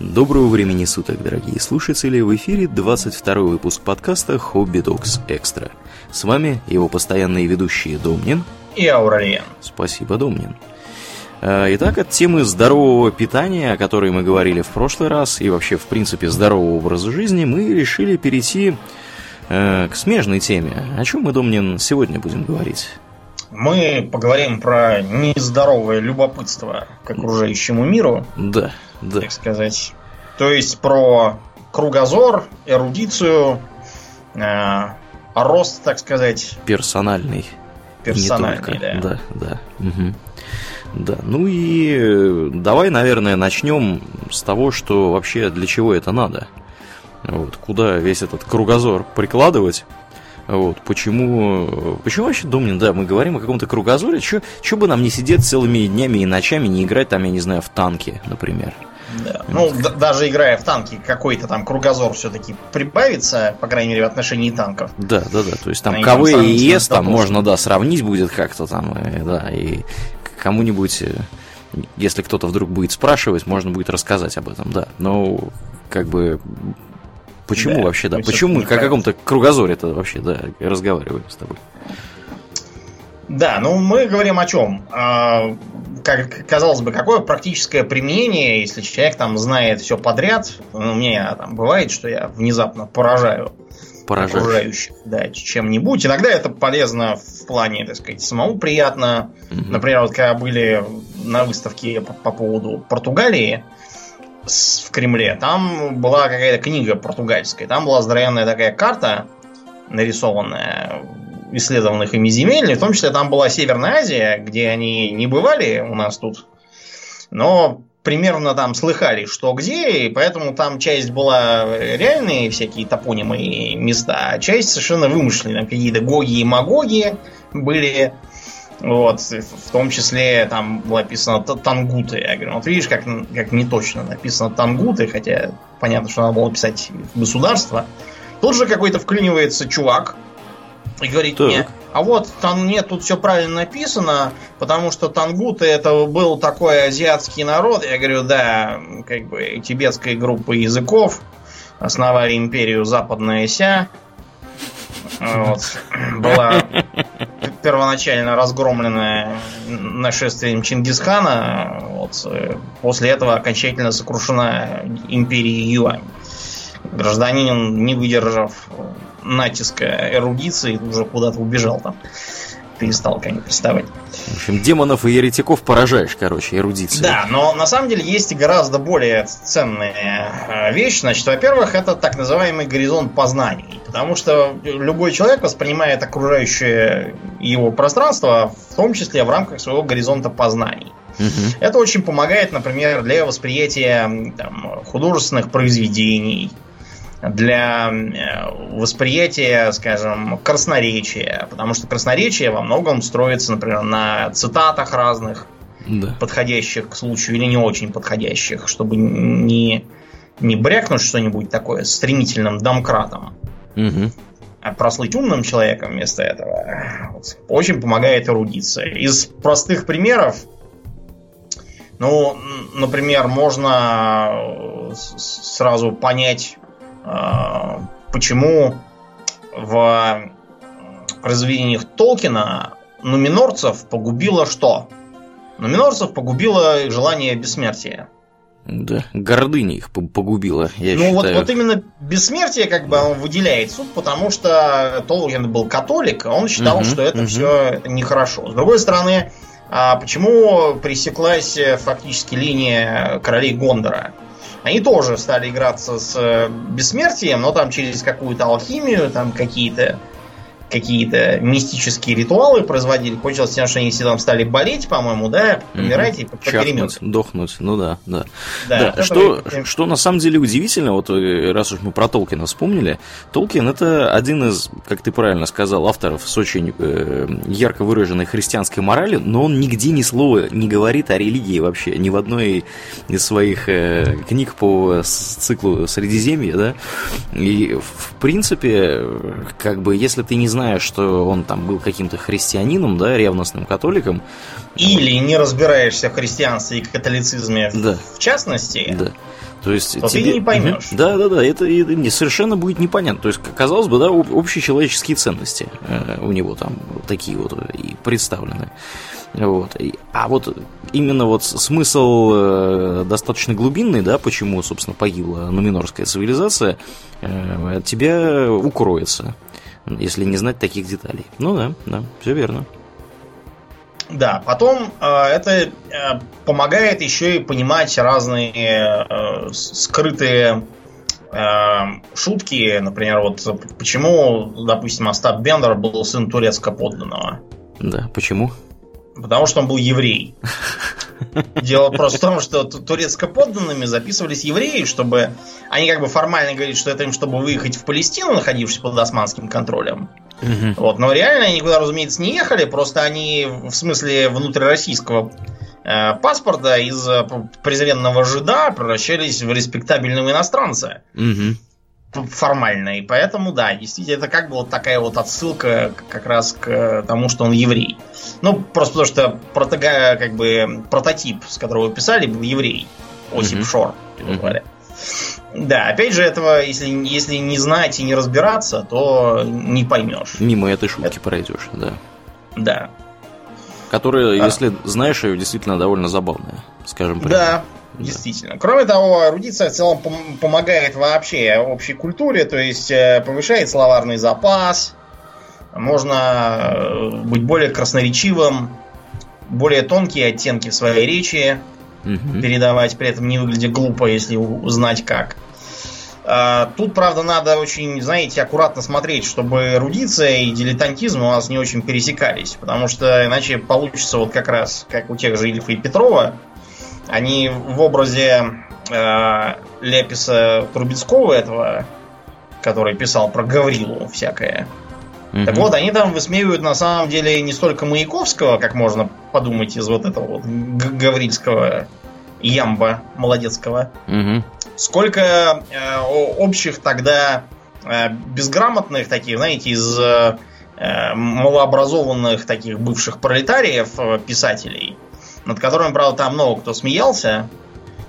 Доброго времени суток, дорогие слушатели! В эфире 22 выпуск подкаста «Хобби Докс Экстра». С вами его постоянные ведущие Домнин и Ауралиен. Спасибо, Домнин. А, итак, от темы здорового питания, о которой мы говорили в прошлый раз, и вообще, в принципе, здорового образа жизни, мы решили перейти э, к смежной теме. О чем мы, Домнин, сегодня будем говорить? Мы поговорим про нездоровое любопытство к окружающему миру. Да, да. Так сказать. То есть про кругозор, эрудицию, э, рост, так сказать. Персональный. Персональный, да. Да, да. Угу. Да, ну и э, давай, наверное, начнем с того, что вообще для чего это надо. Вот, куда весь этот кругозор прикладывать вот, почему, почему вообще Домнин, да, мы говорим о каком-то кругозоре, что бы нам не сидеть целыми днями и ночами, не играть там, я не знаю, в танки, например. Да. Ну, д- даже играя в танки, какой-то там кругозор все-таки прибавится, по крайней мере, в отношении танков. Да, да, да. То есть там КВ и ЕС там можно, да, сравнить будет как-то там, э, да, и кому-нибудь, э, если кто-то вдруг будет спрашивать, можно будет рассказать об этом, да. Но как бы Почему да, вообще, да? Почему мы о каком-то кругозоре это вообще, да, разговариваем с тобой? Да, ну мы говорим о чем? А, как казалось бы, какое практическое применение, если человек там знает все подряд. Ну, у меня там бывает, что я внезапно поражаю Поражаешь. окружающих, да, чем-нибудь. Иногда это полезно в плане, так сказать, самому приятно. Угу. Например, вот когда были на выставке по, по поводу Португалии, в Кремле, там была какая-то книга португальская. Там была здоровенная такая карта, нарисованная исследованных ими земель. И в том числе там была Северная Азия, где они не бывали у нас тут. Но примерно там слыхали, что где, и поэтому там часть была реальные всякие топонимы и места, а часть совершенно вымышленные. Какие-то гоги и магоги были вот, в том числе там было написано Тангуты. Я говорю, вот видишь, как, как не точно написано Тангуты, хотя понятно, что надо было писать государство. Тут же какой-то вклинивается чувак и говорит так. мне, а вот там нет, тут все правильно написано, потому что тангуты это был такой азиатский народ. Я говорю, да, как бы тибетской группы языков, основали империю Западная Ся. Вот. Была первоначально разгромленная нашествием Чингисхана. Вот. После этого окончательно сокрушена империя Юань. Гражданин, не выдержав натиска эрудиции, уже куда-то убежал там перестал ко мне приставать. В общем, демонов и еретиков поражаешь, короче, эрудицией. Да, но на самом деле есть и гораздо более ценная э, вещь. Значит, во-первых, это так называемый горизонт познаний. Потому что любой человек воспринимает окружающее его пространство, в том числе в рамках своего горизонта познаний. Угу. Это очень помогает, например, для восприятия там, художественных произведений, для э, восприятия, скажем, красноречия. Потому что красноречие во многом строится, например, на цитатах разных, да. подходящих к случаю или не очень подходящих, чтобы не, не брякнуть что-нибудь такое стремительным домкратом. Угу. А прослыть умным человеком вместо этого вот, очень помогает эрудиция. Из простых примеров, ну, например, можно э, сразу понять почему в произведениях Толкина нуминорцев погубило что? Нуминорцев погубило желание бессмертия. Да, гордыня их погубила, я ну, считаю. вот, вот именно бессмертие как бы он выделяет суд, потому что Толкин был католик, он считал, угу, что это угу. все нехорошо. С другой стороны, а почему пресеклась фактически линия королей Гондора? Они тоже стали играться с э, бессмертием, но там через какую-то алхимию, там какие-то какие-то мистические ритуалы производили. Кончилось тем, что они все там стали болеть, по-моему, да, умирать и Чахнуть, дохнуть, ну да, да. да, да. Что, вы... что на самом деле удивительно, вот э, раз уж мы про Толкина вспомнили, Толкин это один из, как ты правильно сказал, авторов с очень э, ярко выраженной христианской морали, но он нигде ни слова не говорит о религии вообще, ни в одной из своих э, книг по циклу Средиземья, да, и в принципе, как бы, если ты не знаешь зная, что он там был каким-то христианином, да, ревностным католиком. Или не разбираешься в христианстве и католицизме да. в частности. Да То есть то тебе... ты не поймешь. Да, да, да, это, совершенно будет непонятно. То есть, казалось бы, да, общечеловеческие ценности э, у него там такие вот и представлены. Вот. А вот именно вот смысл э, достаточно глубинный, да, почему, собственно, погибла нуминорская цивилизация, э, от тебя укроется, если не знать таких деталей. Ну да, да, все верно. Да, потом э, это э, помогает еще и понимать разные э, скрытые э, шутки. Например, вот почему, допустим, Остап Бендер был сын турецко подданного. Да, почему? Потому что он был еврей. Дело просто в том, что турецко-подданными записывались евреи, чтобы... Они как бы формально говорят, что это им, чтобы выехать в Палестину, находившись под османским контролем. Угу. Вот, но реально они никуда, разумеется, не ехали, просто они в смысле внутрироссийского э, паспорта из э, презренного жида превращались в респектабельного иностранца. Угу формально. И поэтому, да, действительно, это как бы вот такая вот отсылка как раз к тому, что он еврей. Ну, просто потому что протога, как бы, прототип, с которого писали, был еврей. Осип mm-hmm. Шор, mm-hmm. говоря. Да, опять же, этого, если, если не знать и не разбираться, то не поймешь. Мимо этой шутки это... пройдешь, да. Да. Которая, а. если знаешь ее, действительно довольно забавная, скажем прямо. Да, Действительно. Кроме того, эрудиция в целом пом- помогает вообще общей культуре, то есть э, повышает словарный запас, можно э, быть более красноречивым, более тонкие оттенки в своей речи угу. передавать, при этом не выглядя глупо, если узнать как. А, тут, правда, надо очень, знаете, аккуратно смотреть, чтобы эрудиция и дилетантизм у нас не очень пересекались, потому что иначе получится вот как раз, как у тех же Ильфа и Петрова, они в образе э, Ляписа Трубецкого этого, который писал про Гаврилу всякое. Угу. Так вот, они там высмеивают на самом деле не столько Маяковского, как можно подумать из вот этого вот гаврильского ямба молодецкого, угу. сколько э, общих тогда э, безграмотных таких, знаете, из э, малообразованных таких бывших пролетариев э, писателей, над которыми, правда, там много кто смеялся.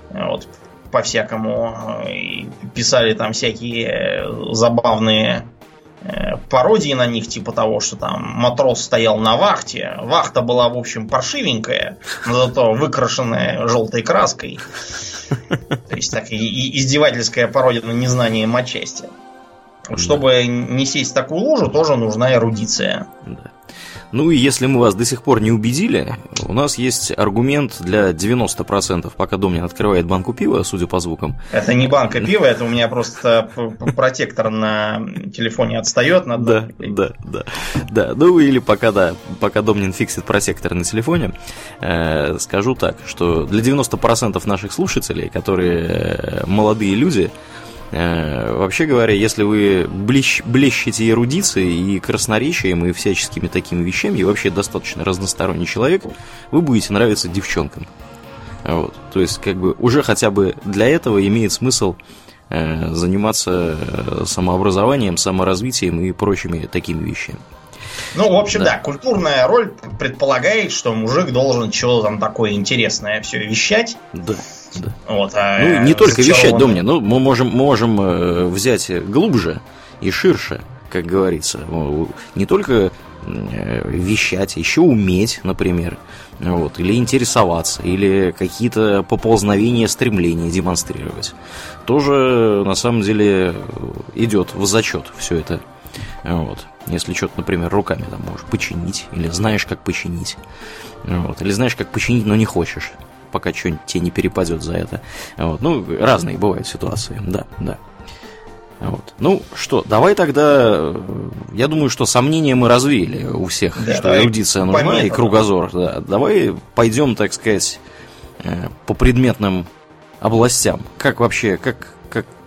Вот, по-всякому. И писали там всякие забавные э, пародии на них, типа того, что там матрос стоял на вахте. Вахта была, в общем, паршивенькая, но зато выкрашенная желтой краской. То есть так и издевательская пародия на незнание матчасти. Вот, чтобы не сесть в такую лужу, тоже нужна эрудиция. Да. Ну и если мы вас до сих пор не убедили, у нас есть аргумент для 90%, пока Домнин открывает банку пива, судя по звукам. Это не банка пива, это у меня просто протектор на телефоне отстает. Да, да, да, да. Ну или пока, да, пока Домнин фиксит протектор на телефоне, э, скажу так, что для 90% наших слушателей, которые э, молодые люди, вообще говоря, если вы блещ, блещете эрудицией и красноречием и всяческими такими вещами, и вообще достаточно разносторонний человек, вы будете нравиться девчонкам. Вот. То есть, как бы, уже хотя бы для этого имеет смысл э, заниматься э, самообразованием, саморазвитием и прочими такими вещами. Ну, в общем, да. да, культурная роль предполагает, что мужик должен чего-то там такое интересное все вещать. Да. Да. Вот, а ну, не только вещать, Домни, но мы можем, можем э, взять глубже и ширше, как говорится. Не только э, вещать, еще уметь, например, вот, или интересоваться, или какие-то поползновения, стремления демонстрировать. Тоже, на самом деле, идет в зачет все это. Вот. Если что-то, например, руками там можешь починить, или знаешь, как починить. Вот. Или знаешь, как починить, но не хочешь пока что-нибудь тебе не перепадет за это. Вот. Ну, разные бывают ситуации, да, да. Вот. Ну что, давай тогда, э, я думаю, что сомнения мы развеяли у всех, да, что эрудиция нужна помимо, и кругозор. Да. Давай пойдем, так сказать, э, по предметным областям. Как вообще, как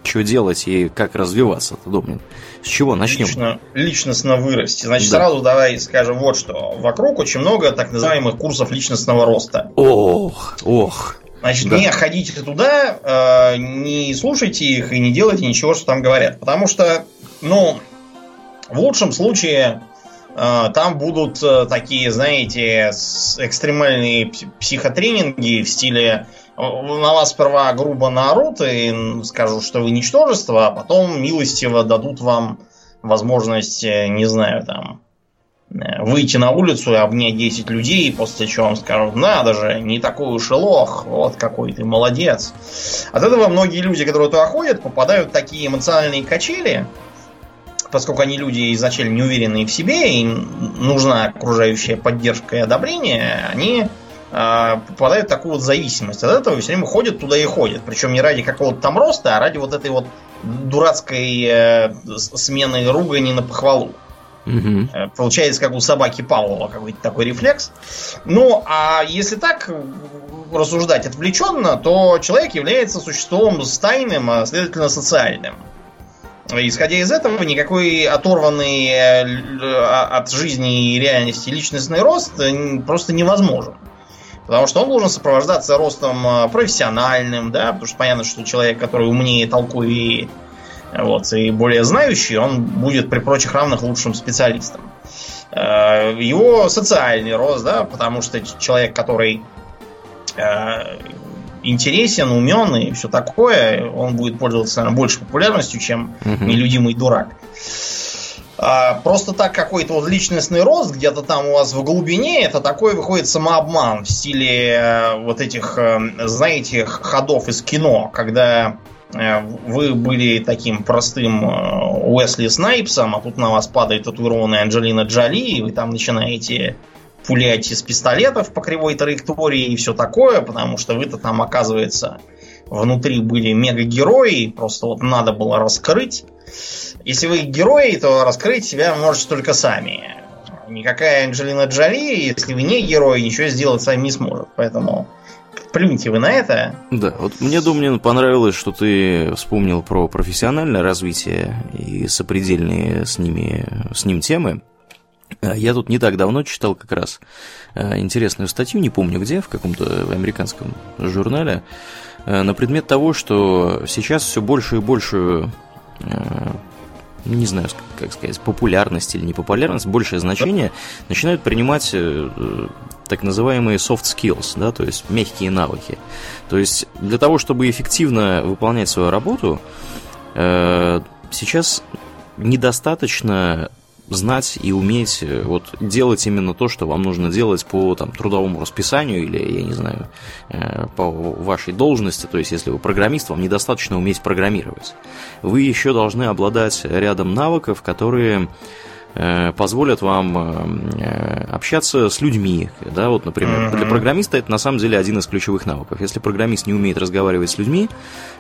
что делать и как развиваться, ты Домнин? С чего начнем? Лично, личностно вырасти. Значит, да. сразу давай скажем вот что. Вокруг очень много так называемых курсов личностного роста. Ох, ох. Значит, да. не ходите туда, э, не слушайте их и не делайте ничего, что там говорят. Потому что, ну, в лучшем случае э, там будут э, такие, знаете, экстремальные психотренинги в стиле на вас сперва грубо наорут и скажут, что вы ничтожество, а потом милостиво дадут вам возможность, э, не знаю, там, э, выйти на улицу и обнять 10 людей, после чего вам скажут, надо же, не такой уж и лох, вот какой ты молодец. От этого многие люди, которые туда ходят, попадают в такие эмоциональные качели, поскольку они люди изначально не уверенные в себе, им нужна окружающая поддержка и одобрение, они э, попадают в такую вот зависимость от этого и все время ходят туда и ходят. Причем не ради какого-то там роста, а ради вот этой вот дурацкой э, смены ругани на похвалу. Угу. Получается, как у собаки Павлова какой-то такой рефлекс. Ну, а если так рассуждать отвлеченно, то человек является существом стайным, а следовательно социальным. Исходя из этого, никакой оторванный э, а, от жизни и реальности личностный рост э, просто невозможен. Потому что он должен сопровождаться ростом э, профессиональным, да, потому что понятно, что человек, который умнее, толковее вот, и более знающий, он будет при прочих равных лучшим специалистом. Его социальный рост, да, потому что человек, который интересен, умен и все такое, он будет пользоваться, наверное, больше популярностью, чем угу. нелюдимый дурак. А, просто так какой-то вот личностный рост где-то там у вас в глубине, это такой выходит самообман в стиле э, вот этих, э, знаете, ходов из кино, когда э, вы были таким простым Уэсли Снайпсом, а тут на вас падает татуированная Анджелина Джоли, и вы там начинаете пулять из пистолетов по кривой траектории и все такое, потому что вы-то там, оказывается, внутри были мега-герои, просто вот надо было раскрыть. Если вы герои, то раскрыть себя можете только сами. Никакая Анджелина Джоли, если вы не герой, ничего сделать с вами не сможет. Поэтому плюньте вы на это. Да, вот мне, Домнин, понравилось, что ты вспомнил про профессиональное развитие и сопредельные с ними, с ним темы. Э, я тут не так давно читал как раз э, интересную статью, не помню где, в каком-то американском журнале, на предмет того, что сейчас все больше и больше не знаю, как сказать, популярность или непопулярность, большее значение начинают принимать так называемые soft skills, да, то есть мягкие навыки. То есть для того, чтобы эффективно выполнять свою работу, сейчас недостаточно знать и уметь э, вот делать именно то, что вам нужно делать по там, трудовому расписанию или, я не знаю, э, по вашей должности. То есть, если вы программист, вам недостаточно уметь программировать. Вы еще должны обладать рядом навыков, которые позволят вам э, общаться с людьми. Да, вот, например, uh-huh. для программиста это на самом деле один из ключевых навыков. Если программист не умеет разговаривать с людьми,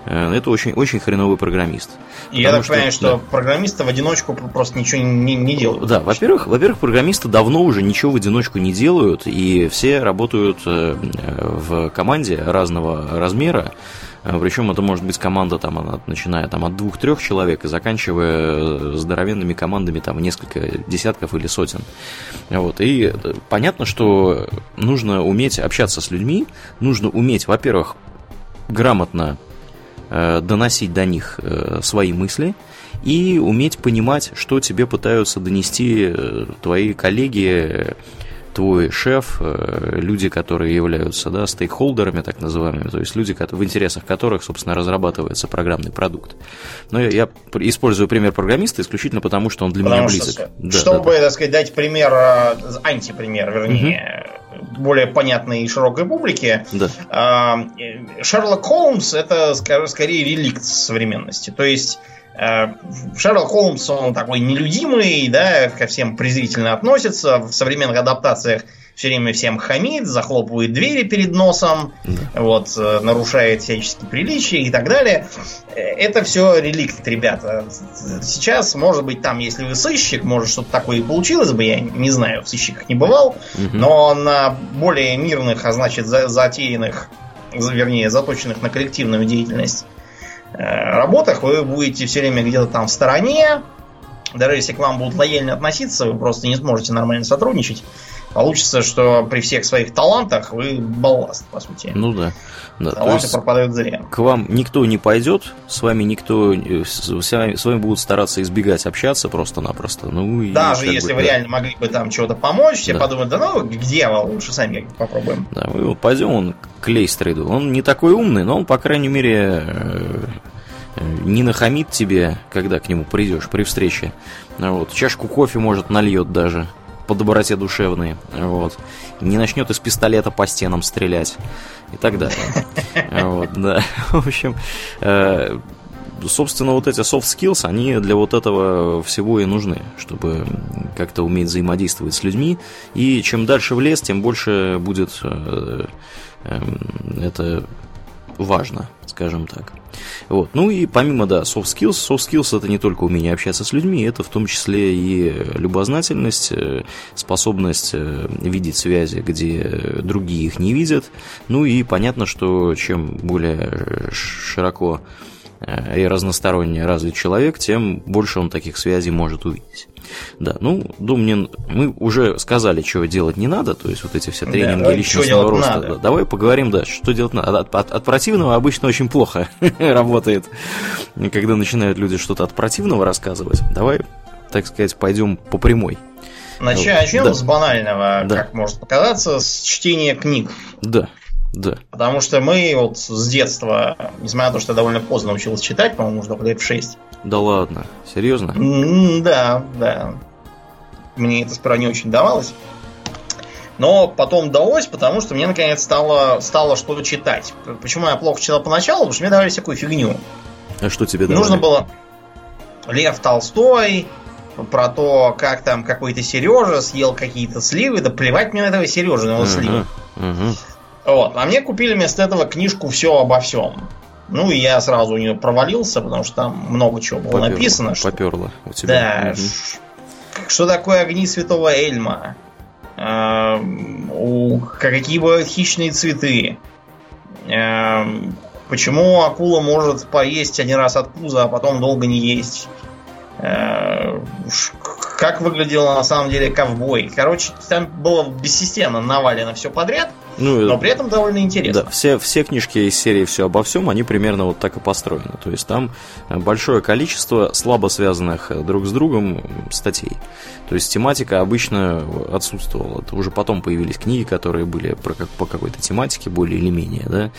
э, это очень, очень хреновый программист. И я так что, понимаю, что да. программисты в одиночку просто ничего не, не делают. Да, во-первых, во-первых, программисты давно уже ничего в одиночку не делают, и все работают в команде разного размера. А, Причем это может быть команда, там, она, начиная там, от двух-трех человек и заканчивая э, здоровенными командами там, несколько десятков или сотен. Вот. И понятно, что нужно уметь общаться с людьми, нужно уметь, во-первых, грамотно э, доносить до них э, свои мысли и уметь понимать, что тебе пытаются донести э, твои коллеги твой шеф, э, люди, которые являются да, стейкхолдерами, так называемыми, то есть люди, в интересах которых, собственно, разрабатывается программный продукт. Но я, я использую пример программиста исключительно потому, что он для потому меня близок. Что, да, чтобы, да, да. так сказать, дать пример, э, антипример, вернее, угу. более понятной и широкой публике, да. Э, Шерлок Холмс это скорее реликт современности. То есть Э, Шерлок Холмс, он такой нелюдимый, да, ко всем презрительно относится. В современных адаптациях все время всем хамит, захлопывает двери перед носом, да. вот, э, нарушает всяческие приличия и так далее. Э, это все реликт, ребята. Сейчас, может быть, там, если вы сыщик, может, что-то такое и получилось бы, я не знаю, в сыщиках не бывал, угу. но на более мирных, а значит, затеянных, вернее, заточенных на коллективную деятельность Э, работах вы будете все время где-то там в стороне. Даже если к вам будут лояльно относиться, вы просто не сможете нормально сотрудничать. Получится, что при всех своих талантах вы балласт, по сути. Ну да. да. Таланты пропадают зря. К вам никто не пойдет, с вами никто, э, с вами, с вами будут стараться избегать общаться просто-напросто. Ну, Даже если бы, вы да. реально могли бы там чего-то помочь, все да. подумают, да ну, где вы, лучше сами попробуем. Да, мы вот пойдем он к Лейстрейду. Он не такой умный, но он, по крайней мере, э, не нахамит тебе, когда к нему придешь при встрече. Вот. Чашку кофе, может, нальет даже по доброте душевной, вот, не начнет из пистолета по стенам стрелять и так далее. Вот, да. В общем, э, собственно, вот эти soft skills, они для вот этого всего и нужны, чтобы как-то уметь взаимодействовать с людьми. И чем дальше в лес, тем больше будет э, эм, это важно, скажем так. Вот. Ну и помимо, да, soft skills, soft skills это не только умение общаться с людьми, это в том числе и любознательность, э, способность э, видеть связи, где другие их не видят. Ну и понятно, что чем более широко и разносторонне развит человек, тем больше он таких связей может увидеть. Да, ну, думаю, мы уже сказали, чего делать не надо, то есть вот эти все тренинги да, личностного роста. Да, давай поговорим, да, что делать надо. От, от, от противного обычно очень плохо работает, когда начинают люди что-то от противного рассказывать. Давай, так сказать, пойдем по прямой. Начнем, начнем да. с банального, да. как может показаться, с чтения книг. Да. Да. Потому что мы вот с детства, несмотря на то, что я довольно поздно учился читать, по-моему, уже лет в 6. Да ладно, серьезно? да, да. Мне это сперва не очень давалось. Но потом далось, потому что мне наконец стало, стало что читать. Почему я плохо читал поначалу? Потому что мне давали всякую фигню. А что тебе давали? Нужно было Лев Толстой, про то, как там какой-то Сережа съел какие-то сливы, да плевать мне на этого Сережи, на его uh-huh, сливы. Uh-huh. Вот. А мне купили вместо этого книжку Все обо всем. Ну, и я сразу у нее провалился, потому что там много чего было поперло, написано. Что... Поперло у тебя. Да. Угу. Что такое огни святого Эльма? Э, у, какие бывают хищные цветы? Э, почему акула может поесть один раз от пуза, а потом долго не есть? Э, как выглядел на самом деле ковбой? Короче, там было бессистемно навалено все подряд. Ну, но при этом довольно интересно. Да, все, все книжки из серии «Все обо всем», они примерно вот так и построены. То есть там большое количество слабо связанных друг с другом статей. То есть тематика обычно отсутствовала. Это уже потом появились книги, которые были про, как, по какой-то тематике более или менее, да.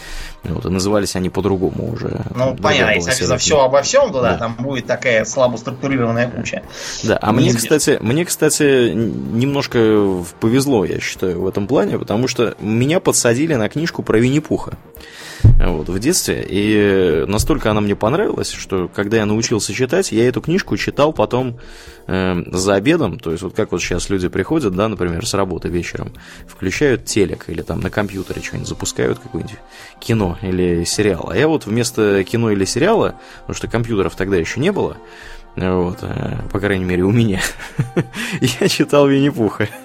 Вот, и назывались они по-другому уже. Ну, понятно, если за все обо всем, то да, да, там будет такая слабо структурированная куча. Да, а мне, кстати, мне, кстати, немножко повезло, я считаю, в этом плане, потому что меня подсадили на книжку про Винни-Пуха вот, в детстве. И настолько она мне понравилась, что когда я научился читать, я эту книжку читал потом э, за обедом. То есть, вот как вот сейчас люди приходят, да, например, с работы вечером, включают телек или там на компьютере что-нибудь запускают, какое-нибудь кино или сериал. А я вот вместо кино или сериала, потому что компьютеров тогда еще не было, вот, э, по крайней мере, у меня, я читал Винни-Пуха.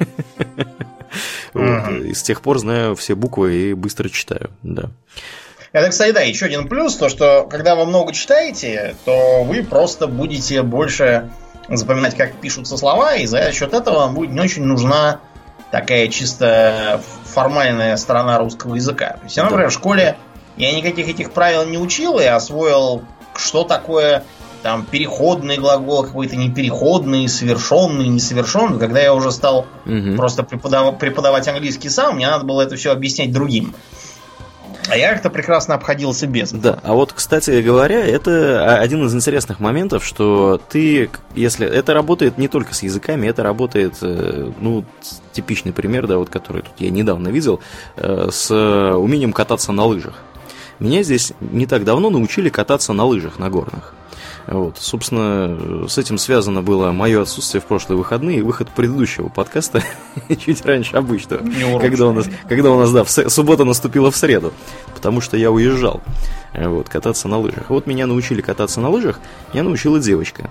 Вот. И с тех пор знаю все буквы и быстро читаю, да. Это, кстати, да, еще один плюс, то что когда вы много читаете, то вы просто будете больше запоминать, как пишутся слова, и за счет этого вам будет не очень нужна такая чисто формальная сторона русского языка. То есть я, например, да. в школе я никаких этих правил не учил, и освоил, что такое там переходный глагол, какой-то непереходный, совершенный, несовершенный. Когда я уже стал угу. просто преподав... преподавать английский сам, мне надо было это все объяснять другим. А я как-то прекрасно обходился без. Да, а вот, кстати говоря, это один из интересных моментов, что ты, если это работает не только с языками, это работает, э, ну, типичный пример, да, вот который тут я недавно видел, э, с умением кататься на лыжах. Меня здесь не так давно научили кататься на лыжах, на горных. Вот. Собственно, с этим связано было мое отсутствие в прошлые выходные и выход предыдущего подкаста чуть раньше обычного. Когда у нас, когда у нас, да, суббота наступила в среду. Потому что я уезжал вот, кататься на лыжах. Вот меня научили кататься на лыжах, я научила девочка.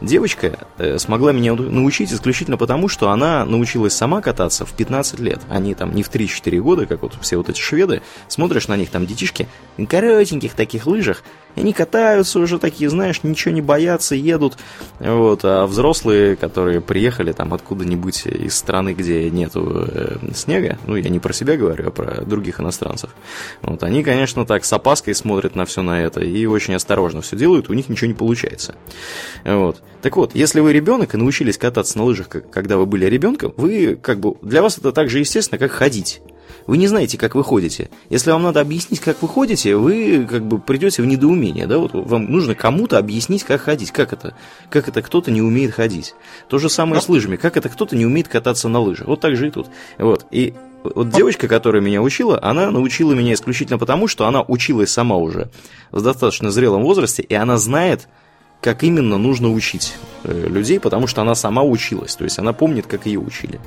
Девочка э, смогла меня научить исключительно потому, что она научилась сама кататься в 15 лет. Они там не в 3-4 года, как вот все вот эти шведы. Смотришь на них, там детишки, на коротеньких таких лыжах, они катаются уже такие, знаешь, ничего не боятся, едут. Вот, а взрослые, которые приехали там откуда-нибудь из страны, где нету э, снега, ну, я не про себя говорю, а про других иностранцев, вот, они, конечно, так с опаской смотрят на все на это и очень осторожно все делают, у них ничего не получается. Вот. Так вот, если вы ребенок и научились кататься на лыжах, когда вы были ребенком, вы, как бы, для вас это так же естественно, как ходить. Вы не знаете, как вы ходите. Если вам надо объяснить, как вы ходите, вы как бы придете в недоумение, да, вот вам нужно кому-то объяснить, как ходить. Как это? Как это кто-то не умеет ходить? То же самое с лыжами. Как это кто-то не умеет кататься на лыжах? Вот так же и тут. Вот. И вот девочка, которая меня учила, она научила меня исключительно потому, что она училась сама уже в достаточно зрелом возрасте, и она знает, как именно нужно учить э, людей, потому что она сама училась, то есть она помнит, как ее учили.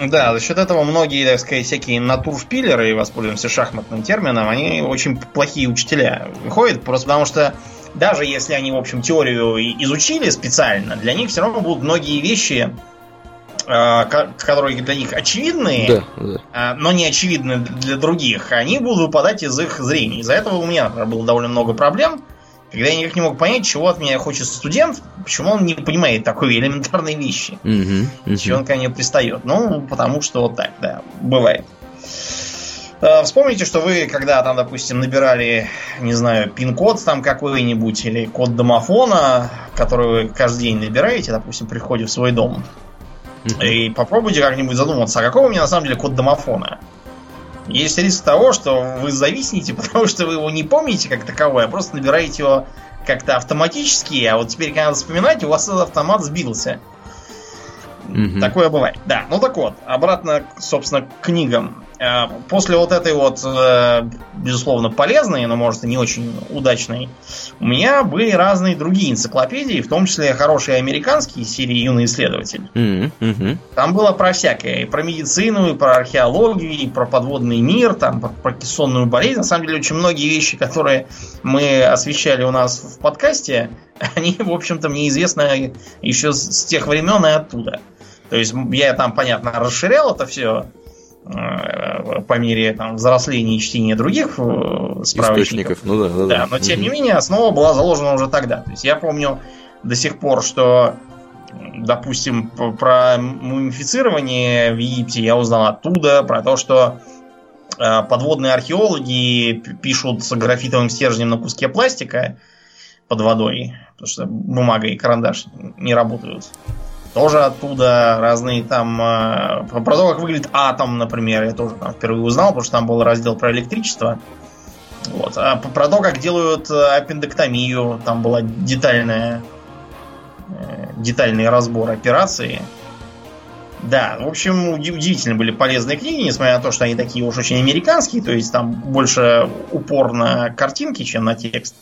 Да, за счет этого многие, так сказать, всякие натуршпилеры, воспользуемся шахматным термином, они очень плохие учителя выходят, просто потому что даже если они, в общем, теорию изучили специально, для них все равно будут многие вещи, а, которые для них очевидны, да, да. А, но не очевидны для других, они будут выпадать из их зрения. Из-за этого у меня, было довольно много проблем когда я никак не мог понять, чего от меня хочет студент, почему он не понимает такой элементарной вещи. Угу, угу. Чего он ко мне пристает. Ну, потому что вот так, да, бывает. А, вспомните, что вы, когда там, допустим, набирали, не знаю, пин-код там какой-нибудь или код домофона, который вы каждый день набираете, допустим, при входе в свой дом, и попробуйте как-нибудь задуматься, а какой у меня на самом деле код домофона? Есть риск того, что вы зависнете, потому что вы его не помните как таковой, а просто набираете его как-то автоматически, а вот теперь, когда вспоминать, у вас этот автомат сбился. Угу. Такое бывает. Да, ну так вот, обратно, собственно, к книгам. Э, после вот этой вот, э, безусловно, полезной, но, может, и не очень удачной, у меня были разные другие энциклопедии, в том числе хорошие американские серии «Юный исследователь». Mm-hmm. Там было про всякое. И про медицину, и про археологию, и про подводный мир, там, про, кессонную болезнь. На самом деле, очень многие вещи, которые мы освещали у нас в подкасте, они, в общем-то, мне известны еще с, тех времен и оттуда. То есть я там, понятно, расширял это все по мере там, взросления и чтения других э, справочников. Ну да, да, да. но тем не менее основа была заложена уже тогда. То есть я помню до сих пор, что допустим, про мумифицирование в Египте я узнал оттуда, про то, что э, подводные археологи пишут с графитовым стержнем на куске пластика под водой, потому что бумага и карандаш не работают тоже оттуда разные там... Э, про то, как выглядит атом, например, я тоже там впервые узнал, потому что там был раздел про электричество. Вот. А про то, как делают э, аппендэктомию, там была детальная э, детальный разбор операции. Да, в общем, удивительно были полезные книги, несмотря на то, что они такие уж очень американские, то есть там больше упор на картинки, чем на текст.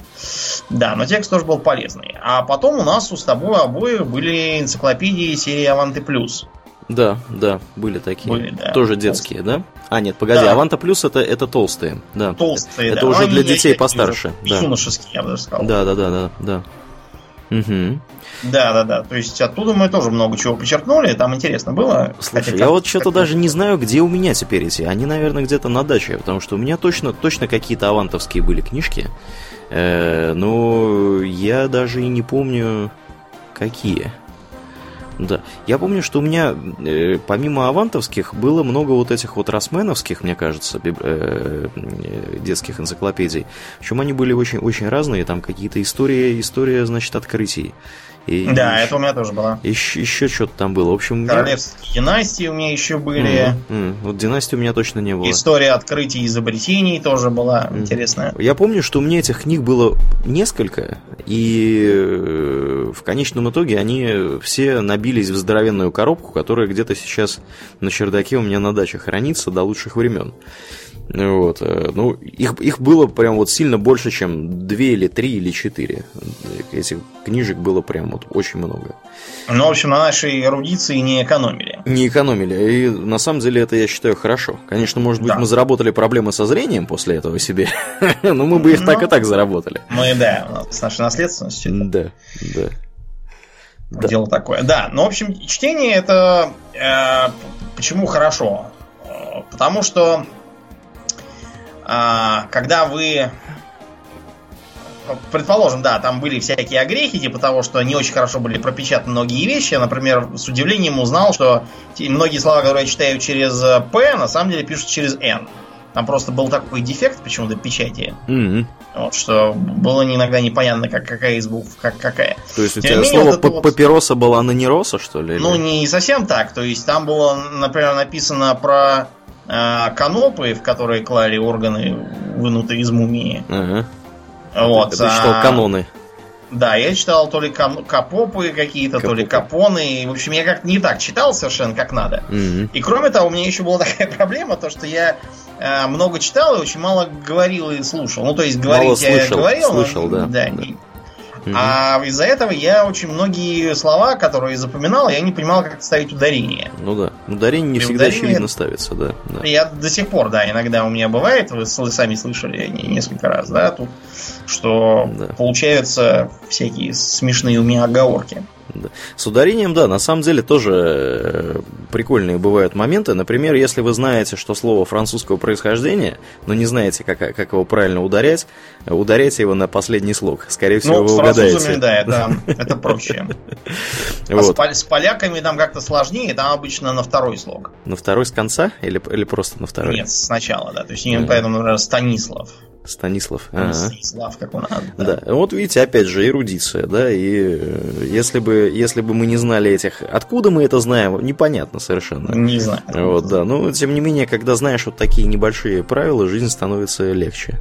Да, но текст тоже был полезный. А потом у нас у с тобой обоих были энциклопедии серии Аванты Плюс. Да, да, были такие. Были, да. Тоже детские, да? А, нет, погоди, да. Аванта Плюс это, это толстые. Да. Толстые, это да. уже для детей постарше. Да. Юношеские, я бы даже сказал. Да, да, да, да, да. Угу. Да, да, да. То есть оттуда мы тоже много чего почерпнули, там интересно было. Слушай, Хотя, я вот что-то даже не знаю, где у меня теперь эти. Они, наверное, где-то на даче, потому что у меня точно, точно какие-то авантовские были книжки. Э, но я даже и не помню, какие. Да. Я помню, что у меня э, помимо авантовских было много вот этих вот росменовских, мне кажется, э, э, детских энциклопедий. Причем они были очень, очень разные, там какие-то истории, история, значит, открытий. И да, еще, это у меня тоже было. Еще, еще что-то там было. В общем, Королевские меня... династии у меня еще были. Mm-hmm. Вот династии у меня точно не было. История открытий и изобретений тоже была mm-hmm. интересная. Я помню, что у меня этих книг было несколько, и э, в конечном итоге они все набились в здоровенную коробку, которая где-то сейчас на чердаке у меня на даче хранится до лучших времен. Вот. Э, ну, их, их было прям вот сильно больше, чем две или три или четыре. Этих книжек было прям вот очень много. Ну, в общем, на нашей эрудиции не экономили. Не экономили. И на самом деле это, я считаю, хорошо. Конечно, может быть, да. мы заработали проблемы со зрением после этого себе, но мы бы их так и так заработали. Мы, да, с нашей наследственностью. Да, да. Дело такое. Да, ну, в общем, чтение это э, почему хорошо? Э, потому что когда вы предположим, да, там были всякие огрехи, типа того, что не очень хорошо были пропечатаны многие вещи. Я, например, с удивлением узнал, что многие слова, которые я читаю через P, на самом деле пишут через N. Там просто был такой дефект почему-то печати. Mm-hmm. Вот, что было иногда непонятно, как, какая из букв, как какая. То есть у тебя менее, слово вот папироса вот... было, а не роса, что ли? Ну, не совсем так. То есть там было, например, написано про э, канопы, в которые клали органы, вынутые из мумии. Ага. Вот. Ты, ты читал а... каноны. Да, я читал то ли капопы какие-то, то ли капоны. В общем, я как-то не так читал совершенно как надо. Mm-hmm. И кроме того, у меня еще была такая проблема, то что я э, много читал и очень мало говорил и слушал. Ну, то есть говорить мало я слышал, говорил, слышал, но, да. да, да. Не, Mm-hmm. А из-за этого я очень многие слова, которые запоминал, я не понимал, как ставить ударение. Ну да. Ударение не И всегда ударение... очевидно ставится, да, да. Я до сих пор, да, иногда у меня бывает, вы сами слышали несколько раз, да, тут, что да. получаются всякие смешные у меня оговорки. С ударением, да, на самом деле тоже э, прикольные бывают моменты. Например, если вы знаете, что слово французского происхождения, но не знаете, как, как его правильно ударять, ударяйте его на последний слог. Скорее всего, ну, вы угадаете. да, это, это проще. Вот. А с, с поляками там как-то сложнее, там обычно на второй слог. На второй с конца или, или просто на второй? Нет, сначала, да. То есть, поэтому, например, Станислав. Станислав. Ага. Станислав, как он. Да. да. Вот видите, опять же, эрудиция, да, и э, если бы, если бы мы не знали этих, откуда мы это знаем, непонятно совершенно. Не знаю. Вот, да, но тем не менее, когда знаешь вот такие небольшие правила, жизнь становится легче.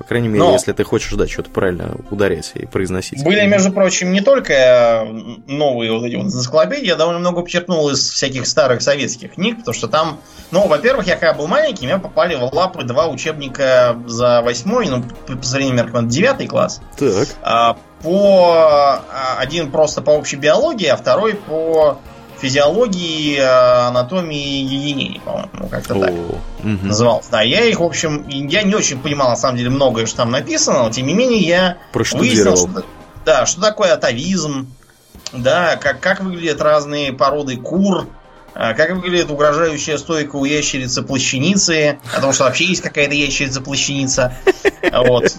По крайней мере, Но если ты хочешь, да, что-то правильно ударять и произносить. Были, между прочим, не только э, новые вот эти вот энциклопедии, я довольно много почерпнул из всяких старых советских книг, потому что там, ну, во-первых, я когда был маленький, меня попали в лапы два учебника за восьмой, ну, по сравнению меркам, девятый класс. Так. А, по а, один просто по общей биологии, а второй по физиологии, э, анатомии и гигиене, по-моему, как-то так угу. назывался. Да, я их, в общем, я не очень понимал, на самом деле, многое, что там написано, но тем не менее я выяснил, что, да, что такое атовизм, да, как, как выглядят разные породы кур, э, как выглядит угрожающая стойка у ящерицы плащаницы, потому что вообще есть какая-то ящерица плащаница. Вот.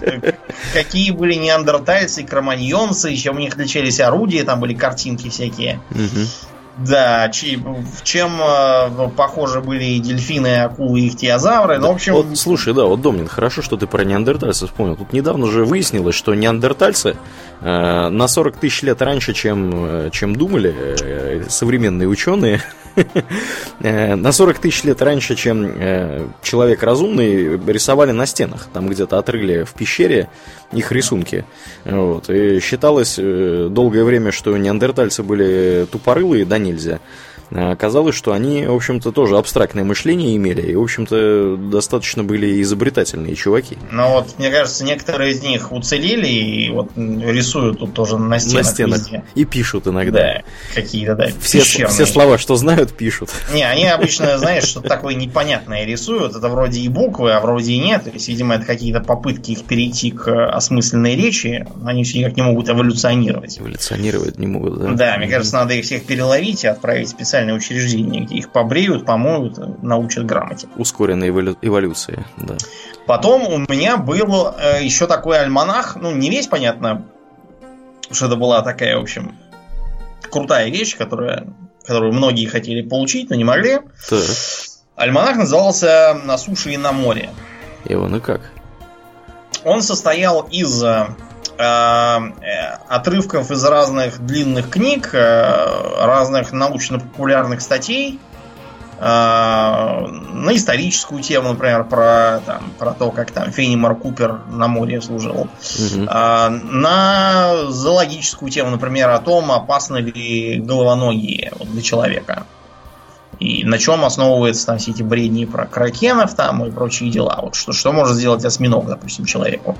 Какие были неандертальцы, кроманьонцы, чем у них отличались орудия, там были картинки всякие. Да, чем э, похожи были дельфины, акулы и ихтиозавры. Да, ну, в общем... Вот, слушай, да, вот, Домнин, хорошо, что ты про неандертальцев вспомнил. Тут недавно же выяснилось, что неандертальцы э, на 40 тысяч лет раньше, чем, э, чем думали э, современные ученые, на 40 тысяч лет раньше, чем э, человек разумный, рисовали на стенах. Там где-то отрыли в пещере их рисунки. Вот. И считалось э, долгое время, что неандертальцы были тупорылые, да нельзя. А оказалось, что они, в общем-то, тоже абстрактное мышление имели, и, в общем-то, достаточно были изобретательные чуваки. Ну вот, мне кажется, некоторые из них уцелели и вот рисуют тут тоже на стенах. На стенах. Везде. И пишут иногда. Да, какие-то, да, все, все слова, что знают, пишут. Не, они обычно, знаешь, что такое непонятное рисуют. Это вроде и буквы, а вроде и нет. То есть, видимо, это какие-то попытки их перейти к осмысленной речи. Они все никак не могут эволюционировать. Эволюционировать не могут, да? Да, мне кажется, надо их всех переловить и отправить специально специальные учреждения, где их побреют, помоют, научат грамоте. Ускоренная эволю... эволюция, да. Потом у меня был э, еще такой альманах, ну, не весь, понятно, что это была такая, в общем, крутая вещь, которая, которую многие хотели получить, но не могли. Так. Альманах назывался «На суше и на море». И он и как? Он состоял из Э, отрывков из разных длинных книг, э, разных научно-популярных статей э, на историческую тему, например, про, там, про то, как там Фенимар Купер на море служил. Угу. На зоологическую тему, например, о том, опасны ли головоногие для человека. И на чем основываются там все эти бредни про кракенов там и прочие дела. Вот что, что может сделать осьминог, допустим, человеку.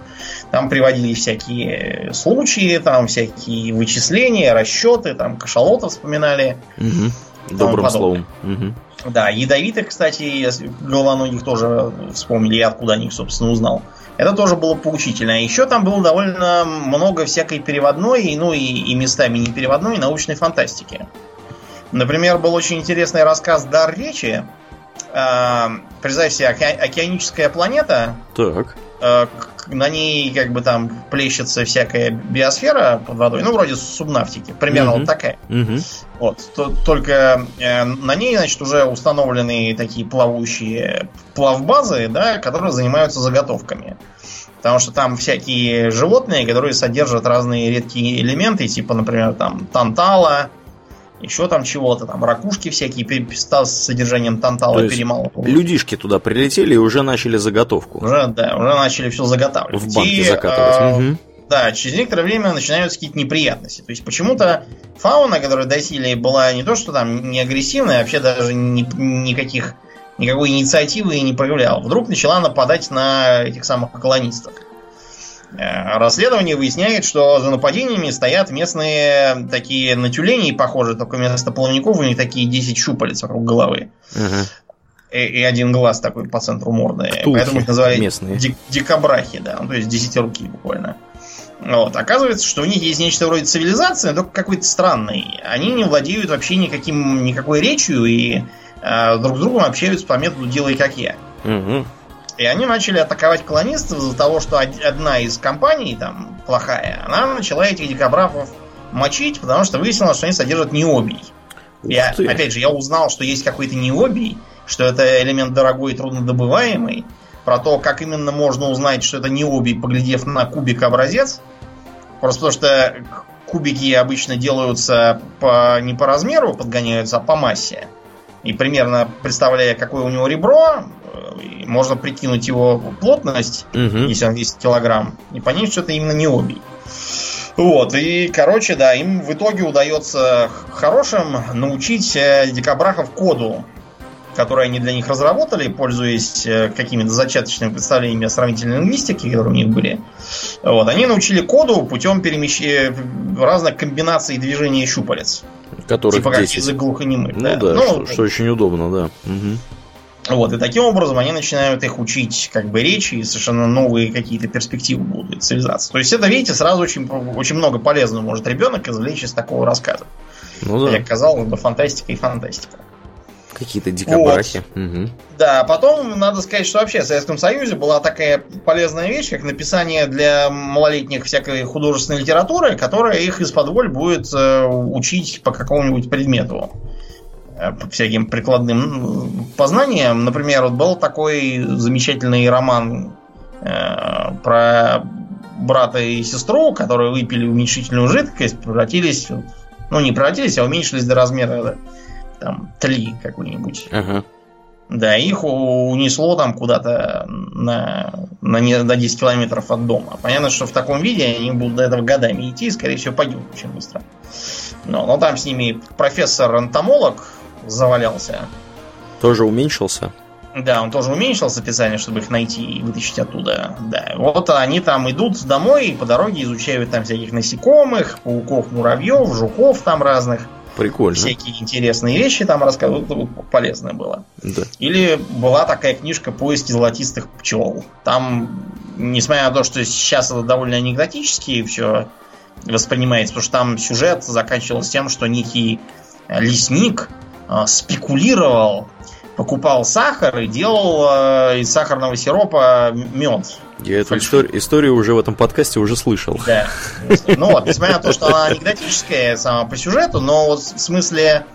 Там приводили всякие случаи, там всякие вычисления, расчеты, там кашалотов вспоминали. Угу. Добрым словом. Угу. Да, ядовитых, кстати, головоногих тоже вспомнили, я откуда о них, собственно, узнал. Это тоже было поучительно. А еще там было довольно много всякой переводной, ну и, и местами не переводной, научной фантастики. Например, был очень интересный рассказ «Дар речи». Э, представь себе, оке- океаническая планета. Так. Э, на ней как бы там плещется всякая биосфера под водой, ну, вроде субнавтики, примерно mm-hmm. вот такая. Mm-hmm. Вот, то, только э, на ней, значит, уже установлены такие плавающие плавбазы, да, которые занимаются заготовками. Потому что там всякие животные, которые содержат разные редкие элементы, типа, например, там тантала, еще там чего-то, там ракушки всякие с содержанием тантала перемалывают. Людишки туда прилетели и уже начали заготовку. Уже, да, уже начали все заготавливать. В банке и, закатывать. Э, угу. Да, через некоторое время начинаются какие-то неприятности. То есть почему-то фауна, которая до силы была не то, что там не агрессивная, а вообще даже ни, никаких, никакой инициативы не проявляла. Вдруг начала нападать на этих самых колонистов. Э, расследование выясняет, что за нападениями стоят местные такие натюлени, похожие, только вместо плавников у них такие 10 щупалец вокруг головы. Ага. И, и один глаз такой по центру морды. Ктулхи Поэтому их называли местные. Дик, дикобрахи, да, ну, то есть десятируки буквально. Вот. Оказывается, что у них есть нечто вроде цивилизации, но только какой-то странный. Они не владеют вообще никаким, никакой речью и э, друг с другом общаются по методу «делай как я». Угу. И они начали атаковать колонистов из-за того, что одна из компаний, там, плохая, она начала этих дикобрафов мочить, потому что выяснилось, что они содержат необий. Я, опять же, я узнал, что есть какой-то необий, что это элемент дорогой и труднодобываемый. Про то, как именно можно узнать, что это необий, поглядев на кубик образец. Просто потому что кубики обычно делаются по, не по размеру, подгоняются, а по массе. И примерно представляя, какое у него ребро, можно прикинуть его плотность, угу. если он весит килограмм, и понять, что это именно не обий. Вот, и, короче, да, им в итоге удается хорошим научить э, дикобрахов коду, который они для них разработали, пользуясь э, какими-то зачаточными представлениями о сравнительной лингвистике, которые у них были. Вот, они научили коду путем перемещения разных комбинаций движения щупалец. Которых типа 10. как язык глухонемых. Ну да, да ну, что, что очень удобно, да. Угу. Вот, и таким образом они начинают их учить как бы речи, и совершенно новые какие-то перспективы будут цивилизации. То есть это, видите, сразу очень, очень много полезного может ребенок извлечь из такого рассказа. Ну да. Как казалось бы, фантастика и фантастика. Какие-то дикобрахи. Вот. Угу. Да, потом надо сказать, что вообще в Советском Союзе была такая полезная вещь, как написание для малолетних всякой художественной литературы, которая их из-под воль будет э, учить по какому-нибудь предмету. Э, всяким прикладным познаниям. Например, вот был такой замечательный роман э, про брата и сестру, которые выпили уменьшительную жидкость, превратились, ну не превратились, а уменьшились до размера там тли какой-нибудь. Ага. Да, их унесло там куда-то на, на, не, на 10 километров от дома. Понятно, что в таком виде они будут до этого годами идти и, скорее всего, погибнут очень быстро. Но, но там с ними профессор-энтомолог, завалялся. Тоже уменьшился? Да, он тоже уменьшился специально, чтобы их найти и вытащить оттуда. Да. Вот они там идут домой и по дороге изучают там всяких насекомых, пауков, муравьев, жуков там разных. Прикольно. Всякие интересные вещи там рассказывают. Полезно было. Да. Или была такая книжка «Поиски золотистых пчел». Там, несмотря на то, что сейчас это довольно анекдотически все воспринимается, потому что там сюжет заканчивался тем, что некий лесник спекулировал, покупал сахар и делал э, из сахарного сиропа мед. Я эту историю, историю уже в этом подкасте уже слышал. Да. Ну вот, несмотря на то, что она анекдотическая сама по сюжету, но вот в смысле,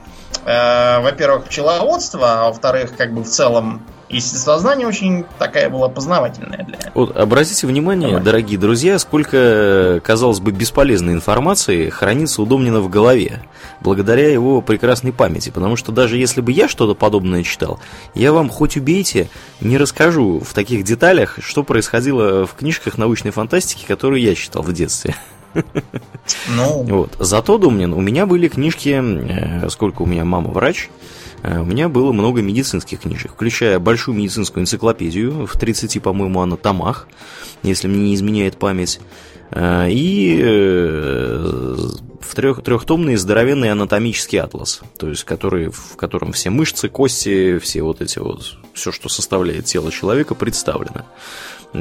э, во-первых, пчеловодства, а во-вторых, как бы в целом естествознание очень такая была познавательная для Вот обратите внимание, Давай. дорогие друзья, сколько, казалось бы, бесполезной информации хранится у Домнина в голове, благодаря его прекрасной памяти. Потому что даже если бы я что-то подобное читал, я вам хоть убейте, не расскажу в таких деталях, что происходило в книжках научной фантастики, которые я читал в детстве. Ну. Вот. Зато, Домнин, у меня были книжки, э, сколько у меня мама врач, у меня было много медицинских книжек, включая большую медицинскую энциклопедию в 30, по-моему, она томах, если мне не изменяет память, э, и э, в трех, трехтомный здоровенный анатомический атлас, то есть который, в котором все мышцы, кости, все вот эти вот, все, что составляет тело человека, представлено.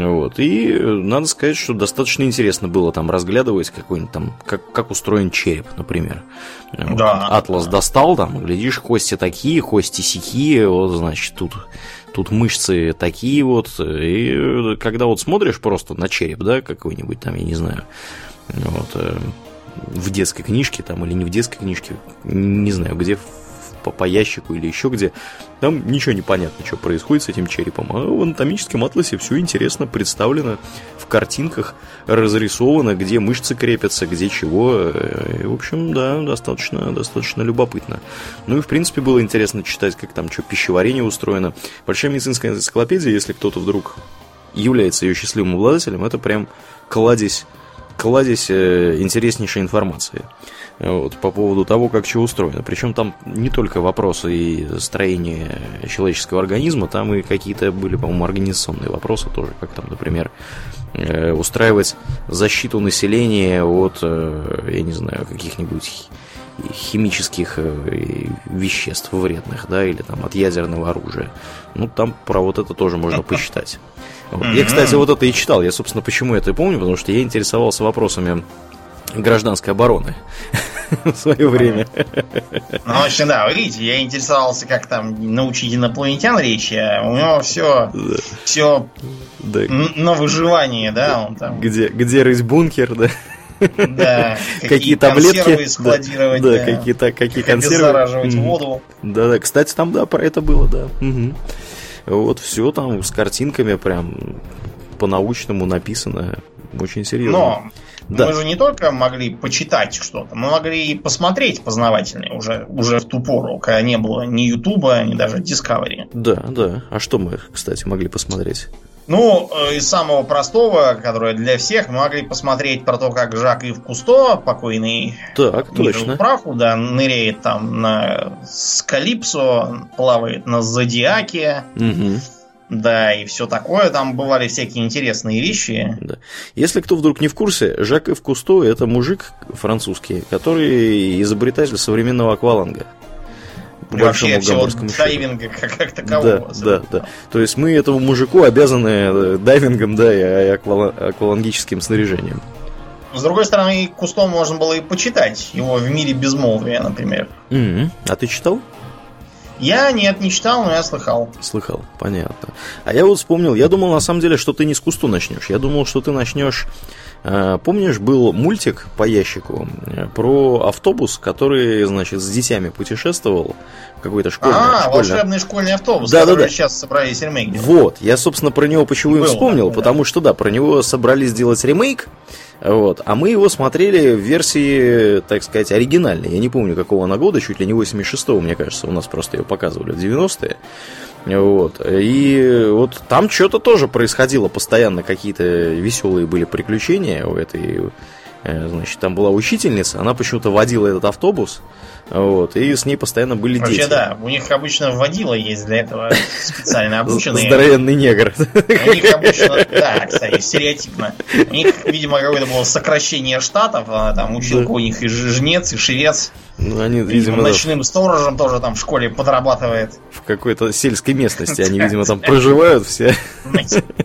Вот. И надо сказать, что достаточно интересно было там разглядывать какой-нибудь там, как, как устроен череп, например. Да. Атлас достал, там, глядишь, кости такие, кости сякие, вот, значит, тут тут мышцы такие вот, и когда вот смотришь просто на череп, да, какой-нибудь там, я не знаю, вот, э, в детской книжке там или не в детской книжке, не знаю, где по, по ящику или еще где, там ничего не понятно, что происходит с этим черепом. А в анатомическом атласе все интересно представлено в картинках, разрисовано, где мышцы крепятся, где чего. Э, и, в общем, да, достаточно, достаточно любопытно. Ну и, в принципе, было интересно читать, как там что пищеварение устроено. Большая медицинская энциклопедия, если кто-то вдруг является ее счастливым обладателем, это прям кладезь кладезь э, интереснейшей информации вот, по поводу того, как чего устроено. Причем там не только вопросы и строения человеческого организма, там и какие-то были, по-моему, организационные вопросы тоже, как там, например, э, устраивать защиту населения от, э, я не знаю, каких-нибудь химических веществ вредных, да, или там от ядерного оружия. Ну, там про вот это тоже можно посчитать. Вот. Я, кстати, вот это и читал. Я, собственно, почему это и помню, потому что я интересовался вопросами гражданской обороны в свое время. Ну, в общем, да, вы видите, я интересовался, как там научить инопланетян речи, а у него все, да. все да. на выживание, да, он там. Где, где рыть бункер, да? Да, какие, какие таблетки складировать, да, да, какие, то какие консервы. Зараживать mm воду. Да, да, кстати, там, да, про это было, да. Угу. Вот все там с картинками прям по-научному написано. Очень серьезно. Но да. мы же не только могли почитать что-то, мы могли и посмотреть познавательные уже, уже в ту пору, когда не было ни Ютуба, ни даже Discovery. Да, да. А что мы, кстати, могли посмотреть? Ну, э, из самого простого, которое для всех, мы могли посмотреть про то, как Жак Ив Кусто, покойный так, точно. праху, да, ныряет там на Скалипсо, плавает на Зодиаке. Угу. Да, и все такое. Там бывали всякие интересные вещи. Да. Если кто вдруг не в курсе, Жак Ив Кусто это мужик французский, который изобретатель современного акваланга по Вообще всего дайвинга как, как такового. Да, да, да. То есть мы этому мужику обязаны э, дайвингом, да, и аквалангическим снаряжением. С другой стороны, Кустом можно было и почитать его в мире безмолвия, например. Mm-hmm. А ты читал? Я нет, не читал, но я слыхал. Слыхал, понятно. А я вот вспомнил, я думал на самом деле, что ты не с Кусту начнешь. Я думал, что ты начнешь Э, помнишь, был мультик по ящику э, про автобус, который, значит, с детьми путешествовал какой-то школьный. А, школьный... волшебный школьный автобус, да, который да, да. сейчас собрались ремейк. Вот, я, собственно, про него почему и вспомнил, да, потому что, да, про него собрались сделать ремейк, вот, а мы его смотрели в версии, так сказать, оригинальной. Я не помню, какого она года, чуть ли не 86-го, мне кажется, у нас просто ее показывали в 90-е. Вот. И вот там что-то тоже происходило постоянно, какие-то веселые были приключения у этой Э, значит, там была учительница, она почему-то водила этот автобус, вот, и с ней постоянно были Вообще, дети. да, у них обычно водила есть для этого специально обученные. Здоровенный негр. У них обычно, да, кстати, стереотипно. У них, видимо, какое-то было сокращение штатов, а там училка у них и жнец, и шевец. Ну, они, видимо, ночным сторожем тоже там в школе подрабатывает. В какой-то сельской местности они, видимо, там проживают все.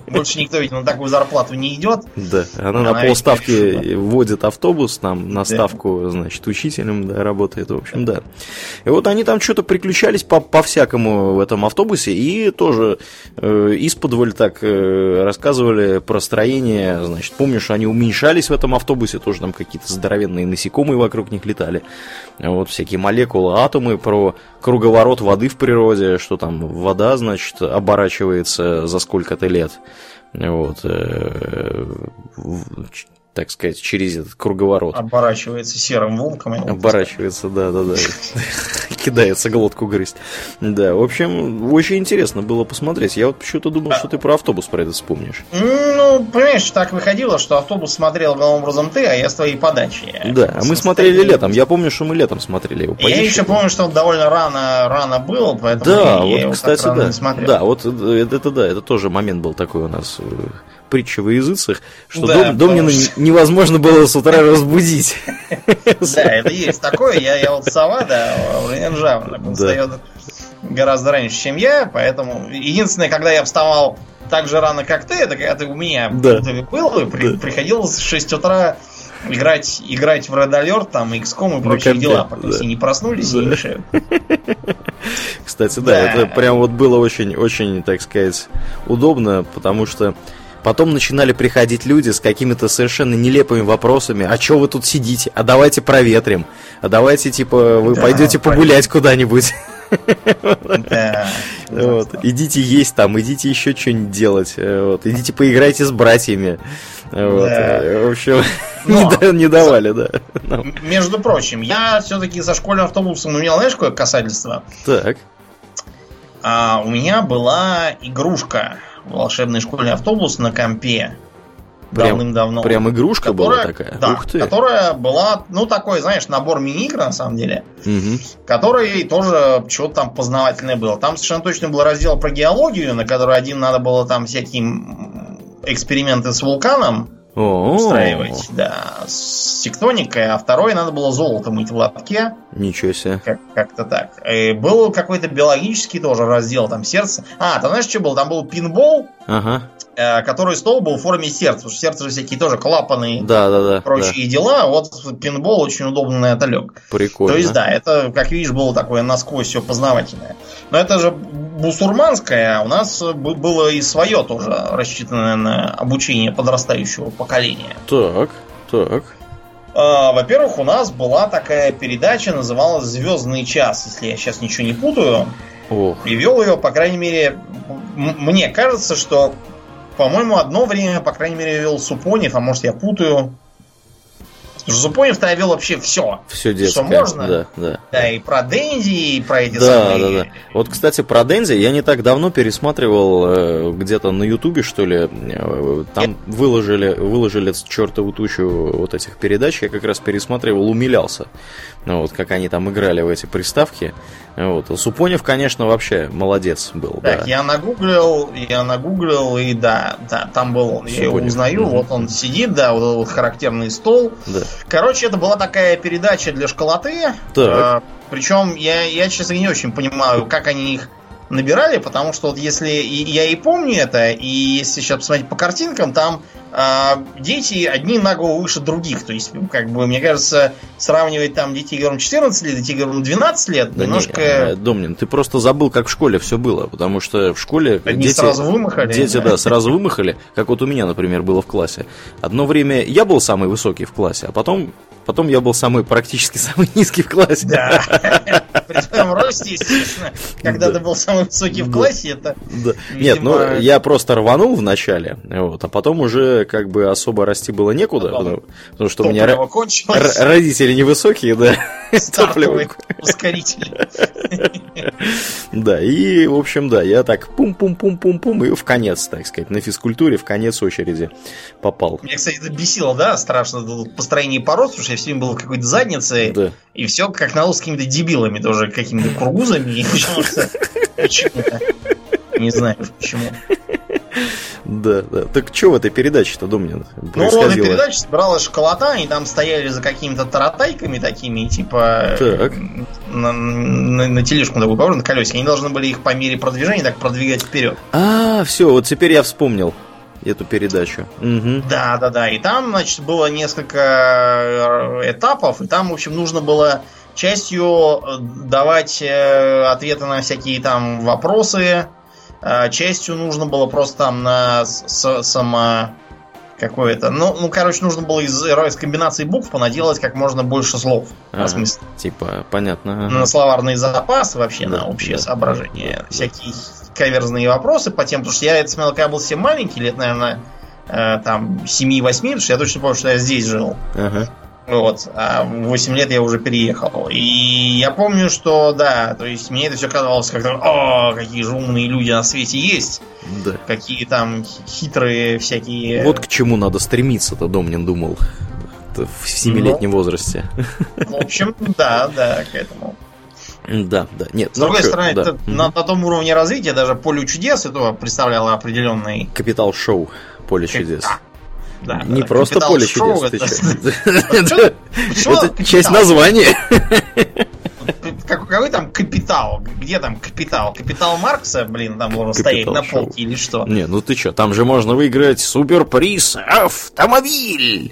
Больше никто ведь на такую зарплату не идет. Да, она, на полставки водит автобус, там на ставку, значит, учителем да, работает, в общем, да. И вот они там что-то приключались по- по-всякому в этом автобусе и тоже э, из-под так э, рассказывали про строение, значит, помнишь, они уменьшались в этом автобусе, тоже там какие-то здоровенные насекомые вокруг них летали вот всякие молекулы, атомы, про круговорот воды в природе, что там вода, значит, оборачивается за сколько-то лет. Вот. Так сказать, через этот круговорот. Оборачивается серым волком. Оборачивается, да, да, да. Кидается глотку грызть. Да, в общем, очень интересно было посмотреть. Я вот почему-то думал, что ты про автобус про это вспомнишь. Ну, понимаешь, так выходило, что автобус смотрел главным образом ты, а я с твоей подачи. Да, а мы смотрели летом. Я помню, что мы летом смотрели его. Я еще помню, что он довольно рано, рано был, поэтому да, вот, кстати, да. Да, вот э, это да, это тоже момент был такой у нас э, притча во языцах, что да, дом, Домнина что... невозможно было с утра разбудить. Да, это есть такое. Я, вот сова, да, Жаворонок. Он встает гораздо раньше, чем я, поэтому единственное, когда я вставал так же рано, как ты, это когда ты у меня да. был, и при, да. приходил с 6 утра играть, играть в Red Alert, там, XCOM и прочие дела, пока да. все не проснулись да. и мешают. Кстати, да, да, это прям вот было очень, очень, так сказать, удобно, потому что Потом начинали приходить люди с какими-то совершенно нелепыми вопросами. А что вы тут сидите? А давайте проветрим. А давайте, типа, вы да, пойдете погулять куда-нибудь. Да. Вот. Идите есть там, идите еще что-нибудь делать. Вот. Идите поиграйте с братьями. Вот. Да. В общем, Но, не, не давали, да. Но. Между прочим, я все-таки за школьным автобусом имел, знаешь, какое касательство? Так. А, у меня была игрушка волшебный школьный автобус на компе. Давным-давно. Прям игрушка которая, была такая? Да, Ух ты. которая была, ну, такой, знаешь, набор мини-игр, на самом деле, угу. который тоже что-то там познавательное было. Там совершенно точно был раздел про геологию, на который один надо было там всякие эксперименты с вулканом, о устраивать, да, с тектоникой, а второй надо было золото мыть в лотке. Ничего себе. Как- как-то так. И был какой-то биологический тоже раздел, там сердце. А, там знаешь, что было? Там был пинбол, ага. Э, который стол был в форме сердца. Потому что сердце же всякие тоже клапаны да, да, да, прочие да. дела. Вот пинбол очень удобно на это лег. Прикольно. То есть, да, это, как видишь, было такое насквозь все познавательное. Но это же бусурманское, а у нас было и свое тоже, рассчитанное на обучение подрастающего поколения. Так, так. А, во-первых, у нас была такая передача, называлась Звездный час, если я сейчас ничего не путаю. Ох. И вел ее, по крайней мере, мне кажется, что по-моему, одно время, по крайней мере, вел Супонев, а может я путаю. Зупонев-то я вел вообще все. Все детское. Что можно. Да, да. Да, и про Дэнди, и про эти да, самые... Да, да, Вот, кстати, про Дэнди я не так давно пересматривал э, где-то на Ютубе, что ли. Э, там я... выложили, выложили чертову тучу вот этих передач. Я как раз пересматривал, умилялся. Ну, вот, как они там играли в эти приставки. Вот. Супонев, конечно, вообще молодец был. Так, да. я нагуглил, я нагуглил, и да, да, там был он. Я его узнаю, угу. вот он сидит, да, вот, вот характерный стол. Да. Короче, это была такая передача для школоты. Так. Э, причем я, я, честно, не очень понимаю, как они их набирали, потому что вот если я и помню это, и если сейчас посмотреть по картинкам, там дети одни на голову выше других. То есть, как бы, мне кажется, сравнивать там детей гером 14 лет, детей гером 12 лет, да немножко... Не, э, Домнин, ты просто забыл, как в школе все было, потому что в школе Одни дети... сразу вымахали. Дети, да, сразу вымахали, как вот у меня, например, было в классе. Одно время я был самый высокий в классе, а потом Потом я был самый, практически самый низкий в классе. Да. При твоем росте, естественно, когда ты был самый высокий в классе, это... Нет, ну, я просто рванул в начале, вот, а потом уже как бы особо расти было некуда, потому, что у меня родители невысокие, да. Стартовый ускоритель. Да, и, в общем, да, я так пум-пум-пум-пум-пум, и в конец, так сказать, на физкультуре в конец очереди попал. Меня, кстати, это бесило, да, страшно, построение по росту, потому что я все время был в какой-то заднице, да. и все как на с какими-то дебилами тоже, какими-то кургузами, почему-то. Не знаю почему. Да, да. Так что в этой передаче-то, Домнин, Ну, в этой передаче собралась школота, и там стояли за какими-то таратайками такими, типа... Так. На, на, на тележку такую похожую, на колесике. Они должны были их по мере продвижения так продвигать вперед. А, все, вот теперь я вспомнил эту передачу. Угу. Да, да, да. И там, значит, было несколько э, этапов, и там, в общем, нужно было частью э, давать э, ответы на всякие там вопросы, а частью нужно было просто там на само какое-то. Ну, ну, короче, нужно было из, из комбинации букв понаделать как можно больше слов. А, смысле. Типа, понятно. На словарный запас вообще, да, на общее да, соображение. Да, Всякие да. каверзные вопросы по тем, потому что я это смотрел, когда был совсем маленький, лет, наверное, э, там 7-8, потому что я точно помню, что я здесь жил. Ага. Вот. А в 8 лет я уже переехал. И я помню, что да, то есть мне это все казалось как о, какие же умные люди на свете есть. Да. Какие там хитрые всякие. Вот к чему надо стремиться-то, Домнин думал в семилетнем ну, возрасте. В общем, да, да, к этому. Да, да, нет. С другой ну, стороны, да. на, на том уровне развития даже поле чудес этого представляло определенный... Капитал шоу поле чудес. Да. Да, не да, просто поле чудес. Это часть названия. Какой там капитал? Где там капитал? Капитал Маркса, блин, там должен стоять на полке или что? Не, ну ты что, там же можно выиграть суперприз автомобиль.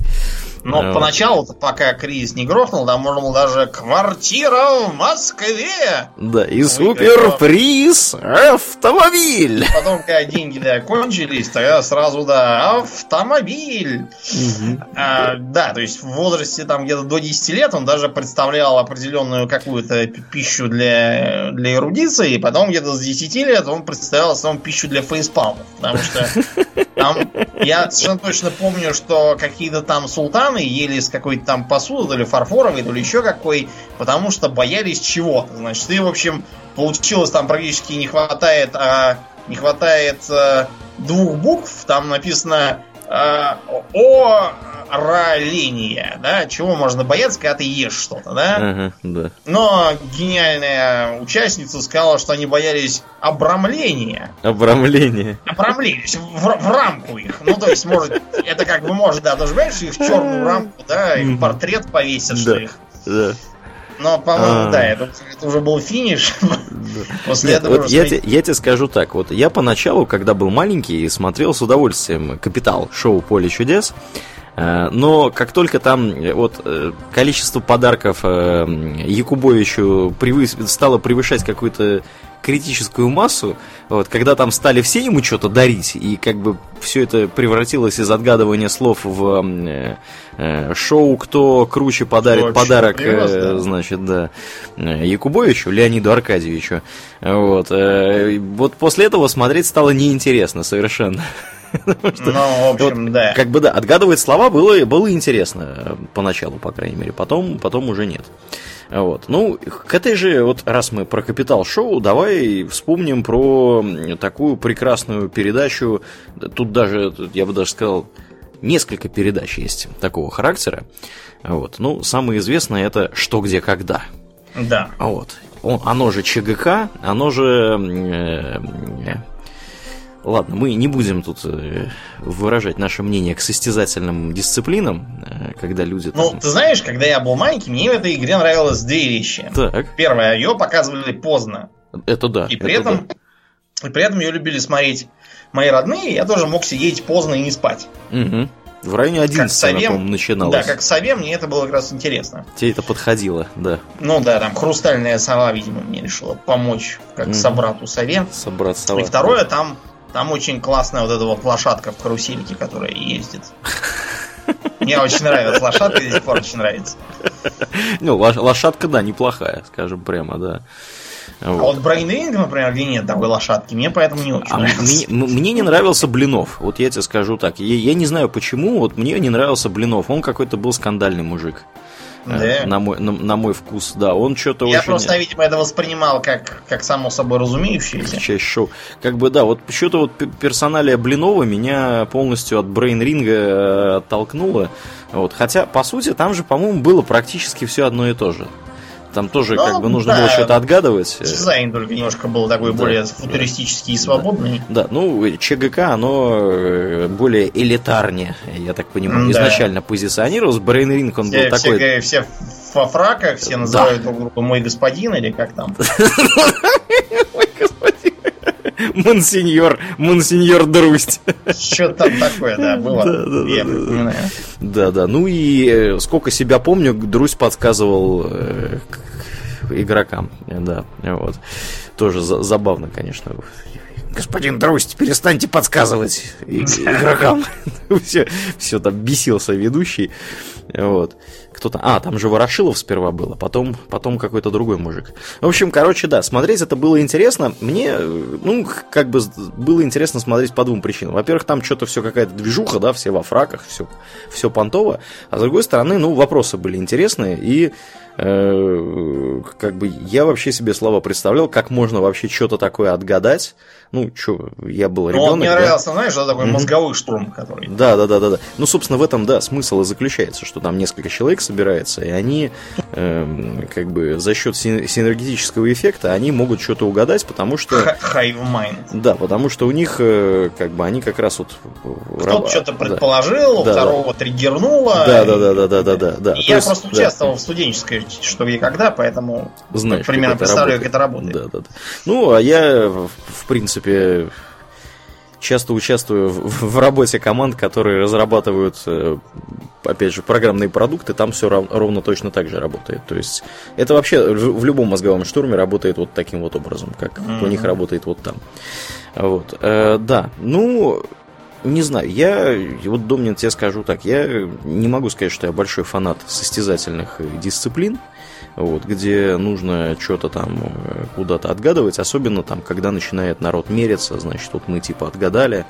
Но а, поначалу, пока кризис не грохнул, там можно было даже квартира в Москве. Да, и суперприз автомобиль. Потом, когда деньги да, кончились, тогда сразу, да, автомобиль. Угу. А, да, то есть в возрасте там где-то до 10 лет он даже представлял определенную какую-то пищу для, для эрудиции, и потом где-то с 10 лет он представлял основном пищу для фейспалмов. Потому что там, я совершенно точно помню, что какие-то там султаны ели с какой-то там посуды, то ли фарфоровой, то ли еще какой, потому что боялись чего-то. Значит, и, в общем, получилось там практически не хватает, а не хватает а, двух букв, там написано о раления, да, чего можно бояться, когда ты ешь что-то, да? Ага, да. Но гениальная участница сказала, что они боялись обрамления. Обрамления. Обрамления, в, в рамку их. Ну, то есть, может, это как бы может, да, даже понимаешь, их в черную рамку, да, и портрет повесят, что их. Да. Но, по-моему, а. да, это, это уже был финиш. После Нет, этого вот я, те, я тебе скажу так, вот я поначалу, когда был маленький, смотрел с удовольствием «Капитал», шоу «Поле чудес», Э, но как только там э, вот э, количество подарков Якубовичу стало превышать какую-то критическую массу, вот, когда там стали все ему что-то дарить, и как бы все это превратилось из отгадывания слов в э, э, шоу «Кто круче подарит кто подарок», привез, да. значит, да, Якубовичу, Леониду Аркадьевичу. Вот, э, вот после этого смотреть стало неинтересно совершенно. Что, ну, в общем, вот, да. Как бы да, отгадывать слова было, было интересно поначалу, по крайней мере. Потом, потом уже нет. Вот. Ну, к этой же, вот раз мы про Капитал Шоу, давай вспомним про такую прекрасную передачу. Тут даже, я бы даже сказал, несколько передач есть такого характера. Вот. Ну, самое известное это «Что, где, когда». Да. Вот. Он, оно же ЧГК, оно же э, Ладно, мы не будем тут э, выражать наше мнение к состязательным дисциплинам, э, когда люди... Ну, ты знаешь, когда я был маленький, мне в этой игре нравилось две вещи. Так. Первое, ее показывали поздно. Это да. И при, это этом, да. и при этом ее любили смотреть мои родные, я тоже мог сидеть поздно и не спать. Угу. В районе 11, совем, начиналось. Да, как совем, мне это было как раз интересно. Тебе это подходило, да. Ну да, там хрустальная сова, видимо, мне решила помочь, как mm. собрату сове. Собрат сова. И второе, там там очень классная вот эта вот лошадка в карусельке, которая ездит. Мне очень нравится лошадка, до сих пор очень нравится. Ну, лошадка, да, неплохая, скажем прямо, да. Вот. А вот Брейнринг, например, где нет такой лошадки, мне поэтому не очень а нравится. Мне, мне не нравился Блинов, вот я тебе скажу так. Я, я не знаю почему, вот мне не нравился Блинов. Он какой-то был скандальный мужик. Э, да. На, мой, на, на мой вкус, да. Он что-то Я очень... просто, видимо, это воспринимал как, как само собой разумеющееся. Часть шоу. Как бы, да, вот что-то вот персоналия Блинова меня полностью от Брейн-ринга э, оттолкнуло. Вот. Хотя, по сути, там же, по-моему, было практически все одно и то же. Там тоже ну, как бы нужно да, было что-то отгадывать. Дизайн только немножко был такой да, более футуристический да, и свободный. Да, ну ЧГК, оно э, более элитарнее, я так понимаю, да. изначально позиционировалось. Брейнринг он все, был все, такой... Все во фраках, все называют да. друг «мой господин» или как там. Монсеньор, Монсеньор Друсть. Что там такое, да, было. Да, да, я да, Да, да. Ну и э, сколько себя помню, Друзь подсказывал э, игрокам. Да, вот. Тоже за забавно, конечно. Господин Друсть, перестаньте подсказывать игрокам. все, все там бесился ведущий. Вот кто-то... А, там же Ворошилов сперва было, потом, потом какой-то другой мужик. В общем, короче, да, смотреть это было интересно. Мне, ну, как бы было интересно смотреть по двум причинам. Во-первых, там что-то все какая-то движуха, да, все во фраках, все, все понтово. А с другой стороны, ну, вопросы были интересные, и э, как бы я вообще себе слова представлял, как можно вообще что-то такое отгадать, ну, что, я был ребенок. Ну, он мне нравился, да? знаешь, да, такой mm-hmm. мозговой штурм, который. Да, да, да, да, да. Ну, собственно, в этом, да, смысл и заключается, что там несколько человек собирается, и они, э, как бы, за счет синергетического эффекта, они могут что-то угадать, потому что. Hive mind. Да, потому что у них, э, как бы, они как раз вот. Кто-то раб... что-то предположил, да, второго да. триггернуло. Да, да, да, да, да, да, да. да. я есть, просто участвовал да. в студенческой что где когда, поэтому Знаешь, примерно представляю, как это работает. Да, да, да. Ну, а я, в принципе, часто участвую в, в работе команд, которые разрабатывают, э, опять же, программные продукты, там все рав, ровно точно так же работает. То есть это вообще в, в любом мозговом штурме работает вот таким вот образом, как mm-hmm. у них работает вот там. Вот. Э, да, ну, не знаю, я, вот, Домнин, тебе скажу так, я не могу сказать, что я большой фанат состязательных дисциплин, вот, где нужно что-то там э, куда-то отгадывать, особенно там, когда начинает народ мериться, значит, вот мы типа отгадали,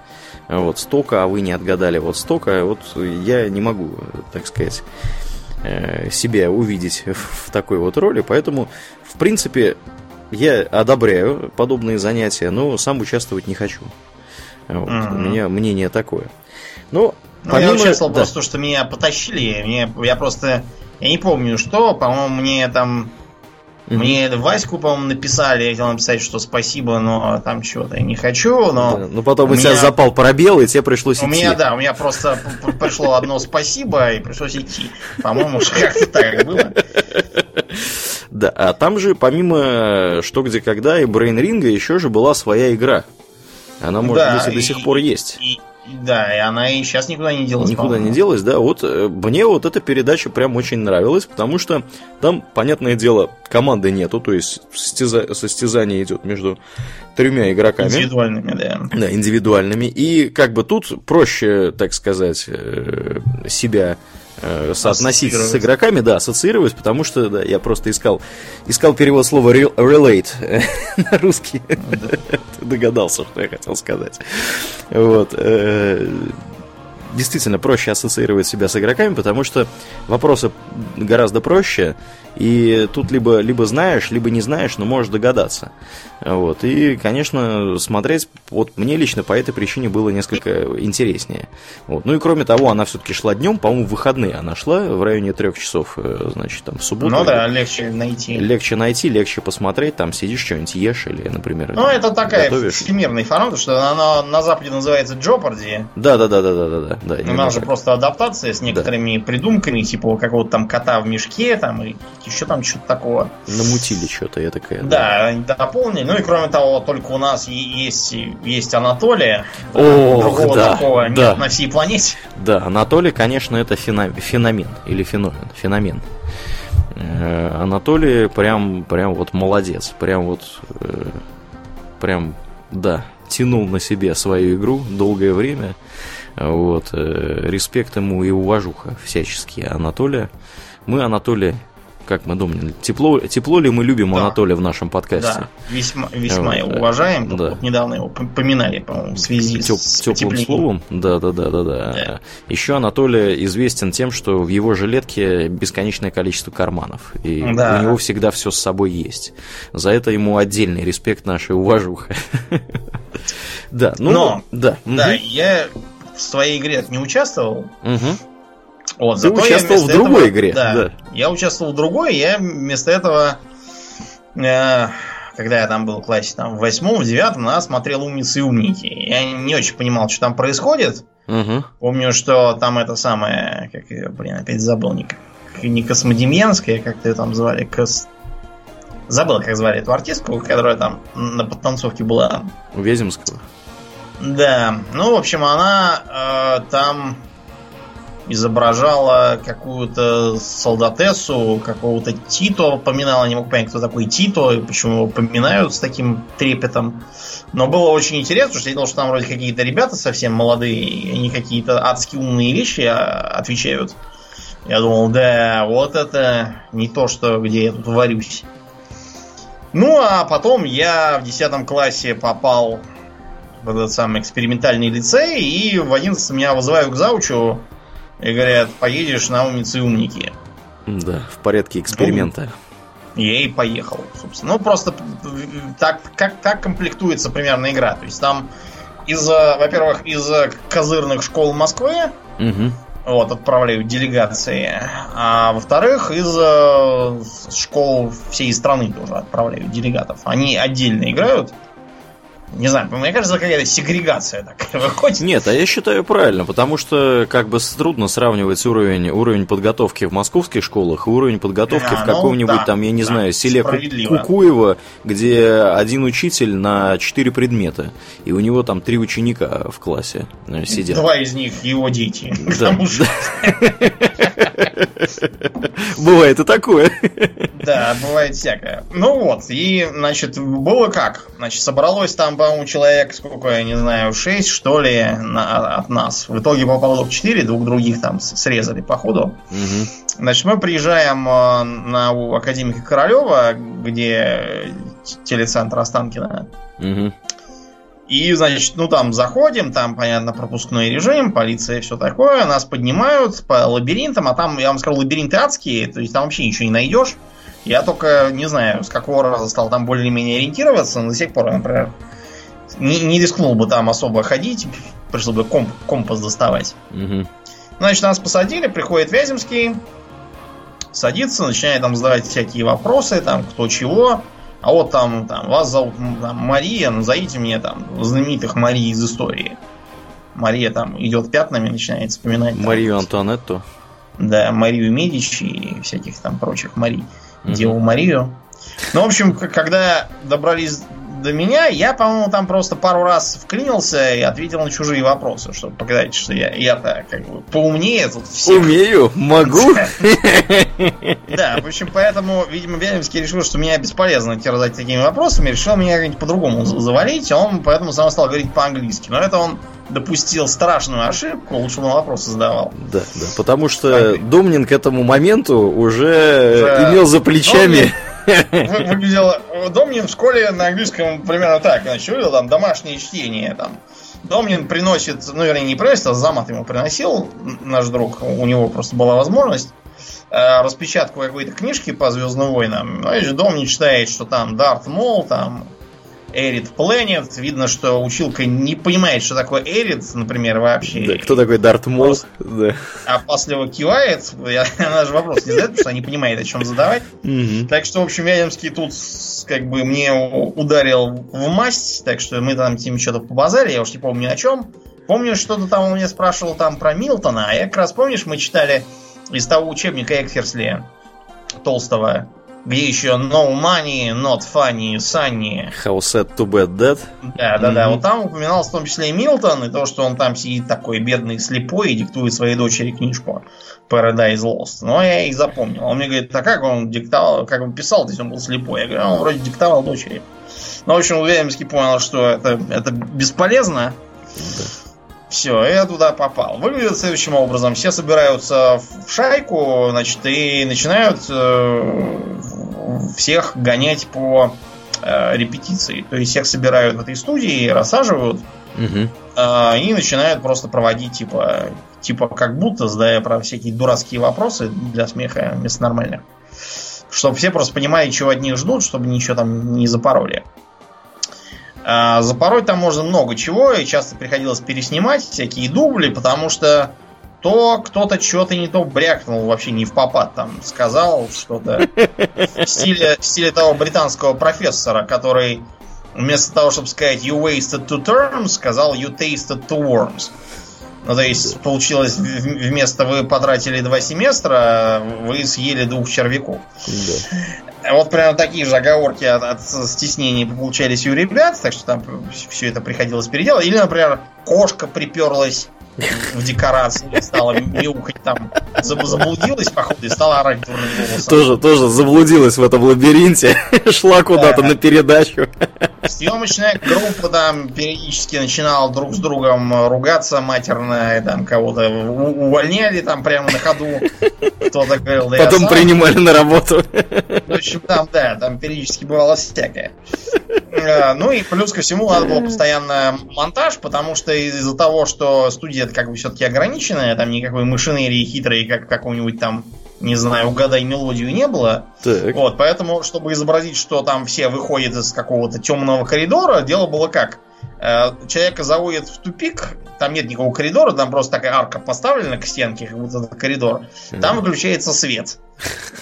вот столько, а вы не отгадали вот столько, вот я не могу, так сказать, э, себя увидеть в такой вот роли, поэтому, в принципе, я одобряю подобные занятия, но сам участвовать не хочу. Вот, mm-hmm. У меня мнение такое. Но ну, помимо... я участвовал да. просто, что меня потащили. Мне, я просто я не помню, что, по-моему, мне там... Mm-hmm. Мне Ваську, по-моему, написали, я хотел написать, что спасибо, но там чего-то я не хочу, но... Да, но потом у, у тебя меня... запал пробел, и тебе пришлось у идти. У меня, да, у меня просто пришло одно спасибо, и пришлось идти. По-моему, как-то так было. Да, а там же, помимо «Что, где, когда» и Brain Ring, еще же была своя игра. Она, может да, быть, и до сих пор есть. И, да, и она и сейчас никуда не делась. Никуда не делась, да. Вот э, мне вот эта передача прям очень нравилась, потому что там, понятное дело, команды нету, то есть состяза... состязание идет между тремя игроками. Индивидуальными, да. Да, индивидуальными. И как бы тут проще, так сказать, э, себя э, соотносить с игроками, да, ассоциировать, потому что да, я просто искал, искал перевод слова relate на русский. Ты догадался, что я хотел сказать. Вот. Э, действительно проще ассоциировать себя с игроками, потому что вопросы гораздо проще, и тут либо, либо знаешь, либо не знаешь, но можешь догадаться. Вот. И, конечно, смотреть, вот мне лично по этой причине было несколько интереснее. Вот. Ну и кроме того, она все-таки шла днем, по-моему, в выходные она шла в районе трех часов, э, значит, там в субботу. Ну да, легче найти. Легче найти, легче посмотреть, там сидишь, что-нибудь ешь или, например, Ну, это такая готовишь. всемирный формат, что она на Западе называется Jeopardy. Да, да, да, да, да, да. да, да она же просто адаптация с некоторыми да. придумками, типа какого-то там кота в мешке, там, и еще там что-то такого. Намутили что-то, я такая. Да, да, дополнили. Ну и кроме того, только у нас есть, есть Анатолия. О, Другого да, такого да. нет на всей планете. Да, Анатолий, конечно, это феномен. Или феномен. Феномен. Э, Анатолий прям, прям вот молодец. Прям вот, э, прям, да, тянул на себе свою игру долгое время. Вот, э, респект ему и уважуха всяческие Анатолия. Мы Анатолия как мы думаем, тепло, тепло ли мы любим да. Анатолия в нашем подкасте? Да, весьма, весьма его уважаем. Да. Вот недавно его поминали, по-моему, в связи Теп, с теплым словом. Да, да, да, да, да, да. Еще Анатолий известен тем, что в его жилетке бесконечное количество карманов. И да. у него всегда все с собой есть. За это ему отдельный респект нашей уважуха. Да, ну, Но, да. Да, я в своей игре не участвовал. Угу. Вот, Ты участвовал в другой этого, игре. Да, да, я участвовал в другой, я вместо этого, э, когда я там был в классе там, в восьмом, в девятом, на смотрел «Умницы и умники». Я не очень понимал, что там происходит. Угу. Помню, что там это самое, как ее, блин, опять забыл, не, не Космодемьянская, как ты там звали, Кос... Забыл, как звали эту артистку, которая там на подтанцовке была. У Вяземского? Да, ну, в общем, она э, там изображала какую-то солдатессу, какого-то Тито поминала, не мог понять, кто такой Тито и почему его поминают с таким трепетом. Но было очень интересно, что я думал, что там вроде какие-то ребята совсем молодые, и они какие-то адски умные вещи а, отвечают. Я думал, да, вот это не то, что где я тут варюсь. Ну, а потом я в 10 классе попал в этот самый экспериментальный лицей, и в 11 меня вызывают к заучу и говорят, поедешь на умницы умники. Да, в порядке эксперимента. Ну, я и поехал, собственно. Ну, просто так, как, так комплектуется примерно игра. То есть там из, во-первых, из козырных школ Москвы угу. вот, отправляют делегации, а во-вторых, из школ всей страны тоже отправляют делегатов. Они отдельно играют. Не знаю, мне кажется, какая-то сегрегация такая выходит. Нет, а я считаю правильно, потому что как бы трудно сравнивать уровень, уровень подготовки в московских школах и уровень подготовки а, в каком-нибудь ну, да, там, я не да, знаю, селе Кукуева, где один учитель на четыре предмета, и у него там три ученика в классе э, сидят. Два из них его дети. Да. Бывает и такое. Да, бывает всякое. Ну вот, и, значит, было как? Значит, собралось там, по-моему, человек, сколько, я не знаю, 6, что ли, на, от нас. В итоге попало только 4, двух других там срезали по ходу. Угу. Значит, мы приезжаем э, на у академика Королева, где телецентр Останкина. Угу. И, значит, ну там заходим, там, понятно, пропускной режим, полиция все такое. Нас поднимают по лабиринтам, а там, я вам скажу, лабиринты адские, то есть там вообще ничего не найдешь. Я только, не знаю, с какого раза стал там более-менее ориентироваться, но до сих пор, например, не, не рискнул бы там особо ходить, пришлось бы комп, компас доставать. Угу. Значит, нас посадили, приходит Вяземский, садится, начинает там задавать всякие вопросы, там, кто чего. А вот там, там вас зовут там, Мария, назовите мне там знаменитых Марий из истории. Мария там идет пятнами, начинает вспоминать. Марию там, Антуанетту. Да, Марию Медичи и всяких там прочих Марий. Угу. Деву Марию. Ну, в общем, когда добрались до меня, я, по-моему, там просто пару раз вклинился и ответил на чужие вопросы, чтобы показать, что я, я-то как бы поумнее тут всех. Умею, могу. Да, в общем, поэтому, видимо, Вяземский решил, что меня бесполезно терзать такими вопросами, решил меня как-нибудь по-другому завалить, он поэтому сам стал говорить по-английски. Но это он допустил страшную ошибку, лучше бы вопросы задавал. Да, да, потому что Домнин к этому моменту уже имел за плечами выглядел Домнин в школе на английском примерно так. Значит, увидел там домашнее чтение. Там. Домнин приносит, ну, вернее, не приносит, а замат ему приносил наш друг. У него просто была возможность э, распечатку какой-то книжки по Звездным войнам. Значит, Домнин читает, что там Дарт Мол, там Эрит Планет. Видно, что училка не понимает, что такое Эрит, например, вообще. Да, кто такой Дарт Мол? Да. Опасливо кивает. Она же вопрос не задает, потому что она не понимает, о чем задавать. Так что, в общем, Вяземский тут как бы мне ударил в масть, так что мы там с ним что-то побазали, я уж не помню о чем. Помню, что-то там он меня спрашивал там про Милтона, а я как раз, помнишь, мы читали из того учебника Экхерсли Толстого где еще No Money, Not Funny, Sunny. How sad to bad dead. Да, да, mm-hmm. да. Вот там упоминался в том числе и Милтон, и то, что он там сидит такой бедный, слепой и диктует своей дочери книжку Paradise Lost. Но я их запомнил. Он мне говорит, а как он диктовал, как он писал, если он был слепой? Я говорю, «А он вроде диктовал дочери. Ну, в общем, Уильямский понял, что это, это бесполезно. Все, я туда попал. Выглядит следующим образом. Все собираются в шайку, значит, и начинают э, всех гонять по э, репетиции. То есть всех собирают в этой студии, рассаживают угу. э, и начинают просто проводить типа, типа как будто, задая про всякие дурацкие вопросы для смеха вместо нормальных. Чтобы все просто понимали, чего от них ждут, чтобы ничего там не запороли. А, запороть там можно много чего, и часто приходилось переснимать всякие дубли, потому что то кто-то что-то не то брякнул вообще не в попад там сказал что-то в стиле, в стиле того британского профессора, который вместо того, чтобы сказать you wasted two terms, сказал you tasted two worms. Ну, то есть, получилось, вместо вы потратили два семестра, вы съели двух червяков. Да. Вот прямо такие же оговорки от, от стеснений получались у ребят, так что там все это приходилось переделать. Или, например, кошка приперлась в декорации, стала мяукать там, заблудилась, походу, и стала орать дурным голосом. Тоже, тоже заблудилась в этом лабиринте, шла куда-то да. на передачу. Съемочная группа там периодически начинала друг с другом ругаться матерно, и там кого-то увольняли там прямо на ходу. Кто-то говорил, да Потом принимали на работу. В общем, там, да, там периодически бывало всякое. Э, ну и плюс ко всему надо было постоянно монтаж, потому что из-за того, что студия как бы все-таки ограниченная, там никакой машинерии хитрой, как какого-нибудь там, не знаю, угадай мелодию не было. Так. Вот, поэтому, чтобы изобразить, что там все выходят из какого-то темного коридора, дело было как? Э, человека заводят в тупик, там нет никакого коридора, там просто такая арка поставлена к стенке, как будто это коридор. Там выключается свет.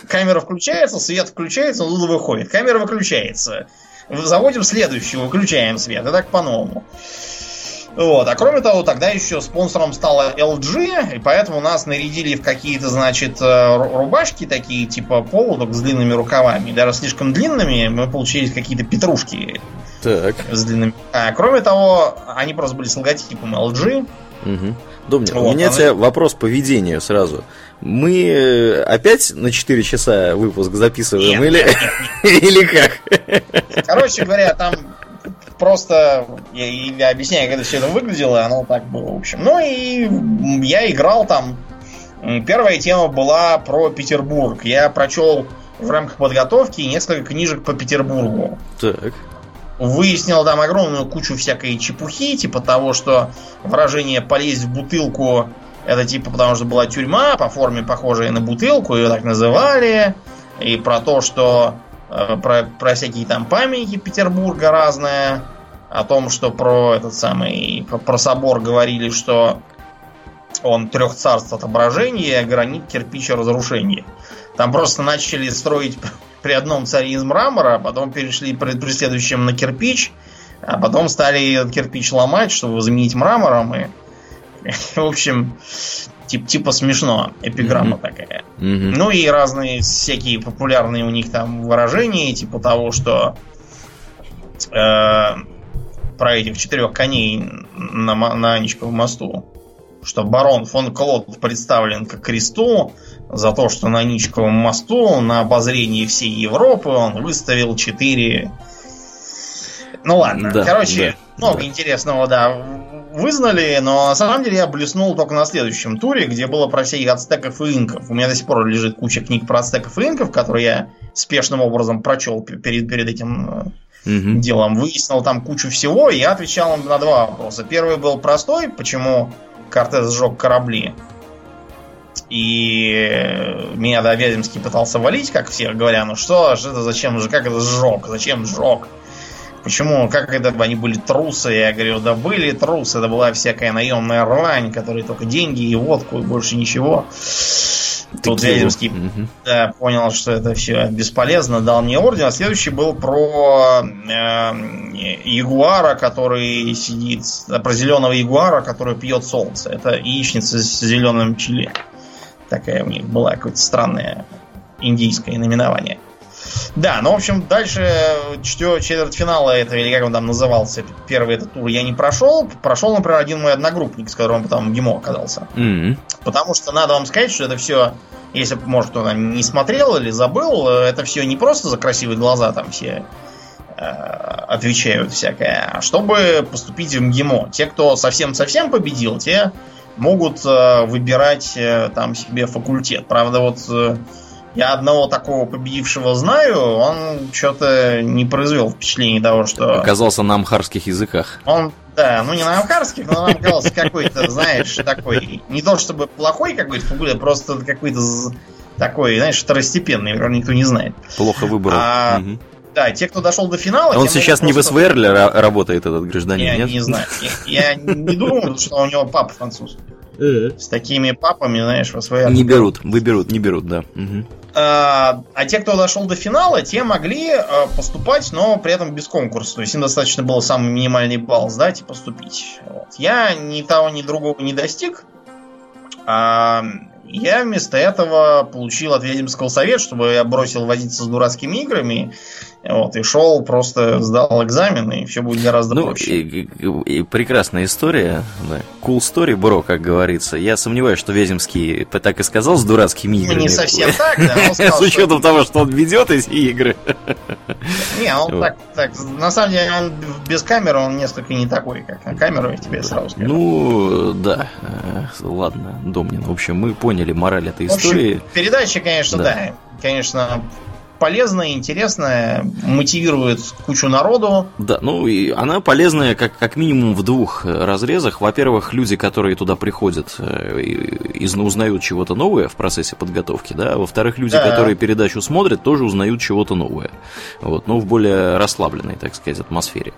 Камера включается, свет включается, он выходит. Камера выключается заводим следующую, выключаем свет. И так по-новому. Вот. А кроме того, тогда еще спонсором стала LG, и поэтому нас нарядили в какие-то, значит, э, рубашки такие, типа полудок с длинными рукавами. Даже слишком длинными мы получились какие-то петрушки так. с длинными. А кроме того, они просто были с логотипом LG. Угу. Домнин, вот, у меня она... вопрос по ведению сразу. Мы э, опять на 4 часа выпуск записываем нет, или... Нет, нет. или как? Короче говоря, там просто я, я объясняю, как это все это выглядело, оно так было, в общем. Ну и я играл там. Первая тема была про Петербург. Я прочел в рамках подготовки несколько книжек по Петербургу. Так. Выяснил там огромную кучу всякой чепухи, типа того, что выражение полезть в бутылку это типа потому что была тюрьма, по форме похожая на бутылку, ее так называли. И про то, что про, про всякие там памятники Петербурга разные, о том, что про этот самый, про, про собор говорили, что он трех царств отображения, гранит, кирпич разрушение. Там просто начали строить при одном царе из мрамора, а потом перешли при, при следующем на кирпич, а потом стали кирпич ломать, чтобы заменить мрамором. И, в общем, Тип, типа смешно, эпиграмма mm-hmm. такая. Mm-hmm. Ну и разные всякие популярные у них там выражения, типа того, что э, про этих четырех коней на, на Анечковом мосту, что барон фон Клод представлен к кресту за то, что на Аничковом мосту на обозрении всей Европы он выставил четыре... Ну ладно, да, короче, да, много да. интересного, да, вызнали, но на самом деле я блеснул только на следующем туре, где было про всяких ацтеков и инков. У меня до сих пор лежит куча книг про ацтеков и инков, которые я спешным образом прочел перед, перед этим угу. делом. Выяснил там кучу всего, и я отвечал на два вопроса. Первый был простой, почему Кортес сжег корабли. И меня, да, Вяземский пытался валить, как все говоря, ну что, что это, зачем же, как это сжег, зачем сжег? Почему, как это они были трусы? Я говорю, да были трусы, это была всякая наемная рвань, которая только деньги и водку, и больше ничего. Тут Вяземский угу. да, понял, что это все бесполезно, дал мне орден. А следующий был про э, ягуара, который сидит, про зеленого ягуара, который пьет солнце. Это яичница с зеленым чили. Такая у них была какое-то странное индийское наименование. Да, ну, в общем, дальше четвертьфинала этого, или как он там назывался, первый этот тур я не прошел. Прошел, например, один мой одногруппник, с которым потом ГИМО оказался. Mm-hmm. Потому что надо вам сказать, что это все, если, может, кто там не смотрел или забыл, это все не просто за красивые глаза там все э, отвечают всякое, а чтобы поступить в МГИМО. Те, кто совсем-совсем победил, те могут э, выбирать э, там себе факультет. Правда, вот э, я одного такого победившего знаю, он что-то не произвел впечатление того, что... Оказался на амхарских языках. Он, да, ну не на амхарских, но он оказался какой-то, знаешь, такой... Не то чтобы плохой какой-то фигура, просто какой-то такой, знаешь, второстепенный, никто не знает. Плохо выбрал. А, угу. Да, те, кто дошел до финала... Он сейчас не просто... в СВР работает, этот гражданин, я нет? не знаю. Я, я не думаю, что у него папа француз. Э. С такими папами, знаешь, в СВР... Не берут, выберут, не берут, да. Угу. А, а те, кто дошел до финала, те могли а, поступать, но при этом без конкурса. То есть им достаточно было самый минимальный балл сдать и поступить. Вот. Я ни того, ни другого не достиг. А, я вместо этого получил от Ведьмского совета, чтобы я бросил возиться с дурацкими играми вот, и шел, просто сдал экзамен, и все будет гораздо ну, проще. И, и, и прекрасная история. Да. Cool story, бро, как говорится. Я сомневаюсь, что Вяземский так и сказал с дурацкими играми. Ну, не совсем так, да. С учетом того, что он ведет эти игры. Не, он так, так, на самом деле, он без камеры, он несколько не такой, как на камеру, я тебе сразу скажу. Ну, да. Э, ладно, Домнин. В общем, мы поняли мораль этой истории. Передача, конечно, да. Конечно, полезная, интересная, мотивирует кучу народу. Да, ну и она полезная как, как минимум в двух разрезах. Во-первых, люди, которые туда приходят, э, и, узнают чего-то новое в процессе подготовки, да. Во-вторых, люди, да. которые передачу смотрят, тоже узнают чего-то новое. Вот, но в более расслабленной, так сказать, атмосфере.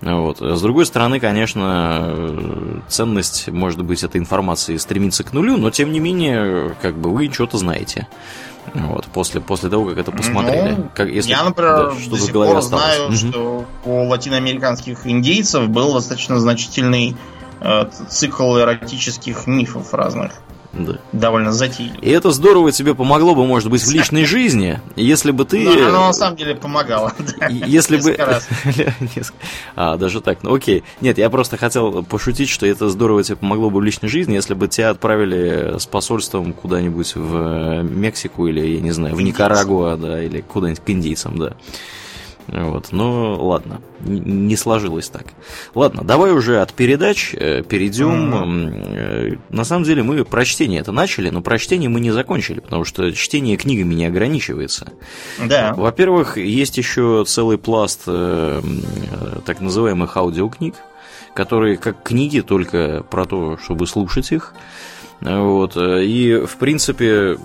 Вот. С другой стороны, конечно, ценность, может быть, этой информации стремится к нулю, но тем не менее, как бы вы что-то знаете. Вот, после, после того, как это посмотрели смотрели? Ну, как, если, я, например, да, до сих пор знаю, угу. что у латиноамериканских индейцев был достаточно значительный э, цикл эротических мифов разных. Да. Довольно затейливо. И это здорово тебе помогло бы, может быть, в личной жизни, если бы ты... Ну, оно на самом деле помогало. Если бы... А, даже так, ну окей. Нет, я просто хотел пошутить, что это здорово тебе помогло бы в личной жизни, если бы тебя отправили с посольством куда-нибудь в Мексику или, я не знаю, в Никарагуа, да, или куда-нибудь к индийцам, да. Вот, ну ладно, не сложилось так. Ладно, давай уже от передач э, перейдем. Mm-hmm. На самом деле мы прочтение это начали, но прочтение мы не закончили, потому что чтение книгами не ограничивается. Да. Во-первых, есть еще целый пласт э, так называемых аудиокниг, которые как книги, только про то, чтобы слушать их. Вот. И, в принципе,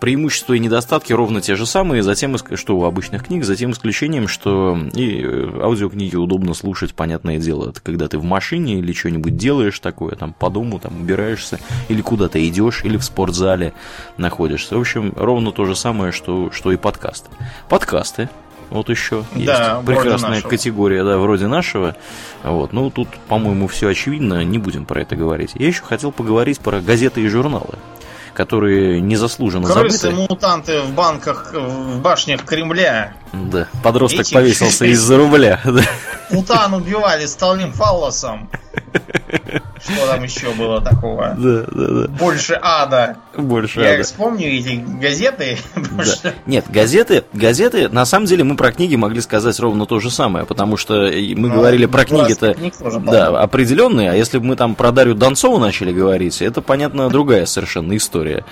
преимущества и недостатки ровно те же самые, затем, что у обычных книг, за тем исключением, что и э, аудиокниги удобно слушать, понятное дело, это когда ты в машине или что-нибудь делаешь такое, там по дому там убираешься, или куда-то идешь, или в спортзале находишься. В общем, ровно то же самое, что, что и подкасты. Подкасты вот еще есть да, прекрасная категория, да, вроде нашего. Вот. Ну, тут, по-моему, все очевидно, не будем про это говорить. Я еще хотел поговорить про газеты и журналы которые незаслуженно Крысы, забыты. мутанты в банках, в башнях Кремля. Да, подросток Эти... повесился из-за рубля. Мутан убивали стальным фаллосом. Что там еще было такого? Да, да, да. Больше ада. Больше Я ада. вспомню эти газеты. Да. Нет, газеты, газеты, на самом деле мы про книги могли сказать ровно то же самое, потому что мы ну, говорили про книги-то да, определенные, а если бы мы там про Дарью Донцову начали говорить, это, понятно, другая совершенно история.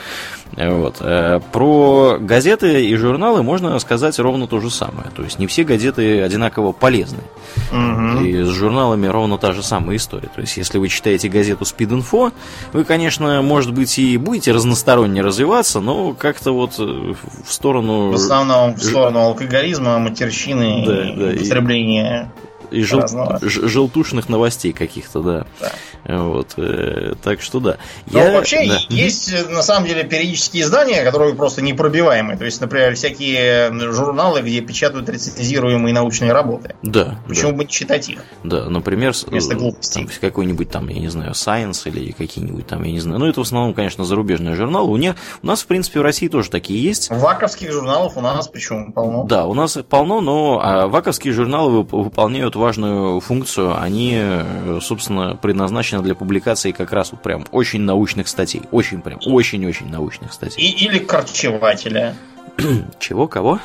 Вот. Э, про газеты и журналы можно сказать ровно то же самое. То есть не все газеты одинаково полезны. Угу. И с журналами ровно та же самая история. То есть если вы читаете газету Speed Info, вы, конечно, может быть и будете разносторонне развиваться, но как-то вот э, в сторону... В основном в сторону алкоголизма, матерщины да, и да, употребления и жел... желтушных новостей каких-то, да. да. Вот, э, так что да. Но Я... вообще да. есть на самом деле периодические издания, которые просто непробиваемые. То есть, например, всякие журналы, где печатают рецензируемые научные работы. Да. Почему да. бы не читать их? Да, например, вместо глупостей. какой-нибудь там, я не знаю, Science или какие-нибудь там, я не знаю. Ну, это в основном, конечно, зарубежные журналы. У, не... у нас, в принципе, в России тоже такие есть. Ваковских журналов у нас почему полно? Да, у нас полно, но а, ваковские журналы выполняют важную функцию. Они, э, собственно, предназначены для публикации как раз вот прям очень научных статей. Очень прям, очень-очень научных статей. И, или корчевателя. Чего, кого?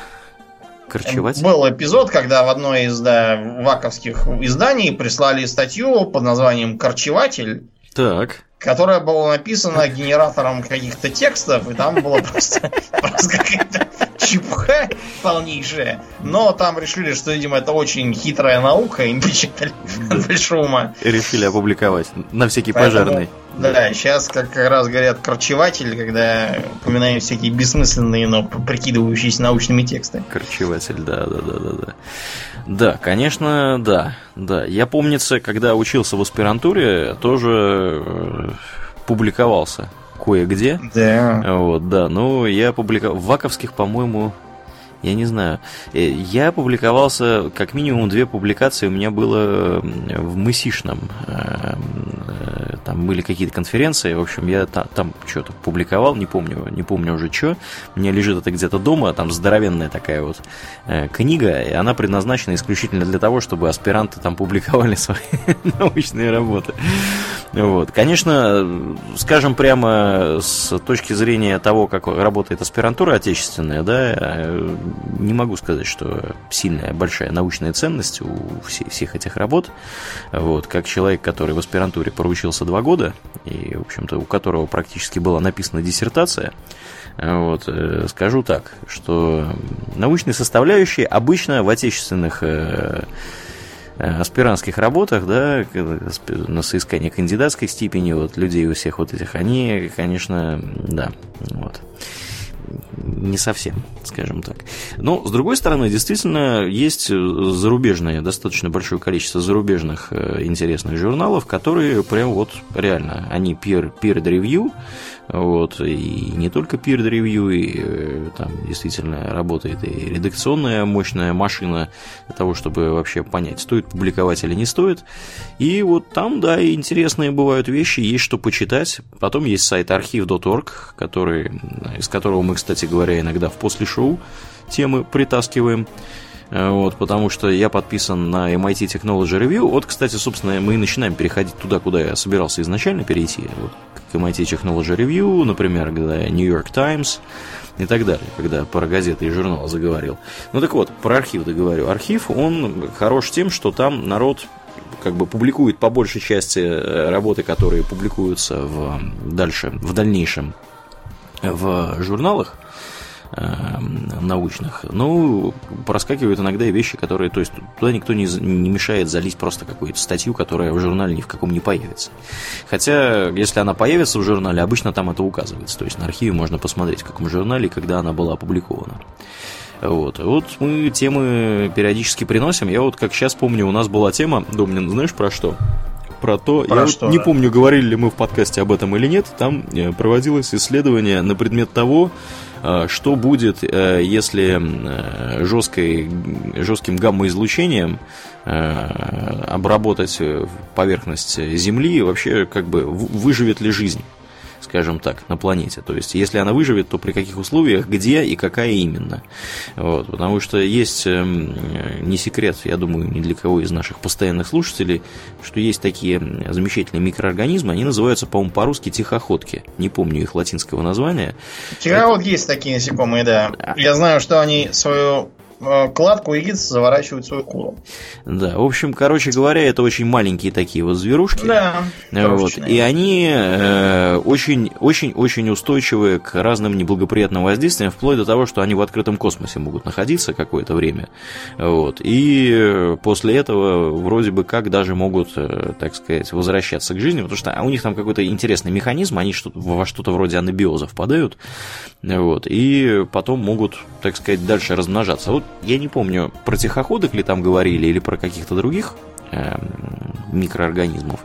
Корчеватель? Был эпизод, когда в одной из да, ваковских изданий прислали статью под названием «Корчеватель». Так которая была написана генератором каких-то текстов, и там было просто, просто какая-то чепуха полнейшая. Но там решили, что, видимо, это очень хитрая наука, и почитали большого Решили опубликовать на всякий пожарный. Да, сейчас как раз говорят корчеватель, когда упоминаем всякие бессмысленные, но прикидывающиеся научными тексты. Корчеватель, да, да, да, да, да. Да, конечно, да, да. Я помнится, когда учился в аспирантуре, тоже э, публиковался кое-где. Да. Вот, да. Ну, я публиковал. В Ваковских, по-моему, я не знаю. Э, я публиковался, как минимум две публикации у меня было в Мысишном. Э, э, там были какие-то конференции, в общем, я там, что-то публиковал, не помню, не помню уже что. У меня лежит это где-то дома, там здоровенная такая вот книга, и она предназначена исключительно для того, чтобы аспиранты там публиковали свои научные работы. Вот. Конечно, скажем прямо с точки зрения того, как работает аспирантура отечественная, да, не могу сказать, что сильная, большая научная ценность у всех этих работ. Вот, как человек, который в аспирантуре проучился два года, и, в общем-то, у которого практически была написана диссертация, вот, э, скажу так, что научные составляющие обычно в отечественных э, э, аспирантских работах, да, на соискание кандидатской степени вот людей у всех вот этих, они, конечно, да, вот не совсем, скажем так. Но, с другой стороны, действительно, есть зарубежное, достаточно большое количество зарубежных э, интересных журналов, которые прям вот реально, они peer, peer review, Вот, и не только peer review, и э, там действительно работает и редакционная мощная машина для того, чтобы вообще понять, стоит публиковать или не стоит. И вот там, да, интересные бывают вещи, есть что почитать. Потом есть сайт архив.org, который, из которого мы, кстати говоря, иногда в после шоу темы притаскиваем. Э, вот, потому что я подписан на MIT Technology Review. Вот, кстати, собственно, мы начинаем переходить туда, куда я собирался изначально перейти. Вот, к MIT Technology Review, например, когда New York Times и так далее, когда про газеты и журналы заговорил. Ну так вот, про архив договорю. Архив, он хорош тем, что там народ как бы публикует по большей части э, работы, которые публикуются в, дальше, в дальнейшем в журналах, научных. Ну, проскакивают иногда и вещи, которые, то есть туда никто не, не мешает залить просто какую-то статью, которая в журнале ни в каком не появится. Хотя, если она появится в журнале, обычно там это указывается. То есть на архиве можно посмотреть, в каком журнале, когда она была опубликована. Вот. вот мы темы периодически приносим. Я вот как сейчас помню, у нас была тема, Домнин, знаешь про что? про то, про я что, вот не да? помню, говорили ли мы в подкасте об этом или нет, там э, проводилось исследование на предмет того, что будет, э, если жесткой, жестким гамма-излучением обработать поверхность Земли, вообще как бы выживет ли жизнь? Скажем так, на планете. То есть, если она выживет, то при каких условиях, где и какая именно. Вот, потому что есть эм, не секрет, я думаю, ни для кого из наших постоянных слушателей, что есть такие замечательные микроорганизмы, они называются, по-моему, по-русски тихоходки. Не помню их латинского названия. Тихоход Это... есть такие насекомые, да. А. Я знаю, что они свою кладку яиц заворачивают свою куру. Да, в общем, короче говоря, это очень маленькие такие вот зверушки. Да. Вот, и они очень-очень-очень э, устойчивы к разным неблагоприятным воздействиям, вплоть до того, что они в открытом космосе могут находиться какое-то время. Вот, и после этого вроде бы как даже могут, э, так сказать, возвращаться к жизни, потому что у них там какой-то интересный механизм, они что во что-то вроде анабиоза впадают, вот, и потом могут, так сказать, дальше размножаться. Вот я не помню, про тихоходок ли там говорили, или про каких-то других э, микроорганизмов,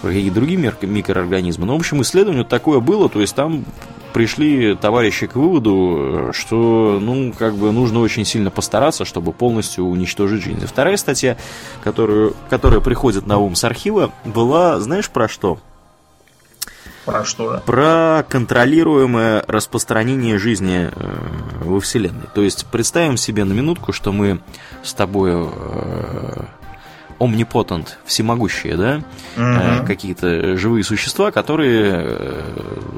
про какие-то другие микроорганизмы. Но, в общем, исследование такое было, то есть там пришли товарищи к выводу, что, ну, как бы нужно очень сильно постараться, чтобы полностью уничтожить жизнь. Вторая статья, которую, которая приходит на ум с архива, была, знаешь, про что? Про что? Про контролируемое распространение жизни э, во Вселенной. То есть представим себе на минутку, что мы с тобой э, омнипотент, всемогущие, да, угу. какие-то живые существа, которые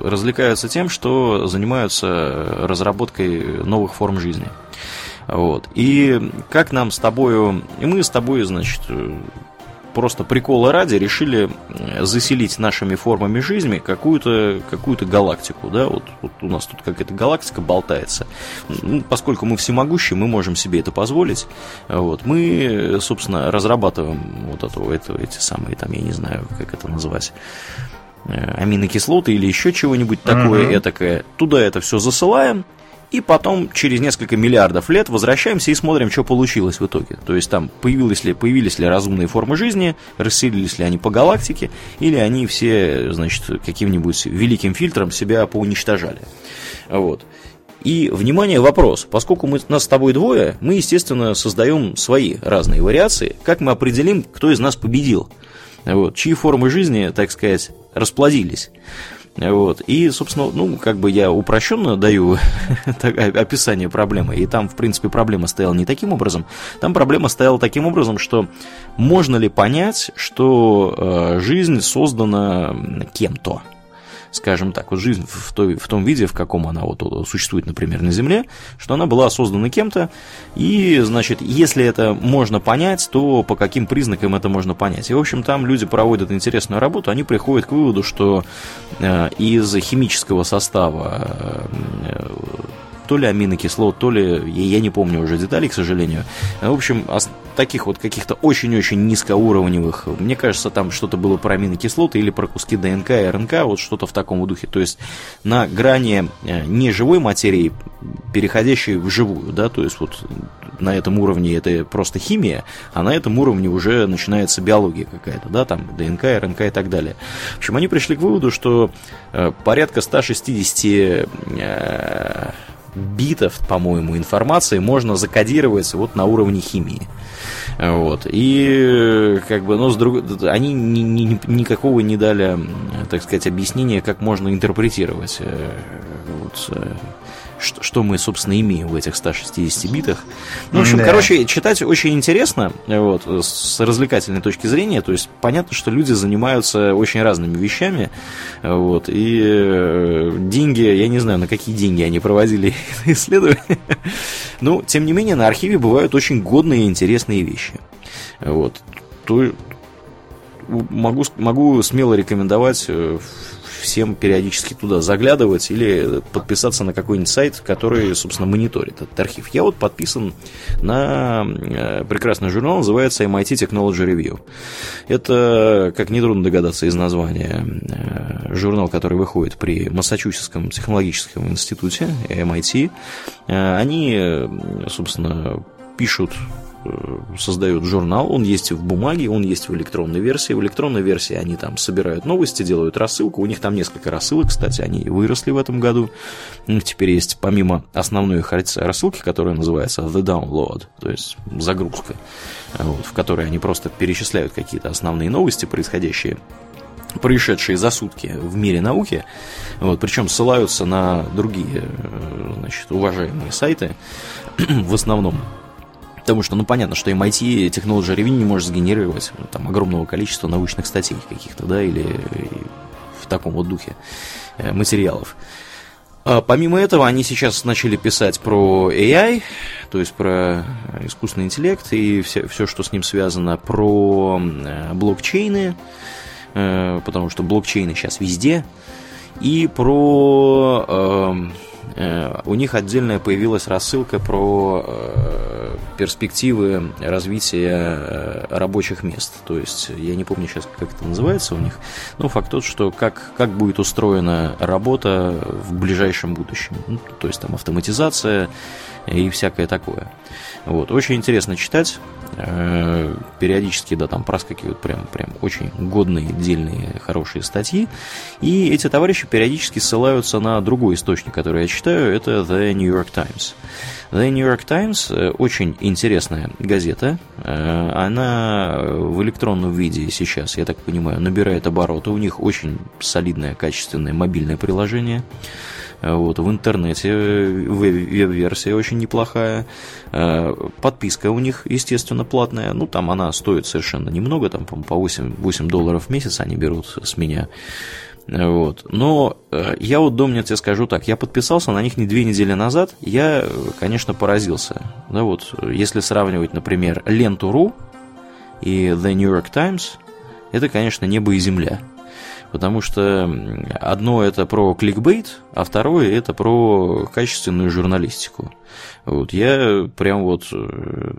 развлекаются тем, что занимаются разработкой новых форм жизни. Вот. И как нам с тобою, и мы с тобой, значит, просто прикола ради решили заселить нашими формами жизни какую-то какую галактику, да, вот, вот у нас тут какая-то галактика болтается. Ну, поскольку мы всемогущие, мы можем себе это позволить. Вот, мы, собственно, разрабатываем вот это, это, эти самые, там, я не знаю, как это назвать, э, аминокислоты или еще чего-нибудь такое uh-huh. этакое. Туда это все засылаем, и потом через несколько миллиардов лет возвращаемся и смотрим, что получилось в итоге. То есть там появились ли, появились ли разумные формы жизни, расселились ли они по галактике, или они все, значит, каким-нибудь великим фильтром себя поуничтожали. Вот. И, внимание, вопрос. Поскольку мы, нас с тобой двое, мы, естественно, создаем свои разные вариации. Как мы определим, кто из нас победил? Вот. Чьи формы жизни, так сказать, расплодились? Вот. И, собственно, ну, как бы я упрощенно даю описание проблемы. И там, в принципе, проблема стояла не таким образом. Там проблема стояла таким образом, что можно ли понять, что э, жизнь создана кем-то скажем так, вот жизнь в, той, в том виде, в каком она вот существует, например, на Земле, что она была создана кем-то, и, значит, если это можно понять, то по каким признакам это можно понять. И, в общем, там люди проводят интересную работу, они приходят к выводу, что э, из химического состава э, то ли аминокислот, то ли, я не помню уже деталей, к сожалению. В общем, таких вот каких-то очень-очень низкоуровневых, мне кажется, там что-то было про аминокислоты или про куски ДНК и РНК, вот что-то в таком духе. То есть на грани э, неживой материи, переходящей в живую, да, то есть вот на этом уровне это просто химия, а на этом уровне уже начинается биология какая-то, да, там ДНК, РНК и так далее. В общем, они пришли к выводу, что э, порядка 160 э, битов, по-моему, информации можно закодировать вот на уровне химии. Вот. И как бы, ну, с друг... они ни, ни, никакого не дали, так сказать, объяснения, как можно интерпретировать э, вот, э, что, что мы, собственно, имеем в этих 160 битах. Ну, в общем, да. короче, читать очень интересно, вот, с развлекательной точки зрения, то есть понятно, что люди занимаются очень разными вещами, вот, и э, деньги, я не знаю, на какие деньги они проводили исследования, но, тем не менее, на архиве бывают очень годные и интересные вещи. Вот. То, могу, могу смело рекомендовать э, всем периодически туда заглядывать или подписаться на какой-нибудь сайт, который, собственно, мониторит этот архив. Я вот подписан на э, прекрасный журнал, называется MIT Technology Review. Это, как нетрудно догадаться из названия, э, журнал, который выходит при Массачусетском технологическом институте, MIT. Э, они, собственно, пишут Э, создают журнал, он есть в бумаге, он есть в электронной версии. В электронной версии они там собирают новости, делают рассылку. У них там несколько рассылок, кстати, они выросли в этом году. Теперь есть помимо основной рассылки, которая называется The Download, то есть загрузка, вот, в которой они просто перечисляют какие-то основные новости, происходящие происшедшие за сутки в мире науки, вот, причем ссылаются на другие э, значит, уважаемые сайты, в основном Потому что, ну, понятно, что MIT Technology Review не может сгенерировать ну, там огромного количества научных статей каких-то, да, или в таком вот духе э, материалов. А помимо этого, они сейчас начали писать про AI, то есть про искусственный интеллект и все, все что с ним связано, про э, блокчейны, э, потому что блокчейны сейчас везде, и про эм, Э, у них отдельная появилась рассылка про э, перспективы развития э, рабочих мест. То есть, я не помню сейчас, как это называется у них, но факт тот, что как, как будет устроена работа в ближайшем будущем. Ну, то есть, там автоматизация и всякое такое. Вот. Очень интересно читать. Э, периодически, да, там проскакивают прям, прям очень годные, дельные, хорошие статьи. И эти товарищи периодически ссылаются на другой источник, который я читаю, это The New York Times. The New York Times э, очень интересная газета. Э, она в электронном виде сейчас, я так понимаю, набирает обороты. У них очень солидное, качественное мобильное приложение. Вот, в интернете веб-версия очень неплохая. Э, подписка у них, естественно, платная. Ну, там она стоит совершенно немного, там, по 8, 8 долларов в месяц они берут с меня. Вот. Но э, я вот, Домнин, тебе скажу так, я подписался на них не две недели назад, я, конечно, поразился. Да, вот, если сравнивать, например, Ленту.ру и The New York Times, это, конечно, небо и земля. Потому что одно это про кликбейт, а второе это про качественную журналистику. Вот я прям вот э,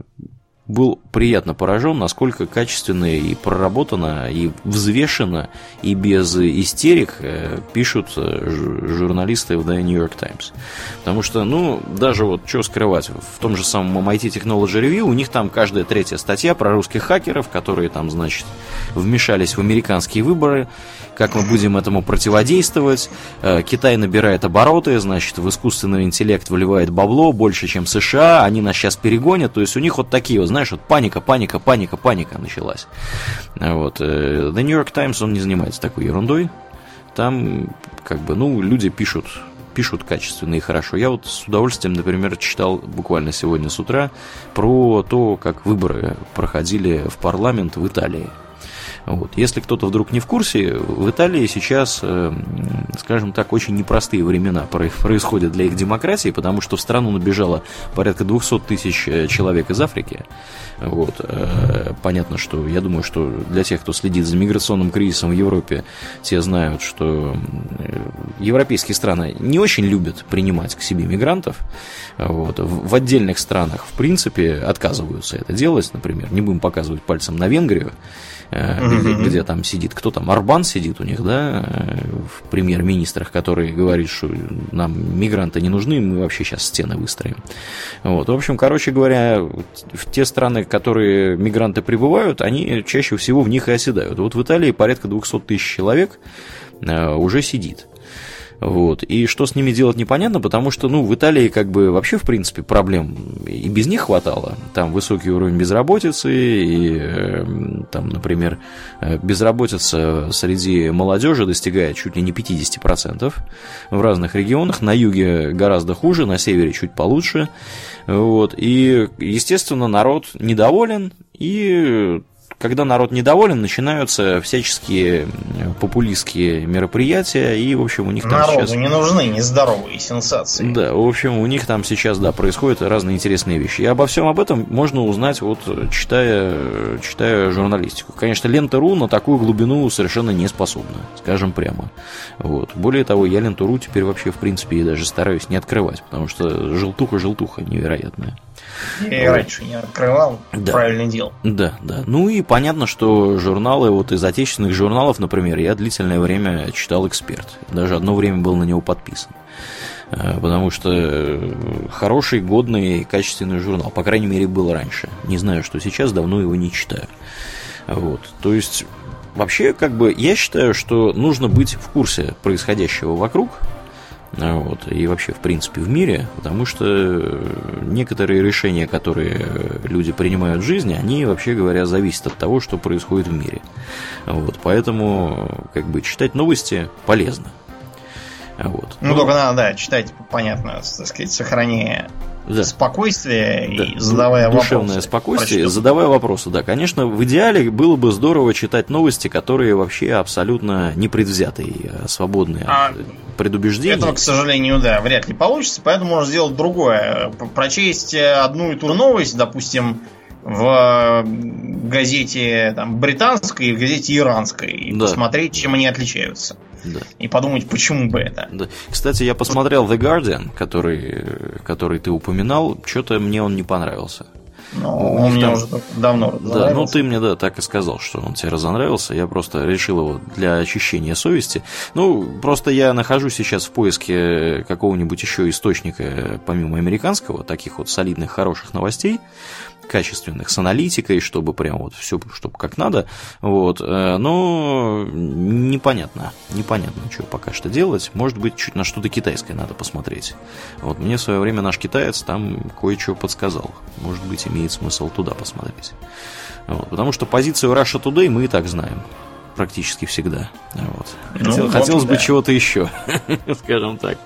был приятно поражен, насколько качественно и проработано, и взвешенно, и без истерик э, пишут э, журналисты в The New York Times. Потому что, ну, даже вот, что скрывать, в том же самом MIT Technology Review у них там каждая третья статья про русских хакеров, которые там, значит, вмешались в американские выборы, как мы будем этому противодействовать. Э, Китай набирает обороты, значит, в искусственный интеллект выливает бабло больше, чем США, они нас сейчас перегонят, то есть у них вот такие вот, знаешь, вот паника, паника, паника, паника началась. Вот. Э, The New York Times, он не занимается такой ерундой. Там, как бы, ну, люди пишут пишут качественно и хорошо. Я вот с удовольствием, например, читал буквально сегодня с утра про то, как выборы проходили в парламент в Италии. Вот. Если кто-то вдруг не в курсе, в Италии сейчас, э, скажем так, очень непростые времена происходят для их демократии, потому что в страну набежало порядка 200 тысяч э, человек из Африки. Вот. Э, понятно, что я думаю, что для тех, кто следит за миграционным кризисом в Европе, те знают, что европейские страны не очень любят принимать к себе мигрантов. Вот. В отдельных странах, в принципе, отказываются это делать. Например, не будем показывать пальцем на Венгрию. где, где там сидит, кто там, Арбан сидит у них, да, в премьер-министрах, который говорит, что нам мигранты не нужны, мы вообще сейчас стены выстроим. Вот. В общем, короче говоря, в те страны, которые мигранты прибывают, они чаще всего в них и оседают. Вот в Италии порядка 200 тысяч человек уже сидит. Вот. И что с ними делать непонятно, потому что, ну, в Италии как бы вообще, в принципе, проблем и без них хватало. Там высокий уровень безработицы, и э, там, например, э, безработица среди молодежи достигает чуть ли не 50% в разных регионах. На юге гораздо хуже, на севере чуть получше. Вот. И, естественно, народ недоволен, и когда народ недоволен, начинаются всяческие популистские мероприятия, и, в общем, у них там Народу сейчас... не нужны нездоровые сенсации. Да, в общем, у них там сейчас, да, происходят разные интересные вещи. И обо всем об этом можно узнать, вот, читая, читая журналистику. Конечно, Лента.ру на такую глубину совершенно не способна, скажем прямо. Вот. Более того, я Ленту.ру теперь вообще, в принципе, и даже стараюсь не открывать, потому что желтуха-желтуха невероятная. Я и раньше не открывал, да. правильно делал. Да, да. Ну и понятно, что журналы, вот из отечественных журналов, например, я длительное время читал «Эксперт». Даже одно время был на него подписан. Э, потому что хороший, годный, качественный журнал. По крайней мере, был раньше. Не знаю, что сейчас, давно его не читаю. Вот. То есть, вообще, как бы, я считаю, что нужно быть в курсе происходящего вокруг, вот, и вообще, в принципе, в мире, потому что некоторые решения, которые люди принимают в жизни, они, вообще говоря, зависят от того, что происходит в мире. Вот, поэтому, как бы, читать новости полезно. Вот. Ну, ну, только надо, да, читать, понятно, так сказать, сохраняя да. спокойствие да. и задавая Душевное вопросы. Душевное спокойствие, прочту. задавая вопросы, да. Конечно, в идеале было бы здорово читать новости, которые вообще абсолютно непредвзятые, а свободные а от предубеждений. Этого, к сожалению, да, вряд ли получится, поэтому можно сделать другое. Прочесть одну и ту же новость, допустим, в газете там, британской и в газете иранской и да. посмотреть, чем они отличаются. Да. И подумать, почему бы это. Да. Кстати, я посмотрел The Guardian, который, который ты упоминал, что-то мне он не понравился. Ну, он мне там... уже давно Да, ну ты мне, да, так и сказал, что он тебе разонравился. Я просто решил его для очищения совести. Ну, просто я нахожусь сейчас в поиске какого-нибудь еще источника, помимо американского, таких вот солидных, хороших новостей качественных, с аналитикой, чтобы прям вот все, чтобы как надо, вот, э, но непонятно, непонятно, что пока что делать, может быть, чуть на что-то китайское надо посмотреть, вот, мне в свое время наш китаец там кое-что подсказал, может быть, имеет смысл туда посмотреть, вот, потому что позицию Russia Today мы и так знаем, практически всегда. Вот. Ну, хотелось да. бы чего-то еще, скажем так.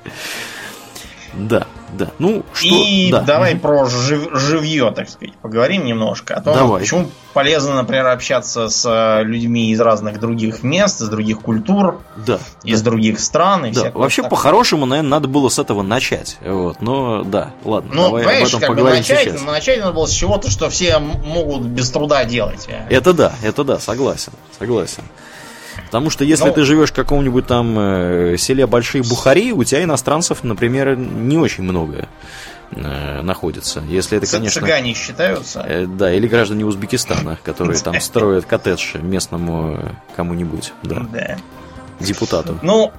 Да, да. Ну, что... И да. давай про жив... живье, так сказать, поговорим немножко. О том, давай. почему полезно, например, общаться с э, людьми из разных других мест, из других культур, да, из да. других стран. И да. Вообще, по-хорошему, наверное, надо было с этого начать. Вот. Но да, ладно, ну, давай об этом как поговорим бы начать, сейчас. Начать надо было с чего-то, что все могут без труда делать. Это да, это да, согласен, согласен. Потому что если Но... Ну, ты живешь в каком-нибудь там э, селе Большие Бухари, у тебя иностранцев, например, не очень много э, находится. Если это, конечно... Цыгане считаются? Э, да, или граждане Узбекистана, которые там строят коттедж местному кому-нибудь, да. Да. Депутату. Ну,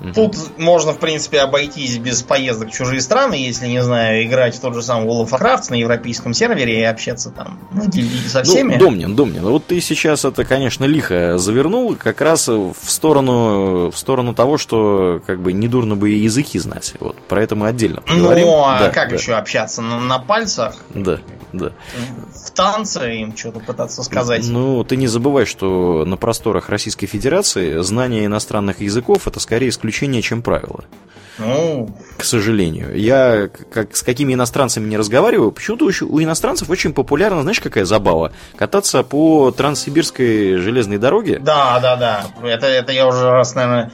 Угу. Тут можно, в принципе, обойтись без поездок в чужие страны, если, не знаю, играть в тот же самый World of Warcraft на европейском сервере и общаться там со ну, всеми. Ну, Домнин, Домнин, вот ты сейчас это, конечно, лихо завернул как раз в сторону, в сторону того, что как бы недурно бы и языки знать. Вот, про это мы отдельно ну, поговорим. Ну, а да, как да. еще общаться? На, на пальцах? Да, да. В танце им что-то пытаться сказать. Ну, ты не забывай, что на просторах Российской Федерации знание иностранных языков это скорее исключение исключение, чем правило. Ну... К сожалению. Я как, с какими иностранцами не разговариваю, почему-то у иностранцев очень популярна, знаешь, какая забава? Кататься по Транссибирской железной дороге. Да, да, да. Это, это я уже раз, наверное,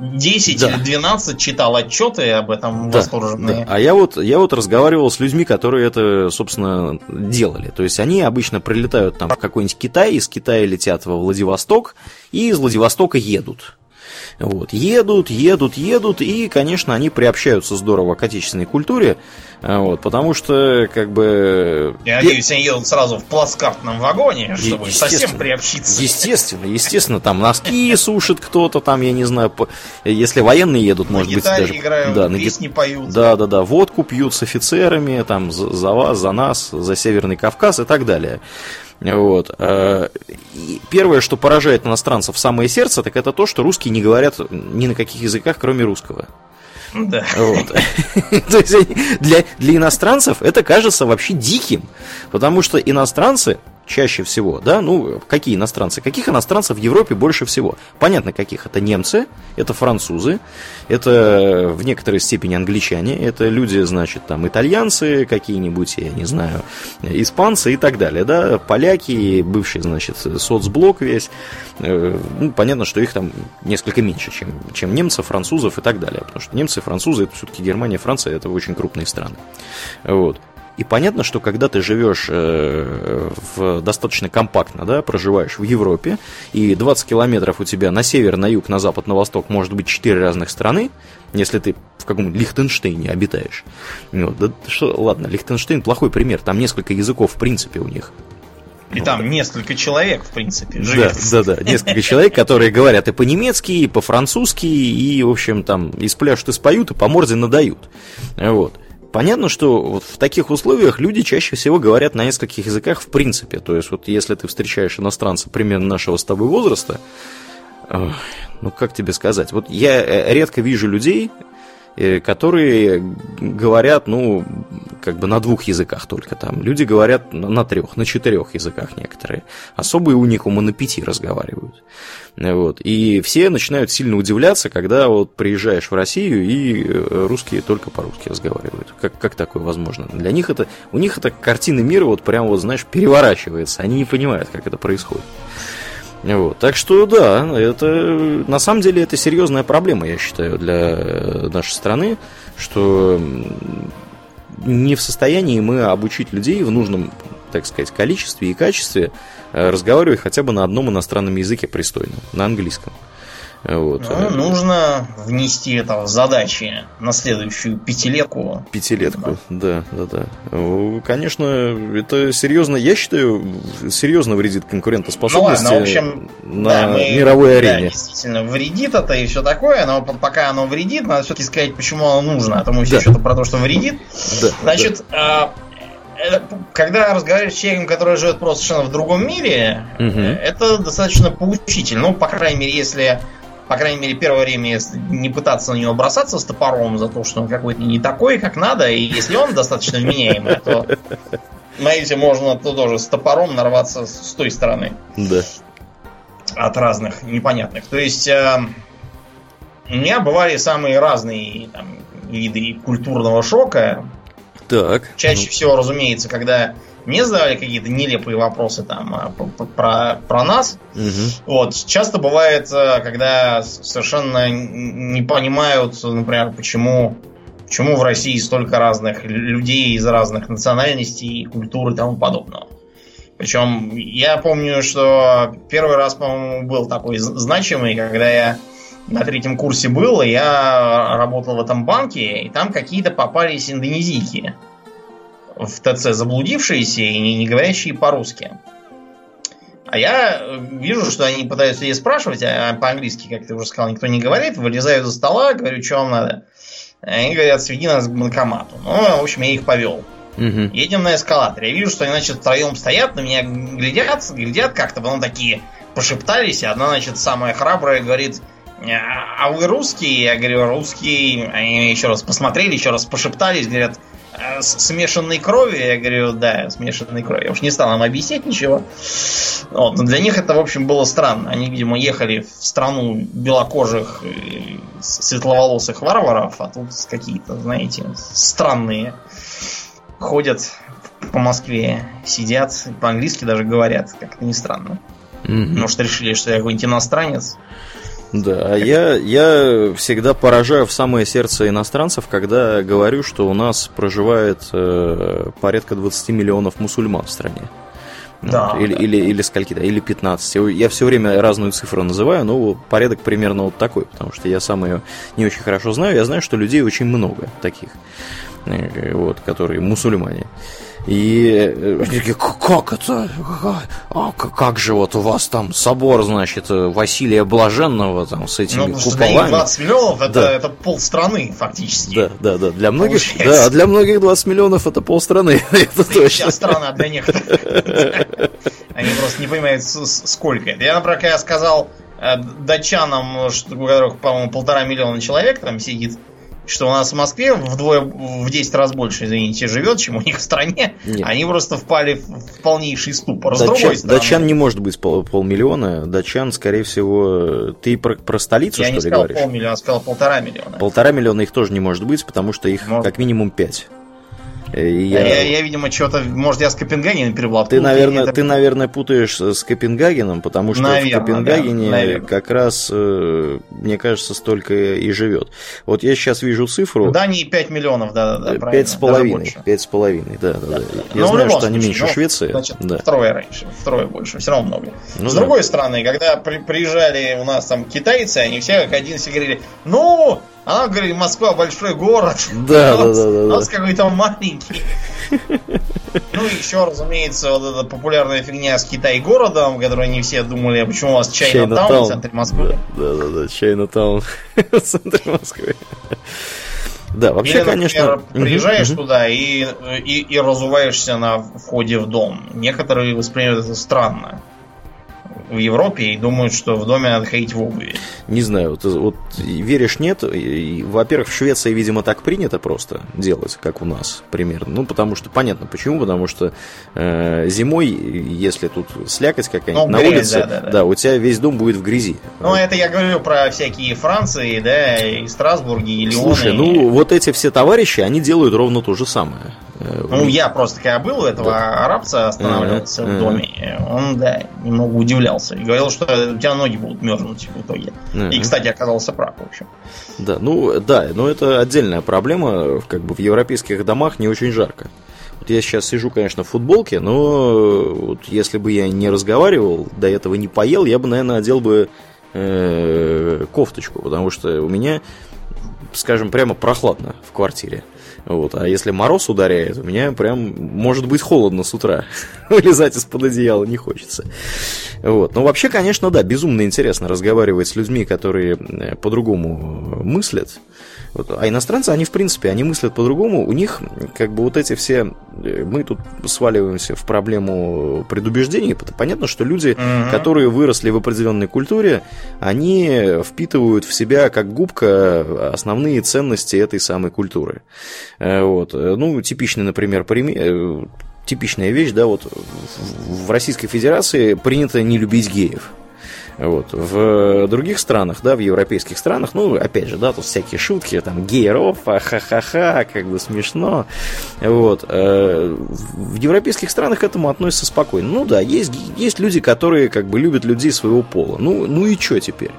10 да. или 12 читал отчеты об этом да, восторженные. Да. А я вот, я вот разговаривал с людьми, которые это, собственно, делали. То есть они обычно прилетают там в какой-нибудь Китай, из Китая летят во Владивосток и из Владивостока едут. Вот. Едут, едут, едут, и, конечно, они приобщаются здорово к отечественной культуре, вот, потому что, как бы... Я надеюсь, они едут сразу в плацкартном вагоне, чтобы совсем приобщиться. Естественно, естественно, там носки сушит кто-то, там, я не знаю, если военные едут, может быть, даже... играют, да, песни поют. Да, да, да, водку пьют с офицерами, там, за вас, за нас, за Северный Кавказ и так далее. Вот. Э, и первое, что поражает иностранцев в самое сердце, так это то, что русские не говорят ни на каких языках, кроме русского. Да. То есть для, для иностранцев это кажется вообще диким, потому что иностранцы чаще всего, да, ну, какие иностранцы? Каких иностранцев в Европе больше всего? Понятно, каких. Это немцы, это французы, это в некоторой степени англичане, это люди, значит, там, итальянцы какие-нибудь, я не знаю, испанцы и так далее, да, поляки, бывший, значит, соцблок весь, э, ну, понятно, что их там несколько меньше, чем, чем немцев, французов и так далее, потому что немцы, французы, это все-таки Германия, Франция, это очень крупные страны, вот. И понятно, что когда ты живешь э, в, достаточно компактно, да, проживаешь в Европе, и 20 километров у тебя на север, на юг, на запад, на восток может быть 4 разных страны, если ты в каком-нибудь Лихтенштейне обитаешь. Вот, да, что, ладно, Лихтенштейн плохой пример, там несколько языков в принципе у них. И там несколько человек, в принципе, живет. Да, да, да. Несколько человек, которые говорят и по-немецки, и по-французски, и, в общем, там, и спляшут, и споют, и по морзе надают. Вот. Понятно, что вот в таких условиях люди чаще всего говорят на нескольких языках в принципе. То есть, вот если ты встречаешь иностранца примерно нашего с тобой возраста, ну как тебе сказать, вот я э, редко вижу людей, Э, которые говорят, ну, как бы на двух языках только там. Люди говорят на трех, на четырех языках некоторые. Особые у них умы на пяти разговаривают. Вот. И все начинают сильно удивляться, когда вот приезжаешь в Россию и э, русские только по-русски разговаривают. Как, как такое возможно? Для них это, у них это картина мира вот прям вот, знаешь, переворачивается. Они не понимают, как это происходит. Вот. Так что да, это на самом деле это серьезная проблема, я считаю, для нашей страны, что не в состоянии мы обучить людей в нужном, так сказать, количестве и качестве э, разговаривать хотя бы на одном иностранном языке пристойном, на английском. Вот. Ну, нужно внести это в задачи на следующую пятилетку. Пятилетку, да, да, да. да. Конечно, это серьезно, я считаю, серьезно вредит конкурентоспособности ну, ладно, в общем, на да, мы, мировой арене. Да, действительно, вредит это и все такое, но пока оно вредит, надо все-таки сказать, почему оно нужно. А то мы все да. что-то про то, что вредит. Да, Значит, да когда разговариваешь с человеком, который живет просто совершенно в другом мире, угу. это достаточно поучительно. Ну, по крайней мере, если по крайней мере, первое время, не пытаться на него бросаться с топором за то, что он какой-то не такой, как надо, и если он достаточно вменяемый, то знаете, можно то тоже с топором нарваться с той стороны. Да. От разных непонятных. То есть э, у меня бывали самые разные там, виды культурного шока. Так. Чаще ну... всего, разумеется, когда мне задавали какие-то нелепые вопросы там а, про, про нас. Угу. Вот. Часто бывает, э, когда совершенно не понимают, например, почему, почему в России столько разных людей из разных национальностей, культур и тому подобного. Причем я помню, что первый раз, по-моему, был такой значимый, когда я на третьем курсе был, и я работал в этом банке, и там какие-то попались индонезийки в ТЦ заблудившиеся и не, не говорящие по-русски. А я вижу, что они пытаются ей спрашивать, а по-английски, как ты уже сказал, никто не говорит. Вылезаю за стола, говорю, что вам надо. Они говорят, сведи нас к банкомату. Ну, в общем, я их повел. Угу. Едем на эскалаторе. Я вижу, что они, значит, втроем стоят, на меня глядят, глядят как-то, потом такие пошептались, и одна, значит, самая храбрая говорит, а вы русские? Я говорю, русские. Они еще раз посмотрели, еще раз пошептались, говорят, смешанной крови, я говорю, да, смешанной крови. Я уж не стал им объяснять ничего. Вот. Но для них это, в общем, было странно. Они, видимо, ехали в страну белокожих, светловолосых варваров, а тут какие-то, знаете, странные ходят по Москве, сидят, по-английски даже говорят, как-то не странно. Mm-hmm. Может, решили, что я какой-нибудь иностранец. Да, а я, я всегда поражаю в самое сердце иностранцев, когда говорю, что у нас проживает э, порядка 20 миллионов мусульман в стране. Да, вот, или, да. Или, или скольки, да, или 15. Я все время разную цифру называю, но порядок примерно вот такой, потому что я сам ее не очень хорошо знаю. Я знаю, что людей очень много таких, э, вот, которые мусульмане. И э, они такие, как это? А как же вот у вас там собор, значит, Василия Блаженного там с этими ну, куполами? 20 миллионов это, да. это полстраны фактически. Да, да, да. Для многих, Получается. да, для многих 20 миллионов это полстраны. это точно. Вся страна для некоторых. Они просто не понимают, сколько это. Я, например, когда сказал э, датчанам, что, у которых, по-моему, полтора миллиона человек там сидит, что у нас в Москве вдвое, в 10 раз больше, извините, живет, чем у них в стране, Нет. они просто впали в полнейший ступор. Датчан, С другой стороны... Датчан не может быть пол, полмиллиона, датчан, скорее всего, ты про, про столицу, я что ли, сказал говоришь? полмиллиона, я сказал полтора миллиона. Полтора миллиона их тоже не может быть, потому что их может... как минимум пять. Я... Я, я, видимо, что-то, может, я с Копенгагеном переплавал. Ты, наверное, это... ты, наверное, путаешь с Копенгагеном, потому что наверное, в Копенгагене да, как раз, э, мне кажется, столько и живет. Вот я сейчас вижу цифру. В Дании 5 миллионов, да-да-да. Пять с половиной. Пять с половиной, да, да, да. Я ну, знаю, что они меньше ну, Швеции. Значит, да. втрое раньше, втрое больше, все равно много. Ну, с да. другой стороны, когда при, приезжали у нас там китайцы, они все как один все говорили, ну, она говорит, Москва большой город. Да, да, да, да. У нас какой-то маленький. Ну, еще, разумеется, вот эта популярная фигня с Китай городом, которую они все думали, а почему у вас Чайна Таун в центре Москвы. Да, да, да, Чайна Таун в центре Москвы. Да, вообще, Или, конечно. Например, приезжаешь угу. туда и, и, и разуваешься на входе в дом. Некоторые воспринимают это странно в Европе и думают, что в доме надо ходить в обуви. Не знаю, вот, вот веришь, нет. Во-первых, в Швеции, видимо, так принято просто делать, как у нас примерно. Ну, потому что, понятно почему, потому что э, зимой, если тут слякоть какая-нибудь ну, на грязь, улице, да, да, да. да, у тебя весь дом будет в грязи. Ну, это я говорю про всякие Франции, да, и Страсбурги, и Лионы. Слушай, ну, вот эти все товарищи, они делают ровно то же самое. Ну, я просто, когда был у этого да. арабца, останавливался uh-huh. в доме, он, да, немного удивлялся. И говорил, что у тебя ноги будут мерзнуть в итоге. Uh-huh. И, кстати, оказался прав, в общем. Да, ну, да, но это отдельная проблема. Как бы в европейских домах не очень жарко. Вот я сейчас сижу, конечно, в футболке, но вот если бы я не разговаривал, до этого не поел, я бы, наверное, одел бы э, кофточку, потому что у меня, скажем, прямо прохладно в квартире. Вот. А если мороз ударяет, у меня прям может быть холодно с утра. Вылезать из-под одеяла не хочется. Вот. Но вообще, конечно, да, безумно интересно разговаривать с людьми, которые э, по-другому мыслят. Вот. А иностранцы, они, в принципе, они мыслят по-другому. У них, как бы, вот эти все... Э, мы тут сваливаемся в проблему предубеждений. Понятно, что люди, mm-hmm. которые выросли в определенной культуре, они впитывают в себя, как губка, основные ценности этой самой культуры. Э, вот. Ну, типичный, например, пример э, типичная вещь, да, вот в Российской Федерации принято не любить геев. Вот. В других странах, да, в европейских странах, ну, опять же, да, тут всякие шутки, там, гейров, ха-ха-ха, как бы смешно. Вот. Э, в европейских странах к этому относятся спокойно. Ну да, есть, есть люди, которые как бы любят людей своего пола. Ну, ну и что теперь?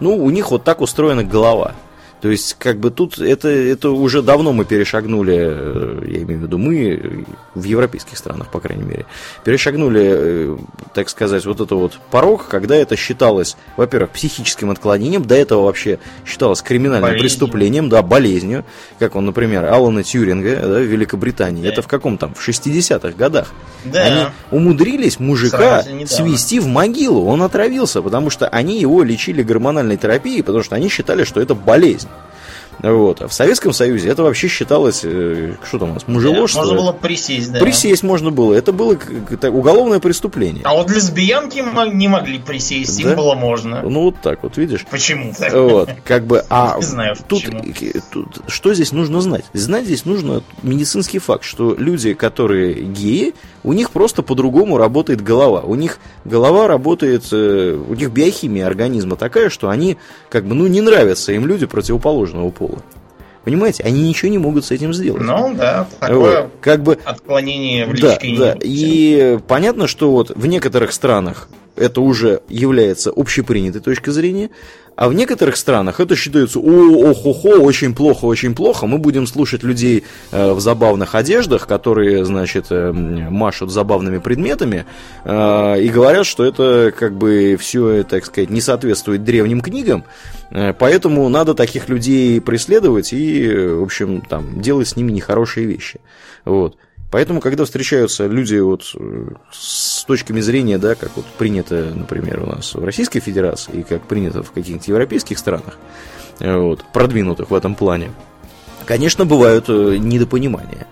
Ну, у них вот так устроена голова. То есть, как бы тут это, это уже давно мы перешагнули, э, я имею в виду мы, в европейских странах, по крайней мере, перешагнули, э, так сказать, вот это вот порог, когда это считалось, во-первых, психическим отклонением, до этого вообще считалось криминальным болезнью. преступлением, да, болезнью, как он, например, Алана Тьюринга да, в Великобритании. Да. Это в каком там, в 60-х годах. Да. Они умудрились мужика свести в могилу, он отравился, потому что они его лечили гормональной терапией, потому что они считали, что это болезнь. 情。Вот. А в Советском Союзе это вообще считалось, э, что там у нас, мужеложство. Можно было присесть, да. Присесть можно было. Это было уголовное преступление. А вот лесбиянки не могли присесть, да? им было можно. Ну вот так вот, видишь. Почему? Вот, как бы, а не знаю, тут, тут что здесь нужно знать? Знать здесь нужно медицинский факт, что люди, которые геи, у них просто по-другому работает голова. У них голова работает, э, у них биохимия организма такая, что они как бы, ну, не нравятся им люди противоположного пола. Понимаете, они ничего не могут с этим сделать. Ну да, такое вот, как бы, отклонение в да, да. И понятно, что вот в некоторых странах это уже является общепринятой точкой зрения, А в некоторых странах это считается, о, ох, охо, очень плохо, очень плохо. Мы будем слушать людей э, в забавных одеждах, которые, значит, э, машут забавными предметами э, и говорят, что это как бы все, так сказать, не соответствует древним книгам. Э, поэтому надо таких людей преследовать и, в общем, там, делать с ними нехорошие вещи. Вот. Поэтому, когда встречаются люди вот э, с точками зрения, да, как вот принято, например, у нас в Российской Федерации и как принято в каких-то европейских странах, э, вот, продвинутых в этом плане, конечно, бывают недопонимания.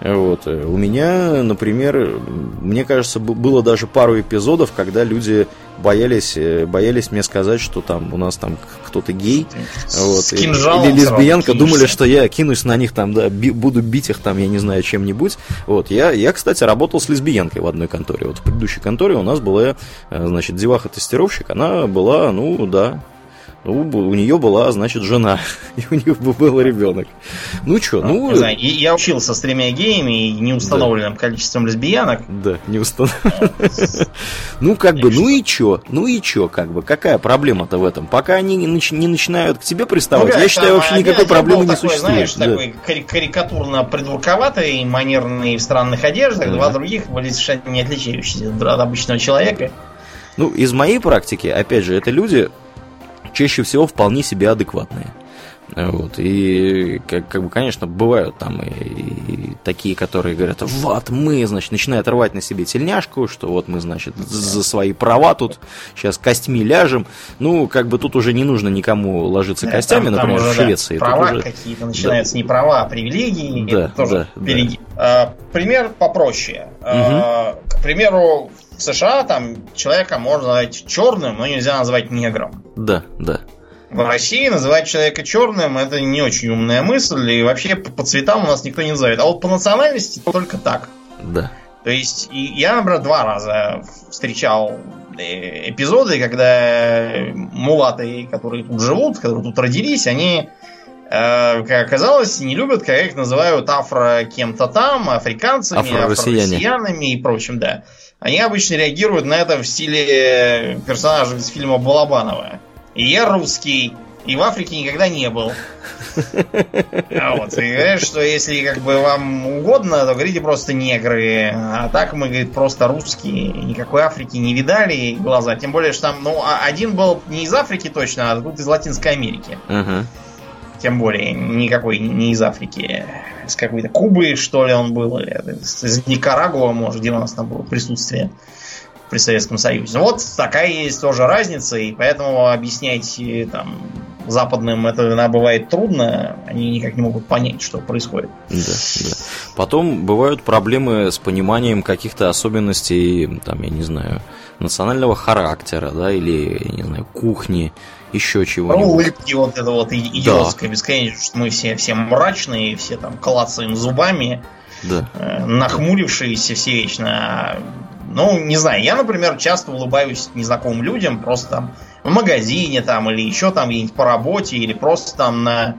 Вот. У меня, например, мне кажется, было даже пару эпизодов, когда люди боялись, э, боялись мне сказать, что там у нас там кто-то гей, вот, или лесбиянка, думали, что я кинусь на них там, да, би, буду бить их там, я не знаю, чем-нибудь. Вот, я, я, кстати, работал с лесбиянкой в одной конторе. Вот в предыдущей конторе у нас была, э, значит, деваха-тестировщик, она была, ну, да, ну, у нее была, значит, жена, и у нее был ребенок. Ну что, ну... Не знаю, я учился с тремя геями и неустановленным да. количеством лесбиянок. Да, не. Ну, как бы, ну и чё? Ну и чё, как бы, какая проблема-то в этом? Пока они не начинают к тебе приставать, ну, я считаю, вообще никакой проблемы не существует. знаешь, такой карикатурно придурковатый, манерный в странных одеждах, два других были совершенно не отличающиеся от обычного человека. Ну, из моей практики, опять же, это люди, чаще всего вполне себе адекватные. Вот, и, как, как бы, конечно, бывают там и, и такие, которые говорят, вот мы, значит, начинают рвать на себе тельняшку, что вот мы, значит, за свои права тут сейчас костьми ляжем. Ну, как бы тут уже не нужно никому ложиться да, костями, там, например, там уже, в Швеции. Да, права уже... какие-то начинаются, да. не права, а привилегии. Да, тоже да. Да. А, пример попроще. Угу. А, к примеру, в США там человека можно назвать черным, но нельзя назвать негром. Да, да. В России называть человека черным это не очень умная мысль, и вообще по цветам у нас никто не назовет. А вот по национальности только так. Да. То есть я, например, два раза встречал э, эпизоды, когда мулаты, которые тут живут, которые тут родились, они, э, как оказалось, не любят, как их называют афро кем-то там, африканцами, афро-россиянами и прочим, да. Они обычно реагируют на это в стиле персонажа из фильма Балабанова. Я русский, и в Африке никогда не был. А вот, и говорят, что если как бы вам угодно, то говорите просто негры. А так мы, говорит, просто русские. Никакой Африки не видали глаза. Тем более, что там, ну, а один был не из Африки точно, а тут из Латинской Америки. Uh-huh. Тем более, никакой не из Африки. С какой-то Кубы, что ли, он был. Или из Никарагуа, может, где у нас там было присутствие при Советском Союзе. Вот такая есть тоже разница, и поэтому объяснять э, там западным это иногда бывает трудно, они никак не могут понять, что происходит. Да, да. Потом бывают проблемы с пониманием каких-то особенностей, там, я не знаю, национального характера, да, или, я не знаю, кухни, еще чего-нибудь. Ну, улыбки вот это вот идиотское да. бесконечно, что мы все, все мрачные, все там клацаем зубами, да. э, нахмурившиеся все вечно, ну, не знаю, я, например, часто улыбаюсь незнакомым людям, просто там в магазине там или еще там где-нибудь по работе, или просто там на,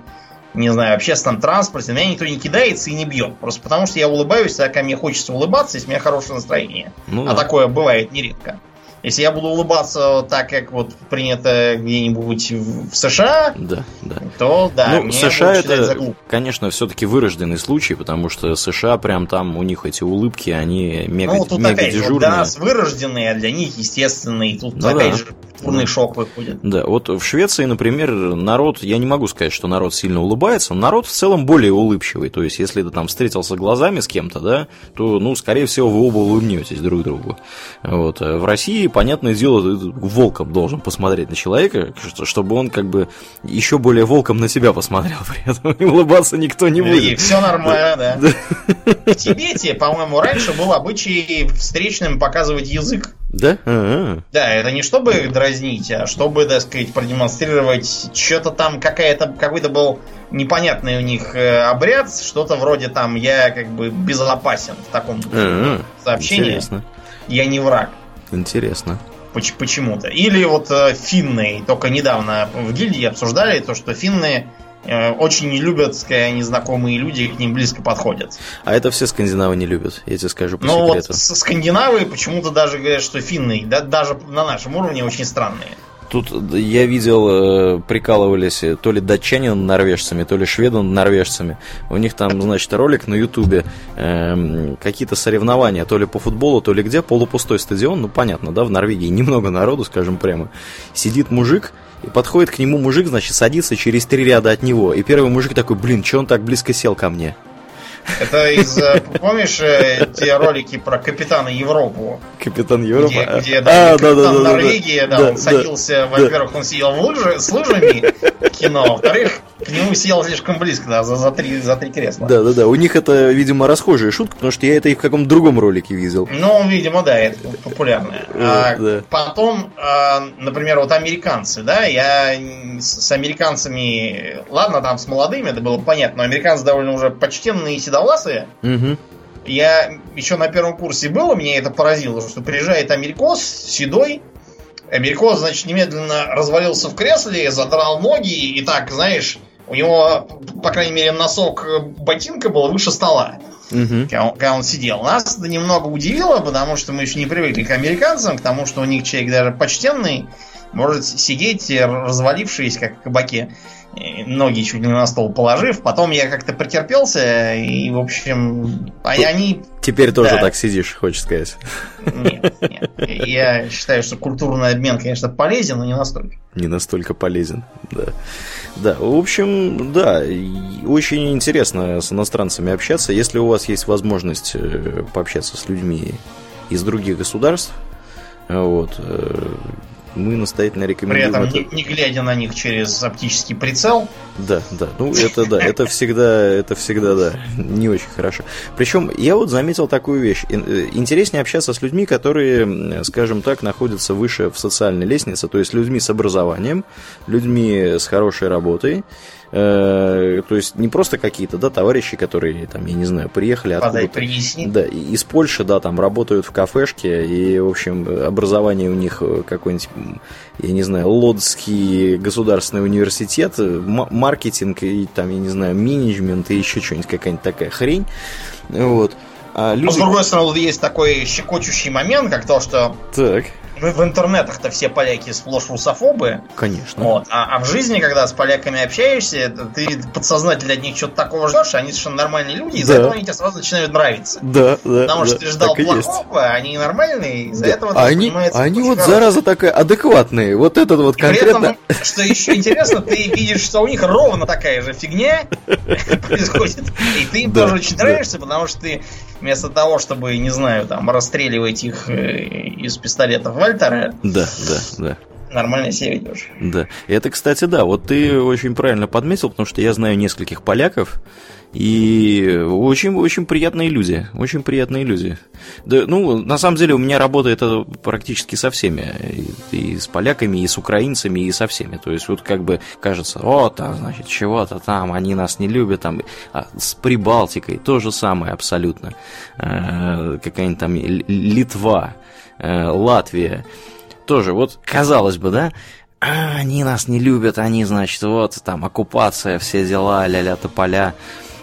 не знаю, общественном транспорте. Меня никто не кидается и не бьет. Просто потому что я улыбаюсь, когда мне хочется улыбаться, если у меня хорошее настроение. Ну, а да. такое бывает нередко. Если я буду улыбаться так, как вот принято где-нибудь в США, да, да. то да, ну, США это, конечно, все-таки вырожденный случай, потому что США прям там у них эти улыбки, они мега, ну, тут мега опять дежурные. Же, да, вырожденные, а для них естественные. Тут ну, опять да. же Полный да. шок выходит. Да, вот в Швеции, например, народ, я не могу сказать, что народ сильно улыбается, но народ в целом более улыбчивый. То есть, если ты там встретился глазами с кем-то, да, то, ну, скорее всего, вы оба улыбнетесь друг другу. Вот. В России, понятное дело, ты волком должен посмотреть на человека, чтобы он как бы еще более волком на себя посмотрел при этом. И улыбаться никто не будет. И все нормально, да. В Тибете, по-моему, раньше был обычай встречным показывать язык. Да? А-а-а. Да, это не чтобы их дразнить, а чтобы, так сказать, продемонстрировать что-то там, какая-то, какой-то был непонятный у них э, обряд, что-то вроде там я как бы безопасен в таком А-а-а. сообщении. Интересно. Я не враг. Интересно. Почему-то. Или вот э, финны, только недавно в гильдии обсуждали то, что финны очень не любят, когда незнакомые люди к ним близко подходят. А это все скандинавы не любят, я тебе скажу по ну, секрету. Вот скандинавы почему-то даже говорят, что финны, да, даже на нашем уровне очень странные. Тут я видел, э, прикалывались то ли датчане над норвежцами, то ли шведы над норвежцами. У них там, значит, ролик на ютубе, э, какие-то соревнования, то ли по футболу, то ли где, полупустой стадион, ну понятно, да, в Норвегии немного народу, скажем прямо. Сидит мужик, и подходит к нему мужик, значит, садится через три ряда от него. И первый мужик такой, блин, что он так близко сел ко мне? Это из, э, помнишь, э, те ролики про Капитана Европу? Капитан Европа? Где, а. где да, а, капитан да, да, Норвегии, да, да, да, он садился, да, во-первых, он сидел в лыжи, с лыжами кино, во-вторых, к нему сел слишком близко, да, за, за, три, за три кресла. Да, да, да. У них это, видимо, расхожая шутка, потому что я это и в каком-то другом ролике видел. Ну, видимо, да, это популярное. А, да. Потом, а, например, вот американцы, да, я с американцами, ладно, там с молодыми, это было понятно, но американцы довольно уже почтенные седовласые. Угу. Я еще на первом курсе был, меня это поразило, что приезжает америкос седой, Америкос, значит, немедленно развалился в кресле, задрал ноги и так, знаешь, у него, по крайней мере, носок ботинка был выше стола. Угу. Когда, он, когда он сидел. Нас это немного удивило, потому что мы еще не привыкли к американцам, к тому, что у них человек даже почтенный может сидеть, развалившись, как в кабаке ноги чуть не на стол положив. Потом я как-то претерпелся, и, в общем, а они... Теперь тоже да. так сидишь, хочешь сказать. Нет, нет. Я считаю, что культурный обмен, конечно, полезен, но не настолько. Не настолько полезен, да. Да, в общем, да, очень интересно с иностранцами общаться. Если у вас есть возможность э, пообщаться с людьми из других государств, вот, э, мы настоятельно рекомендуем. При этом это... не, не глядя на них через оптический прицел. Да, да. Ну, это да, это всегда, это всегда, да, не очень хорошо. Причем я вот заметил такую вещь. Э, интереснее общаться с людьми, которые, скажем так, находятся выше в социальной лестнице, то есть людьми с образованием, людьми с хорошей работой, Э, то есть не просто какие-то, да, товарищи, которые, там, я не знаю, приехали откуда-то. Да, из Польши, да, там работают в кафешке, и, в общем, образование у них какой-нибудь, я не знаю, Лодский государственный университет, маркетинг и, там, я не знаю, менеджмент и еще что-нибудь, какая-нибудь такая хрень. Вот. А люди... Но, с другой стороны, есть такой щекочущий момент, как то, что так в, в интернетах-то все поляки сплошь русофобы. Конечно. Вот. А, а в жизни, когда с поляками общаешься, ты подсознательно от них что-то такого ждешь, они совершенно нормальные люди, и из-за этого они тебе сразу начинают нравиться. Да, да. Потому да, что ты ждал плохого, они нормальные, из-за да. этого а они, они вот хороший. зараза такая адекватные. Вот этот вот и конкретно. При этом, что еще интересно, ты видишь, что у них ровно такая же фигня происходит, и ты им тоже очень нравишься, потому что ты вместо того, чтобы, не знаю, там, расстреливать их э, из пистолетов Вальтера. Да, да, да. Нормально себя ведешь. Да. Это, кстати, да, вот ты очень правильно подметил, потому что я знаю нескольких поляков, и очень-очень приятные люди, очень приятные люди. Да, ну, на самом деле у меня работает это практически со всеми, и, и с поляками, и с украинцами, и со всеми. То есть вот как бы кажется, о, там, значит, чего-то там, они нас не любят, там, а с Прибалтикой то же самое абсолютно. Э, какая-нибудь там Литва, э, Латвия. Тоже, вот, казалось бы, да, а, они нас не любят, они, значит, вот, там, оккупация, все дела, ля-ля тополя.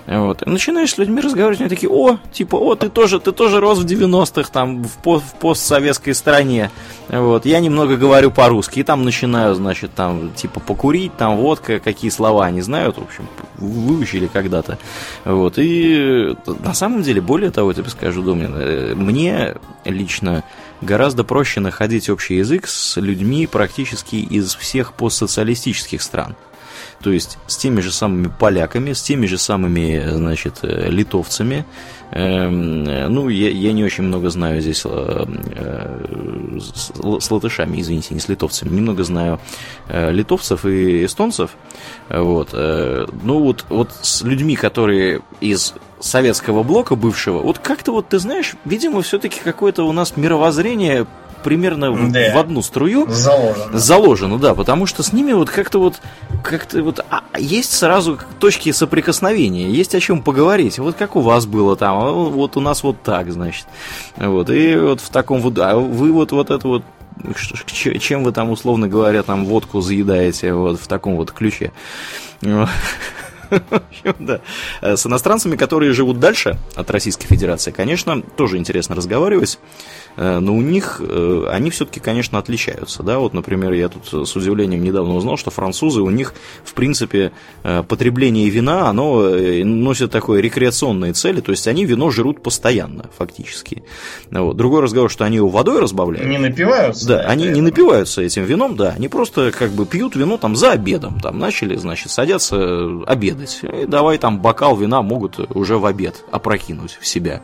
Вот. И начинаешь с людьми разговаривать, они такие, о, типа, о, ты тоже, ты тоже рос в 90-х, там, в, по, в постсоветской стране. Вот. Я немного говорю по-русски, и там начинаю, значит, там, типа, покурить, там, водка, какие слова они знают, в общем, выучили когда-то. Вот. И на самом деле, более того, я тебе скажу, Домнин, э, мне лично гораздо проще находить общий язык с людьми практически из всех постсоциалистических стран то есть с теми же самыми поляками, с теми же самыми, значит, э, литовцами. Эм, ну, я, я не очень много знаю здесь э, э, с, с латышами, извините, не с литовцами. Немного знаю литовцев и эстонцев. Вот. Ну, вот, вот с людьми, которые из советского блока бывшего, вот как-то вот, ты знаешь, видимо, все-таки какое-то у нас мировоззрение примерно да. в одну струю заложено. заложено, да, потому что с ними вот как-то вот как-то вот а, есть сразу точки соприкосновения, есть о чем поговорить. Вот как у вас было там, а вот у нас вот так, значит, вот и вот в таком вот, а вы вот вот это вот чем вы там, условно говоря, там водку заедаете вот в таком вот ключе. да. С иностранцами, которые живут дальше от Российской Федерации, конечно, тоже интересно разговаривать. Э, но у них э, они все-таки, конечно, отличаются. Да? Вот, например, я тут с удивлением недавно узнал, что французы, у них, в принципе, потребление вина, оно носит такое рекреационные цели, то есть они вино жрут постоянно, фактически. Вот. Другой разговор, что они его водой разбавляют. Не напиваются. Да, они не напиваются этим вином, да, они просто как бы пьют вино там за обедом, там начали, значит, садятся обедать, и давай там бокал вина могут уже в обед опрокинуть в себя.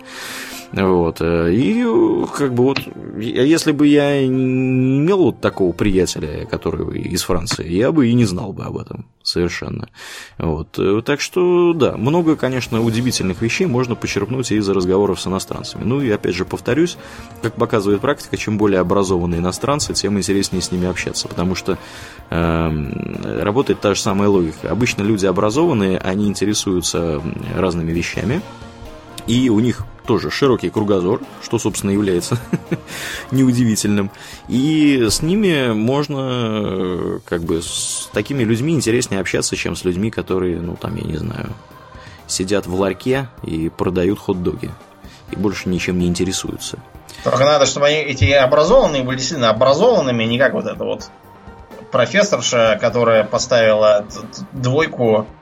Вот. Э, и как бы вот, если бы я не имел вот такого приятеля, который из Франции, я бы и не знал бы об этом совершенно. Вот. Э, так что, да, много, конечно, удивительных вещей можно почерпнуть из разговоров с иностранцами. Ну и опять же повторюсь, как показывает практика, чем более образованные иностранцы, тем интереснее с ними общаться, потому что э, работает та же самая логика. Обычно люди образованные, они интересуются разными вещами, и у них тоже широкий кругозор, что, собственно, является неудивительным. И с ними можно, как бы, с такими людьми интереснее общаться, чем с людьми, которые, ну, там, я не знаю, сидят в ларьке и продают хот-доги. И больше ничем не интересуются. Только надо, чтобы они, эти образованные были действительно образованными, не как вот эта вот профессорша, которая поставила двойку Э,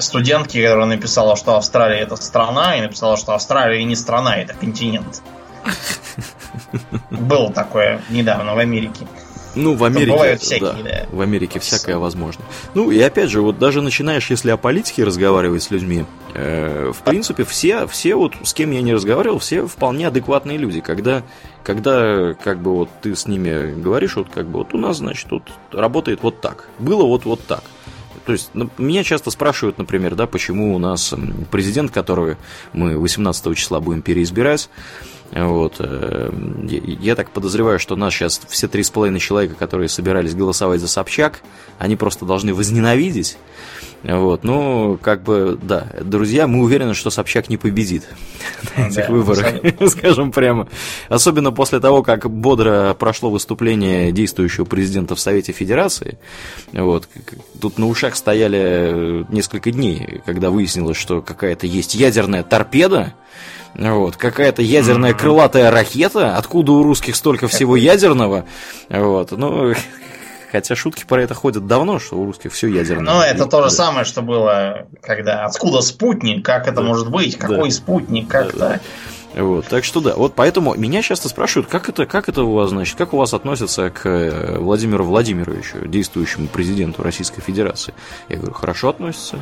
студентки, которая написала, что Австралия это страна, и написала, что Австралия не страна, это континент. Было такое недавно в Америке. Ну, в Америке, бывают всякие, да, да. В Америке всякое возможно. Ну, и опять же, вот даже начинаешь, если о политике разговаривать с людьми, э, в принципе, все, все вот, с кем я не разговаривал, все вполне адекватные люди. Когда, когда, как бы, вот ты с ними говоришь, вот, как бы, вот у нас, значит, тут работает вот так. Было вот, вот так. То есть ну, меня часто спрашивают, например, да, почему у нас президент, которого мы 18 числа будем переизбирать, вот. Э, я так подозреваю, что нас сейчас все три с половиной человека, которые собирались голосовать за Собчак, они просто должны возненавидеть. Вот. Ну, как бы, да, друзья, мы уверены, что Собчак не победит на этих да, выборах, скажем прямо. Особенно после того, как бодро прошло выступление действующего президента в Совете Федерации. Вот. Тут на ушах стояли несколько дней, когда выяснилось, что какая-то есть ядерная торпеда, вот, какая-то ядерная крылатая ракета, откуда у русских столько всего ядерного, вот, ну, хотя шутки про это ходят давно, что у русских все ядерное. Ну, это то же самое, что было, когда, откуда спутник, как это да. может быть, какой да. спутник, как да, да. Вот, так что да, вот поэтому меня часто спрашивают, как это, как это у вас, значит, как у вас относятся к э, Владимиру Владимировичу, действующему президенту Российской Федерации. Я говорю, хорошо относятся.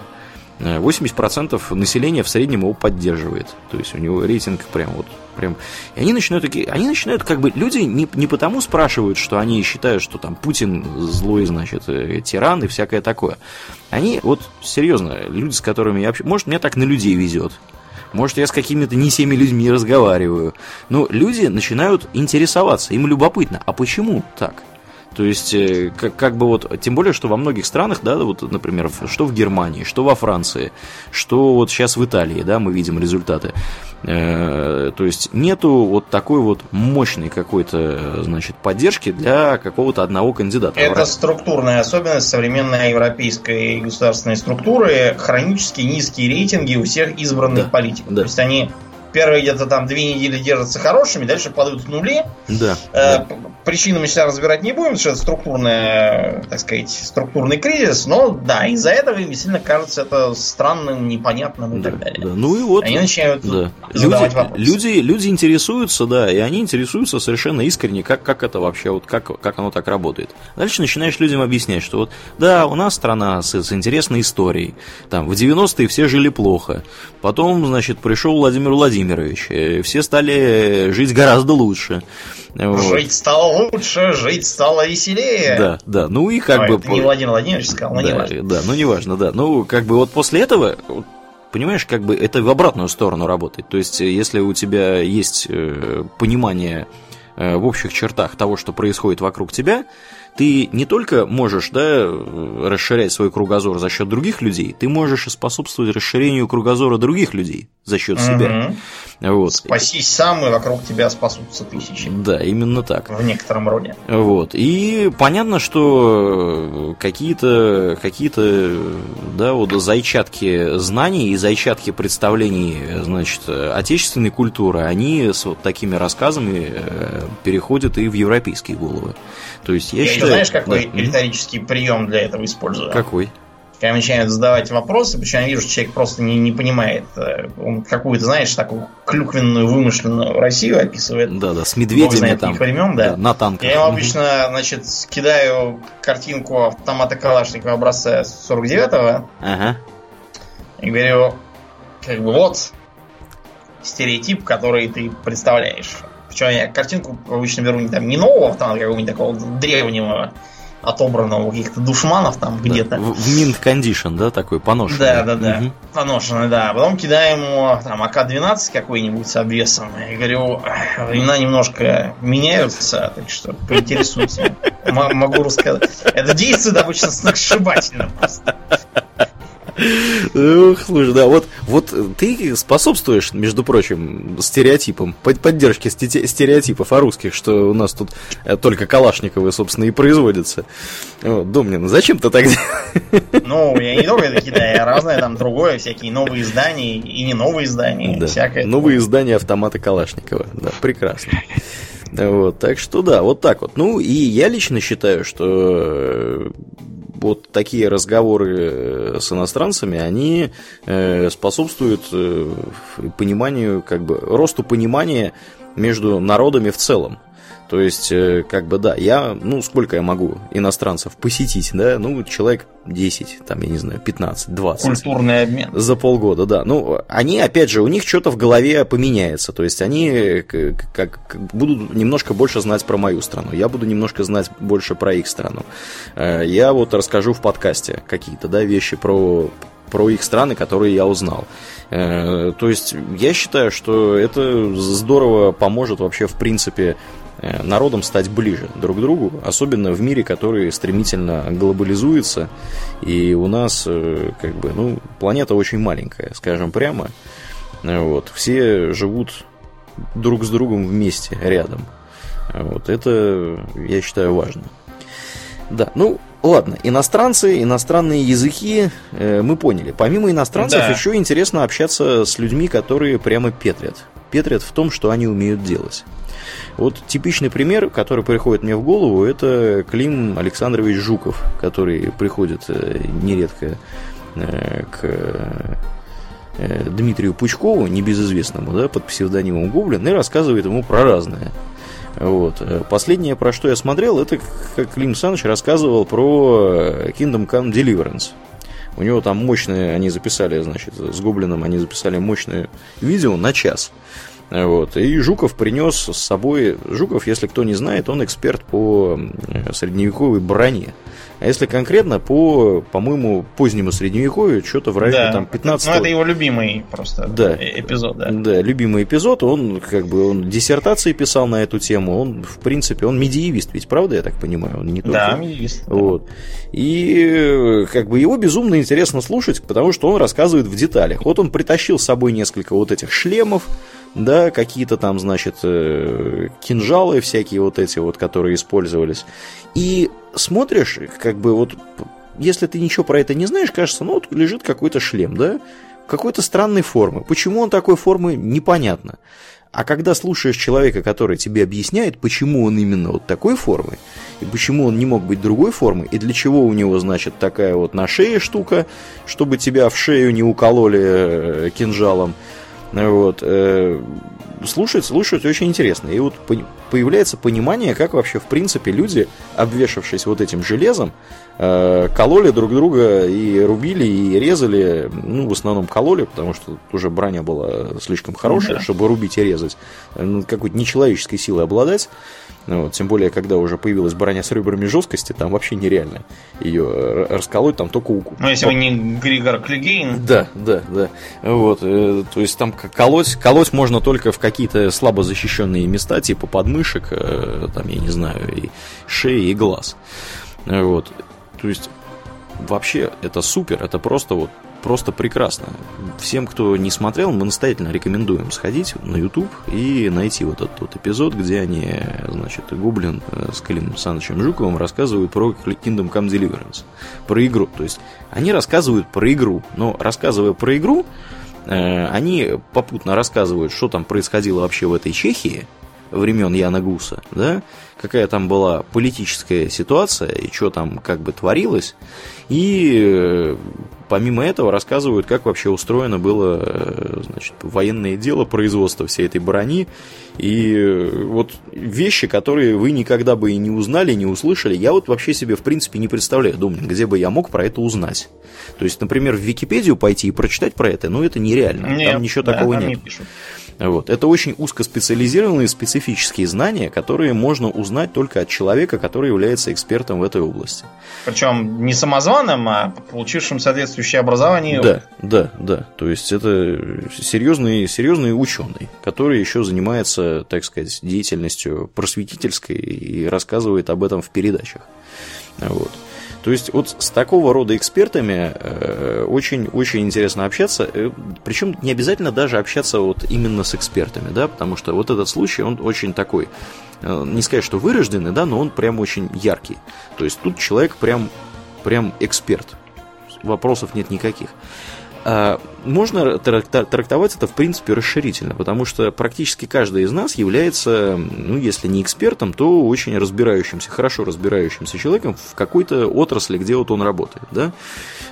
80% населения в среднем его поддерживает. То есть у него рейтинг прям вот прям. И они начинают такие, они начинают как бы люди не, не потому спрашивают, что они считают, что там Путин злой, значит, э, тиран и всякое такое. Они вот серьезно, люди, с которыми я общаюсь, может, мне так на людей везет. Может, я с какими-то не всеми людьми разговариваю. Но люди начинают интересоваться, им любопытно. А почему так? То есть, э, как, как бы вот, тем более, что во многих странах, да, вот, например, что в Германии, что во Франции, что вот сейчас в Италии, да, мы видим результаты. Э, то есть, нету вот такой вот мощной какой-то, значит, поддержки для какого-то одного кандидата. Это структурная особенность современной европейской государственной структуры, хронически низкие рейтинги у всех избранных да, политиков. Да. То есть, они Первые где-то там две недели держатся хорошими, дальше падают в нули. Да. Э, да. Причины мы сейчас разбирать не будем, что это структурная, так сказать, структурный кризис. Но да, из-за этого им действительно кажется это странным, непонятным и да, так далее. Да. Ну и вот. Они начинают да. задавать люди, вопросы. Люди, люди интересуются, да, и они интересуются совершенно искренне, как, как это вообще, вот как, как оно так работает. Дальше начинаешь людям объяснять, что вот, да, у нас страна с, с интересной историей. Там в 90-е все жили плохо. Потом, значит, пришел Владимир Владимирович Владимирович. Э, все стали жить гораздо лучше. Вот. Жить стало лучше, жить стало веселее. Да, да. Ну и как Ой, бы... Это не Владимир Владимирович сказал, но да, не важно. Да, ну не важно, да. Ну, как бы вот после этого понимаешь, как бы это в обратную сторону работает. То есть, если у тебя есть э, понимание э, в общих чертах того, что происходит вокруг тебя, ты не только можешь да, расширять свой кругозор за счет других людей, ты можешь и способствовать расширению кругозора других людей за счет угу. себя. Вот. Спасись сам, и вокруг тебя спасутся тысячи. Да, именно так. В некотором роде. Вот. И понятно, что какие-то какие да, вот зайчатки знаний и зайчатки представлений, значит, отечественной культуры, они с вот такими рассказами э, переходят и в европейские головы. То есть я, я считаю... Знаешь, какой да. риторический прием для этого использую? Какой? когда начинают задавать вопросы, причем я вижу, что человек просто не, не понимает. Э, он какую-то, знаешь, такую клюквенную, вымышленную Россию описывает. Да, да, с медведями там. времен, да. да. На танках. Я ему обычно, значит, кидаю картинку автомата Калашникова образца 49-го. Ага. И говорю, как бы вот стереотип, который ты представляешь. Причем я картинку обычно беру не там не нового автомата, какого-нибудь такого древнего, отобранного у каких-то душманов там да, где-то. В, mint condition, да, такой поношенный. Да, да, да. Угу. Поношенный, да. Потом кидаем ему там АК-12 какой-нибудь с обвесом. И говорю, времена немножко меняются, так что поинтересуйся. Могу рассказать. Это действует обычно сногсшибательно просто. Ух, слушай, да, вот, вот ты способствуешь, между прочим, стереотипам, поддержке стереотипов о русских, что у нас тут э, только Калашниковы, собственно, и производятся. Вот, Домнин, зачем ты так? Ну, я не только это кидаю, я разное там другое, всякие новые издания и не новые издания, да. всякое. Новые издания автомата Калашникова, да, прекрасно. Вот, так что да, вот так вот. Ну, и я лично считаю, что вот такие разговоры э, с иностранцами, они э, способствуют э, пониманию, как бы, росту понимания между народами в целом. То есть, э, как бы, да, я, ну, сколько я могу иностранцев посетить, да, ну, человек 10, там, я не знаю, 15, 20. Культурный обмен. За полгода, да. Ну, они, опять же, у них что-то в голове поменяется, то есть, они как, как будут немножко больше знать про мою страну, я буду немножко знать больше про их страну. Э, я вот расскажу в подкасте какие-то, да, вещи про про их страны, которые я узнал. Э, то есть я считаю, что это здорово поможет вообще в принципе народам стать ближе друг к другу, особенно в мире, который стремительно глобализуется, и у нас, э, как бы, ну, планета очень маленькая, скажем прямо, вот, все живут друг с другом вместе, рядом, вот, это, я считаю, важно. Да, ну, ладно, иностранцы, иностранные языки, э, мы поняли. Помимо иностранцев, да. еще интересно общаться с людьми, которые прямо петрят. Петрят в том, что они умеют делать. Вот типичный пример, который приходит мне в голову, это Клим Александрович Жуков, который приходит э, нередко э, к э, Дмитрию Пучкову, небезызвестному, да, под псевдонимом Гоблин, и рассказывает ему про разное. Вот. Последнее, про что я смотрел, это как Клим Саныч рассказывал про Kingdom Come Deliverance. У него там мощные, они записали, значит, с Гоблином они записали мощное видео на час. Вот. И Жуков принес с собой... Жуков, если кто не знает, он эксперт по средневековой броне. А если конкретно по, по-моему, позднему средневековью, что-то в районе да. там 15 Ну, это его любимый просто да. эпизод, да. Да, любимый эпизод. Он как бы он диссертации писал на эту тему. Он, в принципе, он медиевист, ведь правда, я так понимаю? Он не только... Да, медиевист. Вот. И как бы его безумно интересно слушать, потому что он рассказывает в деталях. Вот он притащил с собой несколько вот этих шлемов, да, какие-то там, значит, э, кинжалы всякие вот эти вот, которые использовались. И смотришь, как бы вот, если ты ничего про это не знаешь, кажется, ну вот лежит какой-то шлем, да, какой-то странной формы. Почему он такой формы, непонятно. А когда слушаешь человека, который тебе объясняет, почему он именно вот такой формы, и почему он не мог быть другой формы, и для чего у него, значит, такая вот на шее штука, чтобы тебя в шею не укололи э, кинжалом, вот. Э, слушать, слушать очень интересно. И вот появляется понимание, как вообще, в принципе, люди, обвешавшись вот этим железом, э, кололи друг друга и рубили, и резали. Ну, в основном кололи, потому что уже броня была слишком хорошая, да. чтобы рубить и резать. Ну, какой-то нечеловеческой силой обладать. Ну, вот, тем более, когда уже появилась броня с ребрами жесткости, там вообще нереально ее расколоть, там только укус. Ну, если вы не Григор Клюгейн. Да, да, да. Вот, э, то есть там колоть, колоть можно только в какие-то слабо защищенные места, типа под мышек, э, там, я не знаю, и шеи, и глаз. Вот. То есть, вообще, это супер, это просто вот просто прекрасно. Всем, кто не смотрел, мы настоятельно рекомендуем сходить на YouTube и найти вот этот вот эпизод, где они, значит, Гублин э, с Климом Санычем Жуковым рассказывают про Kingdom Come Deliverance, про игру. То есть они рассказывают про игру, но рассказывая про игру, э, они попутно рассказывают, что там происходило вообще в этой Чехии времен Яна Гуса, да, какая там была политическая ситуация и что там как бы творилось. И э, помимо этого рассказывают, как вообще устроено было э, значит, военное дело, производство всей этой брони. И э, вот вещи, которые вы никогда бы и не узнали, не услышали, я вот вообще себе в принципе не представляю, Думнин, где бы я мог про это узнать. То есть, например, в Википедию пойти и прочитать про это, ну это нереально. Нет, там ничего да, такого там нет. Не пишут. Вот. Это очень узкоспециализированные специфические знания, которые можно узнать только от человека, который является экспертом в этой области. Причем не самозваным, а получившим соответствующее образование. Да, да, да. То есть это серьезный, серьезный ученый, который еще занимается, так сказать, деятельностью просветительской и рассказывает об этом в передачах. Вот. То есть вот с такого рода экспертами очень-очень э, интересно общаться, э, причем не обязательно даже общаться вот именно с экспертами, да, потому что вот этот случай, он очень такой, э, не сказать, что вырожденный, да, но он прям очень яркий. То есть тут человек прям, прям эксперт, вопросов нет никаких. Можно трактовать это, в принципе, расширительно, потому что практически каждый из нас является, ну, если не экспертом, то очень разбирающимся, хорошо разбирающимся человеком в какой-то отрасли, где вот он работает, да.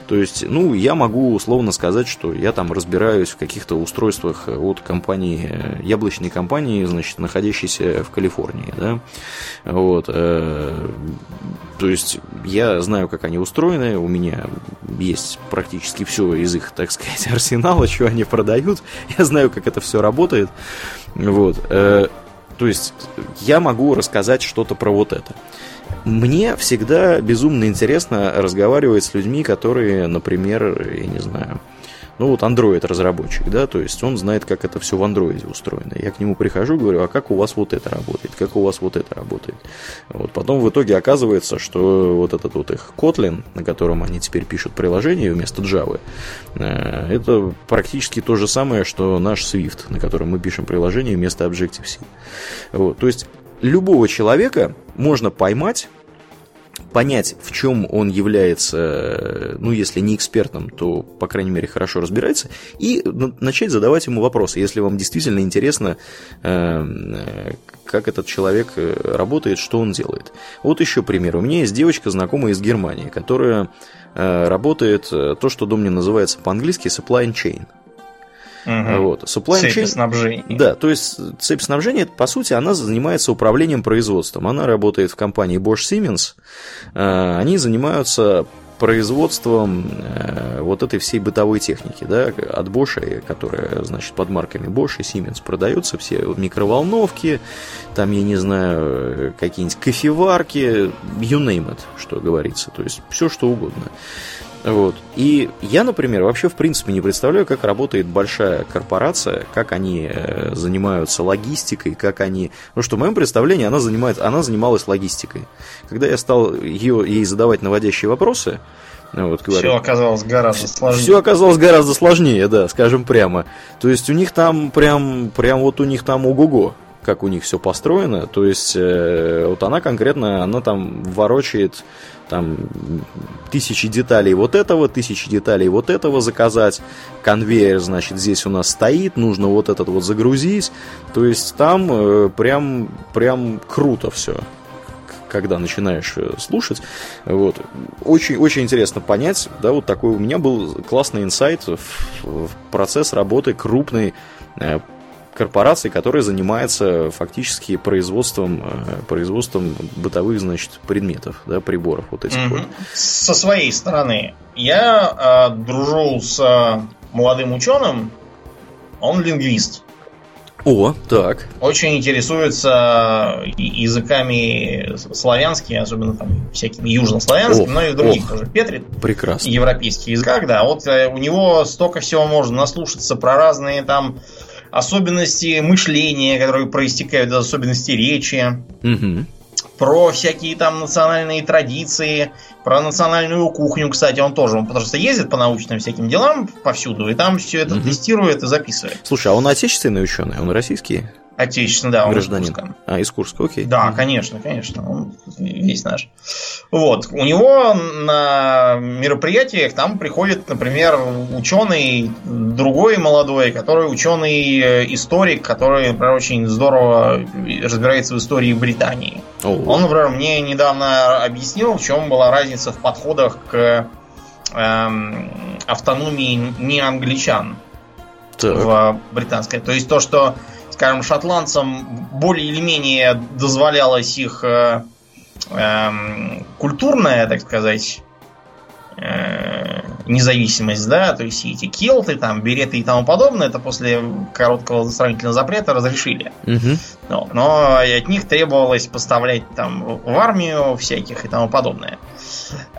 То есть, ну, я могу условно сказать, что я там разбираюсь в каких-то устройствах от компании, яблочной компании, значит, находящейся в Калифорнии, да. Вот. Э, то есть, я знаю, как они устроены, у меня есть практически все из их, так сказать, арсенала, что они продают. Я знаю, как это все работает. Вот. Э, то есть, я могу рассказать что-то про вот это. Мне всегда безумно интересно разговаривать с людьми, которые, например, я не знаю, ну вот Android разработчик, да, то есть он знает, как это все в Android устроено. Я к нему прихожу, говорю, а как у вас вот это работает, как у вас вот это работает. Вот потом в итоге оказывается, что вот этот вот их Kotlin, на котором они теперь пишут приложение вместо Java, э, это практически то же самое, что наш Swift, на котором мы пишем приложение вместо Objective-C. Вот, то есть любого человека можно поймать понять, в чем он является, ну, если не экспертом, то, по крайней мере, хорошо разбирается, и начать задавать ему вопросы, если вам действительно интересно, э, как этот человек э, работает, что он делает. Вот еще пример. У меня есть девочка, знакомая из Германии, которая э, работает то, что Домнин называется по-английски supply chain. Угу. Вот. Supply цепь chain, снабжения. Да, то есть цепь снабжения, по сути, она занимается управлением производством. Она работает в компании Bosch Siemens. Э, они занимаются производством э, вот этой всей бытовой техники, да, от Bosch, которая, значит, под марками Bosch и Siemens продаются, все микроволновки, там, я не знаю, какие-нибудь кофеварки, you name it, что говорится, то есть все что угодно. Вот. И я, например, вообще в принципе не представляю, как работает большая корпорация, как они э, занимаются логистикой, как они... Ну что, в моем представлении она, занимает, она занималась логистикой. Когда я стал ее, ей задавать наводящие вопросы, вот, говорю, все оказалось гораздо сложнее. Все оказалось гораздо сложнее, да, скажем прямо. То есть у них там прям, прям вот у них там ого-го как у них все построено. То есть э, вот она конкретно, она там ворочает там тысячи деталей вот этого, тысячи деталей вот этого заказать, конвейер, значит, здесь у нас стоит, нужно вот этот вот загрузить, то есть там э, прям, прям круто все когда начинаешь э, слушать. Вот. Очень, очень интересно понять, да, вот такой у меня был классный инсайт в, в процесс работы крупной э, корпорации, которая занимается фактически производством, э, производством бытовых, значит, предметов, да, приборов вот этих mm-hmm. вот. Со своей стороны, я э, дружу с э, молодым ученым, он лингвист. О, так. Очень интересуется языками славянскими, особенно там всякими южнославянскими, но и других ох, тоже. Петрит. Прекрасно. Европейских языках, да. Вот э, у него столько всего можно наслушаться про разные там особенности мышления, которые проистекают из особенностей речи. Угу про всякие там национальные традиции, про национальную кухню, кстати, он тоже, он просто ездит по научным всяким делам повсюду, и там все это угу. тестирует и записывает. Слушай, а он отечественный ученый, он российский? Отечественный, да, он гражданин. из Курска. А, из Курска, окей. Да, конечно, конечно, он весь наш. Вот, у него на мероприятиях там приходит, например, ученый другой молодой, который ученый-историк, который, например, очень здорово разбирается в истории Британии. О. Он, например, мне недавно объяснил, в чем была разница в подходах к эм, автономии не англичан так. в британской. То есть то, что скажем, шотландцам более или менее дозволялось их э, э, культурная, так сказать, э, независимость, да, то есть эти келты, там, береты и тому подобное, это после короткого сравнительного запрета разрешили. Угу. Но, но от них требовалось поставлять там в армию всяких и тому подобное.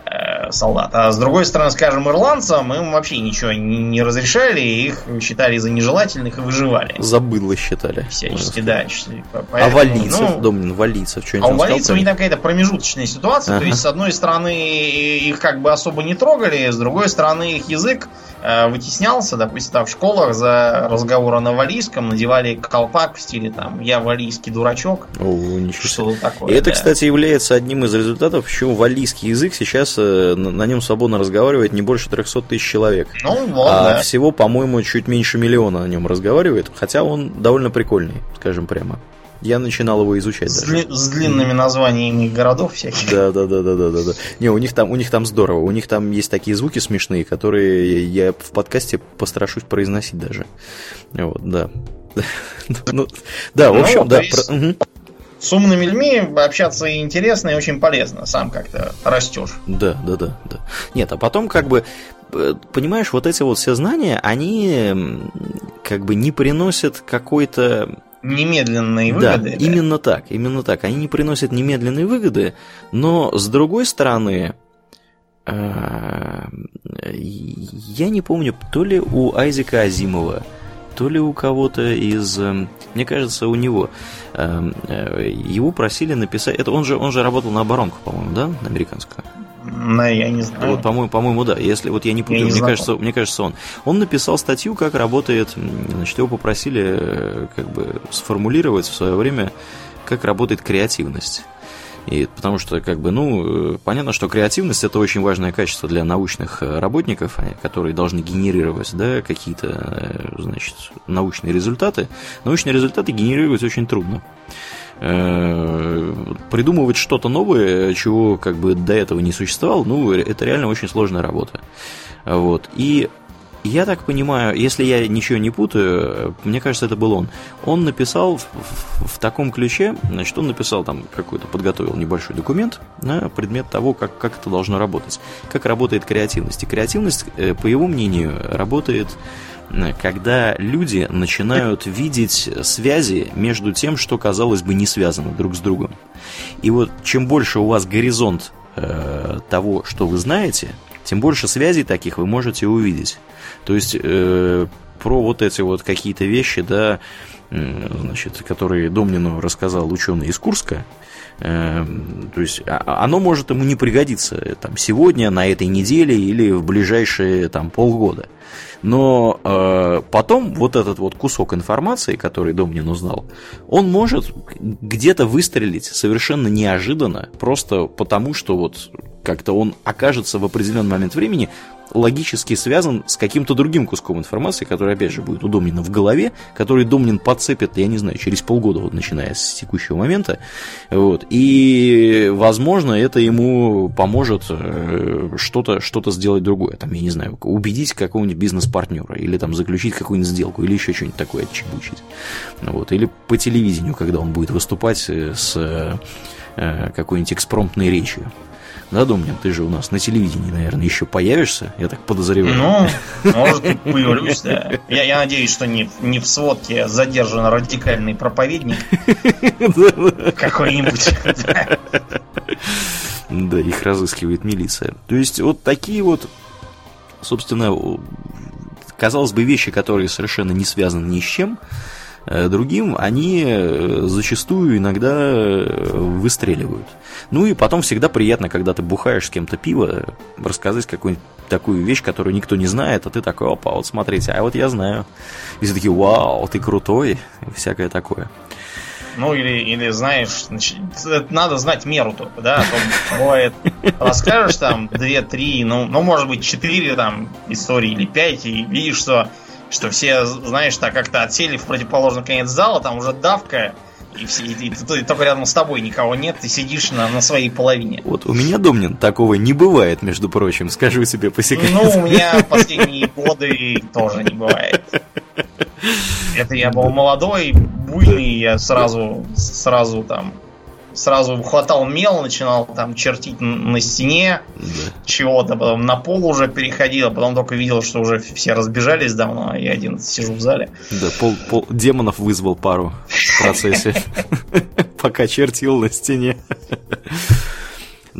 Э, солдат. А с другой стороны, скажем, ирландцам им вообще ничего не разрешали, их считали за нежелательных и выживали. Забыло считали. Всячески, да. Поэтому, а валийцев, ну, Домнин, валийцев, что А у валийцев у них какая-то промежуточная ситуация, ага. то есть, с одной стороны, их как бы особо не трогали, с другой стороны, их язык Э, вытеснялся, допустим, там в школах за разговоры на валийском надевали колпак в стиле там «я валийский дурачок». О, ничего что такое. И это, да. кстати, является одним из результатов, почему валийский язык сейчас э, на нем свободно разговаривает не больше 300 тысяч человек. Ну, вот, а да. всего, по-моему, чуть меньше миллиона на нем разговаривает, хотя он довольно прикольный, скажем прямо. Я начинал его изучать. С, даже. с длинными названиями городов всяких. Да, да, да, да, да, да, да. Не, у них там, у них там здорово. У них там есть такие звуки смешные, которые я в подкасте пострашусь произносить даже. Вот, да. Ну, да, в ну, общем, да. С умными людьми общаться интересно и очень полезно. Сам как-то растешь. Да, да, да, да. Нет, а потом как бы э, понимаешь, вот эти вот все знания, они как бы не приносят какой-то немедленные выгоды. Да, да, именно так, именно так. Они не приносят немедленные выгоды, но с другой стороны, э, я не помню, то ли у Айзека Азимова, то ли у кого-то из, э, мне кажется, у него э, его просили написать. Это он же он же работал на оборонку, по-моему, да, на американскую. На, я не знаю. Вот, по-моему, по-моему, да. Если вот я не путаю, я не мне кажется, мне кажется, он. Он написал статью, как работает. Значит, его попросили э, как бы сформулировать в свое время, как работает креативность. И потому что, как бы, ну, э, понятно, что креативность это очень важное качество для научных э, работников, которые должны генерировать, да, какие-то, значит, научные результаты. Научные результаты генерировать очень трудно. Э, придумывать что-то новое, чего как бы до этого не существовало, ну, это реально очень сложная работа. Вот. И я так понимаю, если я ничего не путаю, мне кажется, это был он. Он написал в, в, в таком ключе, значит, он написал там какой-то, подготовил небольшой документ на предмет того, как, как это должно работать. Как работает креативность. И креативность, э, по его мнению, работает когда люди начинают видеть связи между тем, что, казалось бы, не связано друг с другом. И вот чем больше у вас горизонт э, того, что вы знаете, тем больше связей таких вы можете увидеть. То есть э, про вот эти вот какие-то вещи, да, значит, которые Домнину рассказал ученый из Курска, э, то есть а, оно может ему не пригодиться э, там, сегодня, на этой неделе или в ближайшие там, полгода. Но э, потом вот этот вот кусок информации, который Домнин узнал, он может где-то выстрелить совершенно неожиданно, просто потому что вот как-то он окажется в определенный момент времени логически связан с каким-то другим куском информации, который, опять же, будет у Домнина в голове, который Домнин подцепит, я не знаю, через полгода, вот, начиная с текущего момента. Вот. И, возможно, это ему поможет э, что-то что сделать другое. Там, я не знаю, убедить какого-нибудь бизнес-партнера, или там заключить какую-нибудь сделку, или еще что-нибудь такое отчебучить. Вот. Или по телевидению, когда он будет выступать с э, какой-нибудь экспромтной речью. Да, Домнин, ты же у нас на телевидении, наверное, еще появишься, я так подозреваю. Ну, может, появлюсь, да. Я, я надеюсь, что не, не в сводке задержан радикальный проповедник какой-нибудь. Да, их разыскивает милиция. То есть, вот такие вот, собственно, казалось бы, вещи, которые совершенно не связаны ни с чем, другим, они э, зачастую иногда э, выстреливают. Ну и потом всегда приятно, когда ты бухаешь с кем-то пиво, рассказать какую-нибудь такую вещь, которую никто не знает, а ты такой, опа, вот смотрите, а вот я знаю. И все такие, вау, ты крутой, и всякое такое. Ну, или, или знаешь, надо знать меру только, да, а то бывает, расскажешь там две-три, ну, ну, может быть, четыре там истории или пять, и видишь, что что все, знаешь, так как-то отсели в противоположный конец зала, там уже давка, и, все, и, и, и, и только рядом с тобой никого нет, ты сидишь на, на своей половине. Вот у меня, Домнин, такого не бывает, между прочим, скажу себе по секрету. Ну, у меня последние годы тоже не бывает. Это я был молодой, буйный, я сразу, сразу там сразу хватал мел, начинал там чертить на стене да. чего-то, потом на пол уже переходил, а потом только видел, что уже все разбежались давно, а я один сижу в зале. Да, пол, пол демонов вызвал пару в процессе, пока чертил на стене.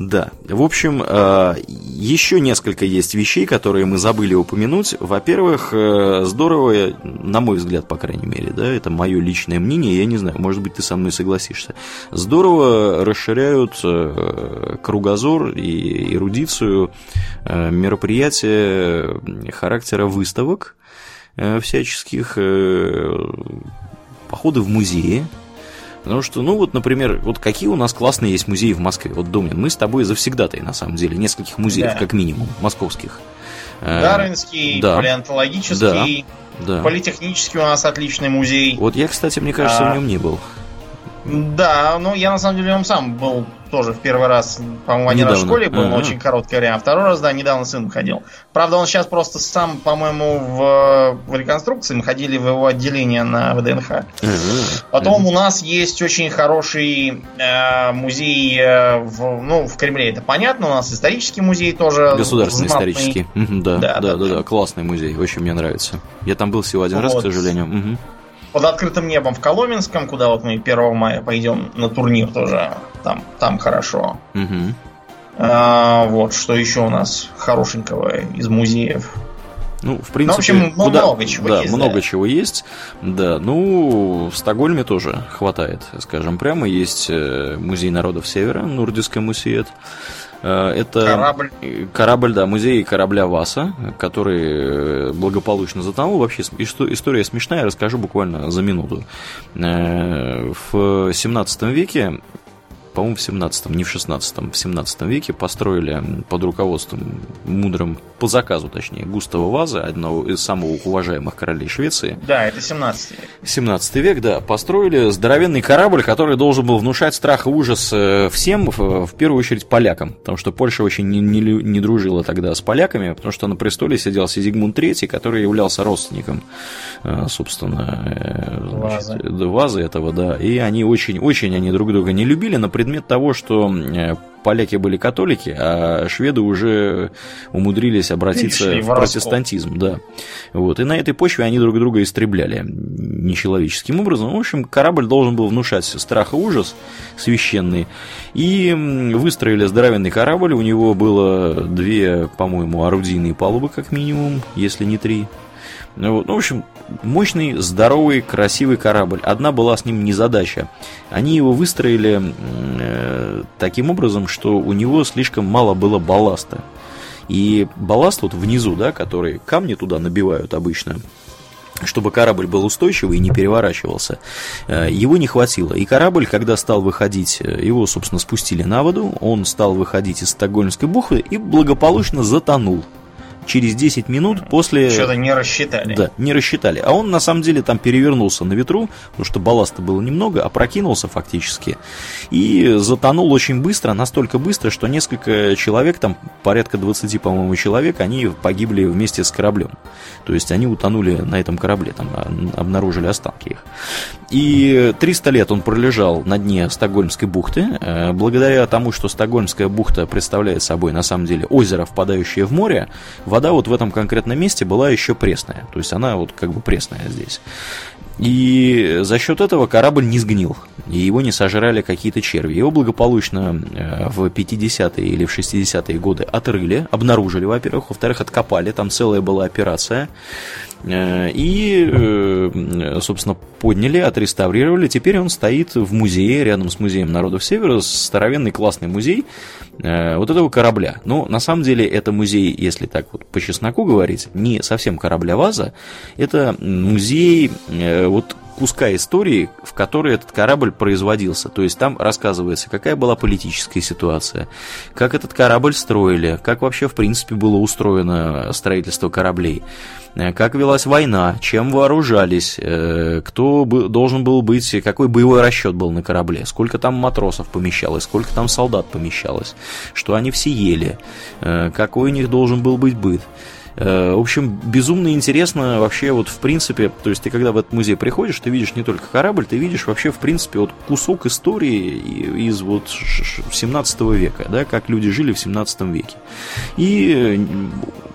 Да, в общем, э, еще несколько есть вещей, которые мы забыли упомянуть. Во-первых, э, здорово, на мой взгляд, по крайней мере, да, это мое личное мнение, я не знаю, может быть, ты со мной согласишься. Здорово расширяют э, кругозор и эрудицию мероприятия характера выставок всяческих, походы в музеи, Потому что, ну вот, например, вот какие у нас классные есть музеи в Москве. Вот, Домнин, мы с тобой завсегдатай, на самом деле, нескольких музеев, да. как минимум, московских. Э, Дарвинский, да. палеонтологический, да. Да. политехнический у нас отличный музей. Вот я, кстати, мне кажется, а... в нем не был. Да, ну я на самом деле в нем сам был тоже в первый раз, по-моему, один раз в школе был, ага. очень короткое время. А второй раз, да, недавно сын ходил. Правда, он сейчас просто сам, по-моему, в, в реконструкции. Мы ходили в его отделение на ВДНХ. Потом у нас есть очень хороший э, музей э, в, ну, в Кремле. Это понятно, у нас исторический музей тоже. Государственный знатный. исторический. Да, да, да, да, да, классный музей, очень мне нравится. Я там был всего один вот. раз, к сожалению. Угу под открытым небом в Коломенском, куда вот мы 1 мая пойдем на турнир тоже. Там, там хорошо. Угу. А, вот, что еще у нас хорошенького из музеев. Ну, в принципе, ну, в общем, куда... много чего да, есть. Много да. чего есть. Да, ну, в Стокгольме тоже хватает, скажем прямо. Есть э, музей народов Севера, Нурдиская музеет. Э, это корабль. корабль, да, музей корабля Васа, который э, благополучно затонул. Вообще история смешная, расскажу буквально за минуту. Э, в 17 веке по-моему, в 17 не в 16 в 17 веке построили под руководством мудрым, по заказу, точнее, Густава Ваза, одного из самых уважаемых королей Швеции. Да, это 17 век. 17 век, да. Построили здоровенный корабль, который должен был внушать страх и ужас э, всем, в первую очередь полякам, потому что Польша очень не, не, не дружила тогда с поляками, потому что на престоле сидел Сигмунд III, который являлся родственником, э, собственно, э, значит, Вазы. Вазы этого, да. И они очень-очень они друг друга не любили, например, предмет того, что э, поляки были католики, а шведы уже умудрились обратиться в, в протестантизм, да. Вот. И на этой почве они друг друга истребляли нечеловеческим образом. В общем, корабль должен был внушать страх и ужас священный. И выстроили здоровенный корабль. У него было две, по-моему, орудийные палубы, как минимум, если не три. Вот. Ну, в общем, мощный, здоровый, красивый корабль. Одна была с ним незадача. Они его выстроили э, таким образом, что у него слишком мало было балласта. И балласт вот внизу, да, который камни туда набивают обычно, чтобы корабль был устойчивый и не переворачивался. Э, его не хватило. И корабль, когда стал выходить, э, его, собственно, спустили на воду, он стал выходить из Стокгольмской бухты и благополучно затонул через 10 минут после... Что-то не рассчитали. Да, не рассчитали. А он на самом деле там перевернулся на ветру, потому что балласта было немного, опрокинулся фактически. И затонул очень быстро, настолько быстро, что несколько человек, там порядка 20, по-моему, человек, они погибли вместе с кораблем. То есть они утонули на этом корабле, там обнаружили останки их. И 300 лет он пролежал на дне Стокгольмской бухты. Э, благодаря тому, что Стокгольмская бухта представляет собой на самом деле озеро, впадающее в море, вода вот в этом конкретном месте была еще пресная. То есть она вот как бы пресная здесь. И за счет этого корабль не сгнил, и его не сожрали какие-то черви. Его благополучно э, в 50-е или в 60-е годы отрыли, обнаружили, во-первых, во-вторых, откопали, там целая была операция. И, собственно, подняли, отреставрировали. Теперь он стоит в музее, рядом с музеем народов Севера, здоровенный классный музей вот этого корабля. Но на самом деле это музей, если так вот по чесноку говорить, не совсем корабля-ваза, это музей вот куска истории, в которой этот корабль производился. То есть там рассказывается, какая была политическая ситуация, как этот корабль строили, как вообще в принципе было устроено строительство кораблей, э, как велась война, чем вооружались, э, кто должен был быть, какой боевой расчет был на корабле, сколько там матросов помещалось, сколько там солдат помещалось, что они все ели, э, какой у них должен был быть быт. Э, в общем, безумно интересно вообще вот в принципе, то есть ты когда в этот музей приходишь, ты видишь не только корабль, ты видишь вообще в принципе вот кусок истории из вот 17 века, да, как люди жили в 17 веке. И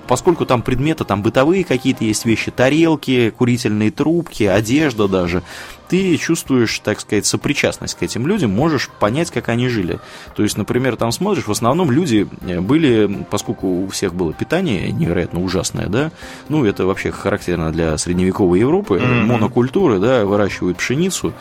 поскольку там предметы, там бытовые какие-то есть вещи, тарелки, курительные трубки, одежда даже, ты чувствуешь, так сказать, сопричастность к этим людям, можешь понять, как они жили. То есть, например, там смотришь, в основном люди э, были, поскольку у всех было питание невероятно ужасное, да, ну, это вообще характерно для средневековой Европы, mm-hmm. монокультуры, да, выращивают пшеницу,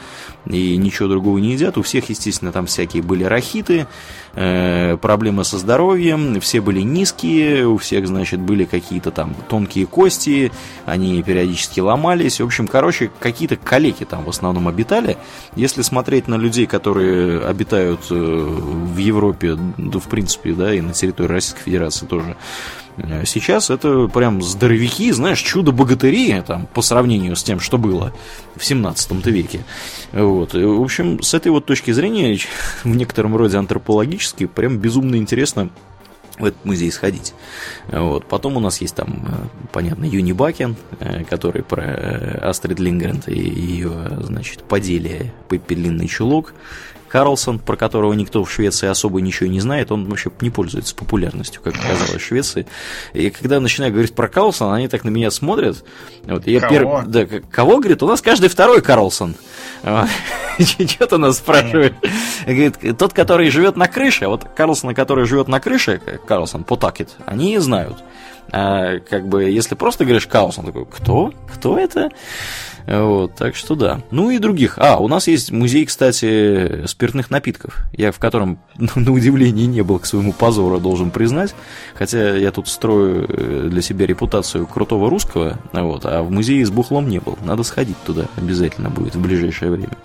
и ничего другого не едят. У всех, естественно, там всякие были рахиты, э, проблемы со здоровьем, все были низкие, у всех, значит, были какие-то там тонкие кости, они периодически ломались. В общем, короче, какие-то калеки там в основном обитали. Если смотреть на людей, которые обитают э, в Европе, да, в принципе, да, и на территории Российской Федерации тоже, Э, сейчас это прям здоровяки, знаешь, чудо-богатыри там, по сравнению с тем, что было в 17 веке. Вот. И, в общем, с этой вот точки зрения, в некотором роде антропологически, прям безумно интересно в этот музей сходить. Вот. Потом у нас есть там, э, понятно, Юни Бакен, э, который про Астрид Лингренд и ее, значит, поделие Пеппи Длинный Чулок. Карлсон, про которого никто в Швеции особо ничего не знает, он вообще не пользуется популярностью, как оказалось, в Швеции. И когда начинаю говорить про Карлсона, они так на меня смотрят. Вот, я кого? Пер... Да, кого, говорит, у нас каждый второй Карлсон. Что ты нас спрашивает? Говорит, тот, который живет на крыше, вот Карлсон, который живет на крыше, Карлсон, Потакет, они знают. А, как бы, если просто говоришь Карлсон, такой, кто? Кто это? Вот, так что да. Ну и других. А, у нас есть музей, кстати, спиртных напитков. Я в котором, на удивление, не был к своему позору, должен признать. Хотя я тут строю э, для себя репутацию крутого русского, вот, а в музее с бухлом не был. Надо сходить туда обязательно будет в ближайшее время.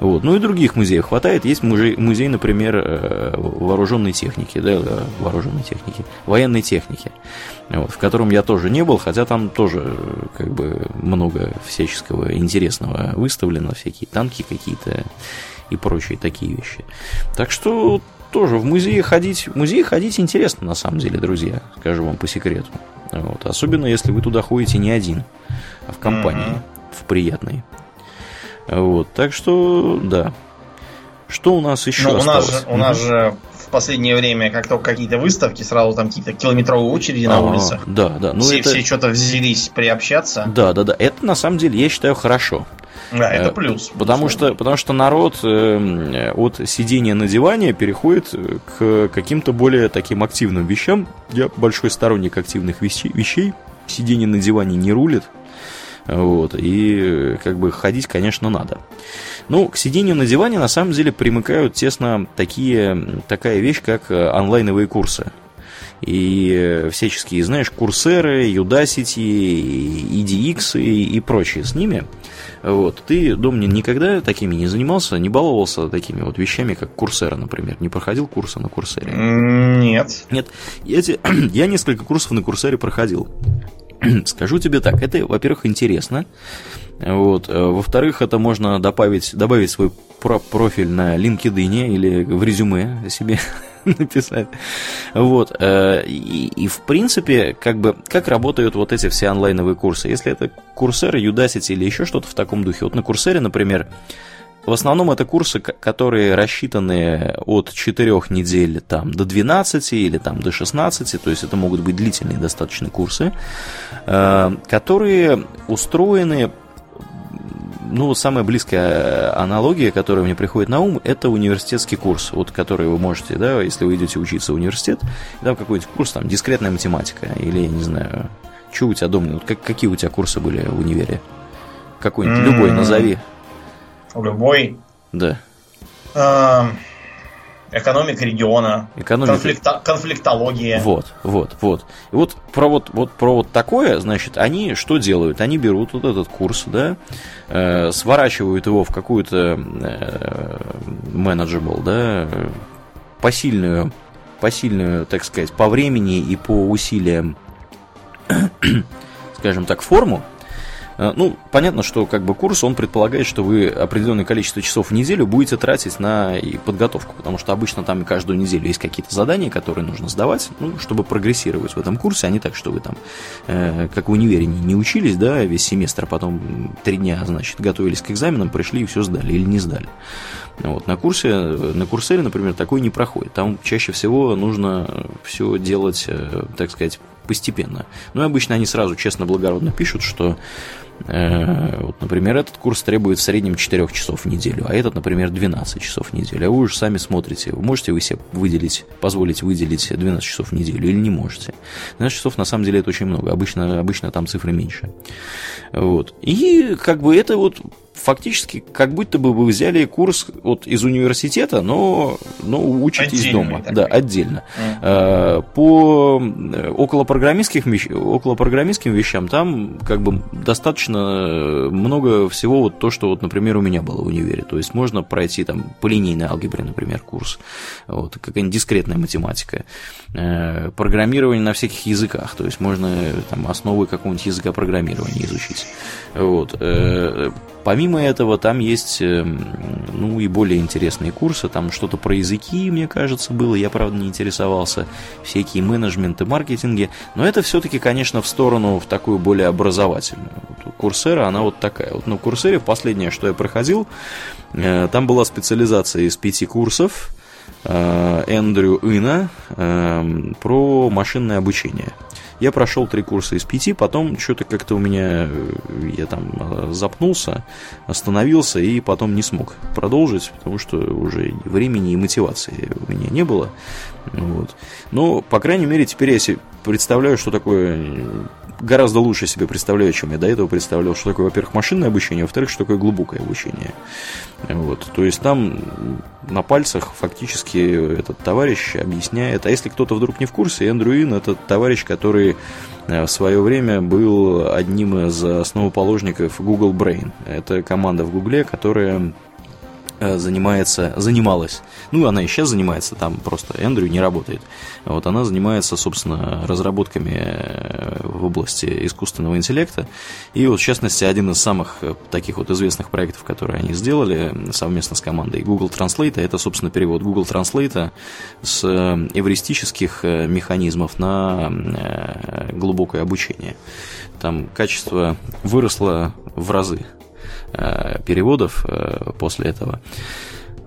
Вот. Ну и других музеев хватает. Есть музей, музей например, э, вооруженной техники, да, вооруженной техники, военной техники, вот, в котором я тоже не был, хотя там тоже э, как бы много всяческих всякого интересного выставлено, всякие танки какие-то и прочие такие вещи. Так что тоже в музее ходить, в музей ходить интересно на самом деле, друзья, скажу вам по секрету. Вот. Особенно если вы туда ходите не один, а в компании, mm-hmm. в приятной. Вот, так что, да. Что у нас еще ну, у нас же, у нас же в последнее время, как только какие-то выставки, сразу там какие-то километровые очереди на а, улицах. Да, да. Ну все, это... все что-то взялись приобщаться. Да, да, да. Это на самом деле, я считаю, хорошо. Да, это э, плюс. Потому что, потому что народ э, от сидения на диване переходит к каким-то более таким активным вещам. Я большой сторонник активных вещей. Сидение на диване не рулит. Вот, и как бы ходить, конечно, надо. Ну, к сидению на диване на самом деле примыкают тесно такие, такая вещь, как э, онлайновые курсы. И э, всяческие, знаешь, курсеры, Udacity, EDX и, и прочие с ними. Вот. Ты, Домнин, никогда такими не занимался, не баловался такими вот вещами, как курсера, например? Не проходил курсы на курсере? Нет. Нет. Я, те, я несколько курсов на курсере проходил. Скажу тебе так, это, во-первых, интересно. Вот. Э, во-вторых, это можно добавить, добавить свой про профиль на LinkedIn или в резюме себе написать. Вот. Э, и, и, в принципе, как бы, как работают вот эти все онлайновые курсы? Если это Курсеры, Udacity или еще что-то в таком духе. Вот на Курсере, например, в основном это курсы, которые рассчитаны от 4 недель там, до 12 или там, до 16, то есть это могут быть длительные достаточно курсы, э, которые устроены ну, самая близкая аналогия, которая мне приходит на ум, это университетский курс, вот который вы можете, да, если вы идете учиться в университет, там какой-нибудь курс, там, дискретная математика, или, я не знаю, Что у тебя дома? Вот как, какие у тебя курсы были в универе? Какой-нибудь, mm-hmm. любой назови. Любой? Да. Uh, экономика региона, экономика... Конфликто... конфликтология. Вот, вот, вот. И вот про вот, вот про вот такое, значит, они что делают? Они берут вот этот курс, да, э, сворачивают его в какую-то э, manageable, да, посильную, посильную, так сказать, по времени и по усилиям, скажем так, форму, Э, ну, понятно, что как бы курс, он предполагает, что вы определенное количество часов в неделю будете тратить на подготовку, потому что обычно там каждую неделю есть какие-то задания, которые нужно сдавать, ну, чтобы прогрессировать в этом курсе, а не так, что вы там, э, как в универе, не, не учились, да, весь семестр, а потом три дня, значит, готовились к экзаменам, пришли и все сдали или не сдали. Вот, на курсе, на курсере, например, такой не проходит. Там чаще всего нужно все делать, э, так сказать, постепенно. Ну и обычно они сразу честно, благородно пишут, что Э, вот, например, этот курс требует в среднем 4 часов в неделю, а этот, например, 12 часов в неделю. А вы уже сами смотрите, можете вы себе выделить, позволить выделить 12 часов в неделю или не можете. 12 часов на самом деле это очень много, обычно, обычно там цифры меньше. Вот. И как бы это вот фактически как будто бы вы взяли курс вот из университета, но, но учитесь отдельно, дома. Да, отдельно. Mm. По э, околопрограммистским, околопрограммистским вещам там как бы достаточно много всего вот то, что вот, например, у меня было в универе. То есть можно пройти там по линейной алгебре, например, курс. Вот, какая-нибудь дискретная математика. Э, программирование на всяких языках. То есть можно там основы какого-нибудь языка программирования изучить. Вот. Помимо этого, там есть, эм, ну, и более интересные курсы, там что-то про языки, мне кажется, было, я, правда, не интересовался, всякие менеджменты, маркетинги, но это все-таки, конечно, в сторону, в такую более образовательную. Курсера, она вот такая. Вот на Курсере последнее, что я проходил, э, там была специализация из пяти курсов, э, Эндрю Ина эм, про машинное обучение. Я прошел три курса из пяти, потом что-то как-то у меня, э, я там э, запнулся, остановился и потом не смог продолжить, потому что уже времени и мотивации у меня не было. Вот. Но, по крайней мере, теперь я себе представляю, что такое гораздо лучше себе представляю, чем я до этого представлял, что такое, во-первых, машинное обучение, во-вторых, что такое глубокое обучение. Вот. То есть там на пальцах фактически этот товарищ объясняет. А если кто-то вдруг не в курсе, Эндрю Ин это товарищ, который э, в свое время был одним из основоположников Google Brain. Это команда в Гугле, которая Э, занимается, занималась, ну, она и сейчас занимается, там просто Эндрю не работает. Вот она занимается, собственно, разработками э, в области искусственного интеллекта. И вот, в частности, один из самых э, таких вот известных проектов, которые они сделали совместно с командой Google Translate, это, собственно, перевод Google Translate с эвристических механизмов на глубокое обучение. Там качество выросло в разы Э, переводов э, после этого.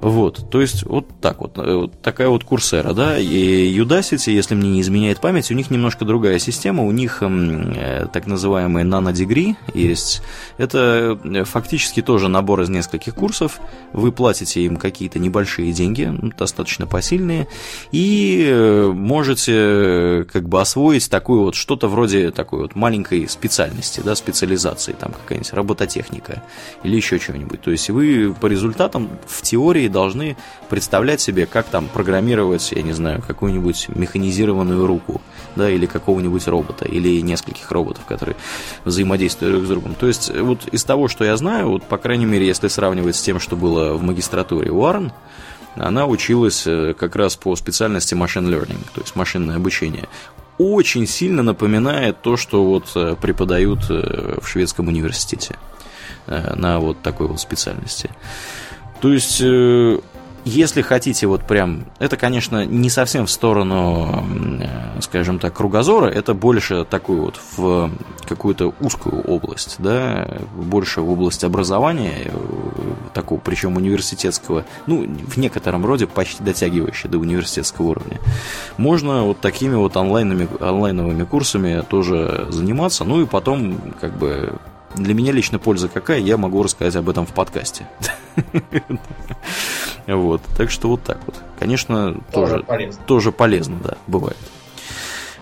Вот, то есть вот так вот, э, вот такая вот курсера, да, и Udacity, если мне не изменяет память, у них немножко другая система, у них э, так называемый нанодегри есть, это э, фактически тоже набор из нескольких курсов, вы платите им какие-то небольшие деньги, достаточно посильные, и э, можете как бы освоить такую вот что-то вроде такой вот маленькой специальности, да, специализации, там какая-нибудь робототехника или еще чего-нибудь, то есть вы по результатам в теории должны представлять себе, как там программировать, я не знаю, какую-нибудь механизированную руку, да, или какого-нибудь робота, или нескольких роботов, которые взаимодействуют друг с другом. То есть, вот из того, что я знаю, вот, по крайней мере, если сравнивать с тем, что было в магистратуре Уарн, она училась э, как раз по специальности machine learning, то есть машинное обучение. Очень сильно напоминает то, что вот э, преподают э, в шведском университете на вот такой вот специальности. То есть, э, если хотите вот прям, это, конечно, не совсем в сторону, э, скажем так, кругозора, это больше такую вот в какую-то узкую область, да, больше в область образования, э, такого, причем университетского, ну, в некотором роде почти дотягивающего до университетского уровня. Можно вот такими вот онлайновыми, онлайновыми курсами тоже заниматься, ну и потом, как бы, для меня лично польза какая, я могу рассказать об этом в подкасте. Вот, так что вот так вот. Конечно, тоже, тоже полезно, да, бывает.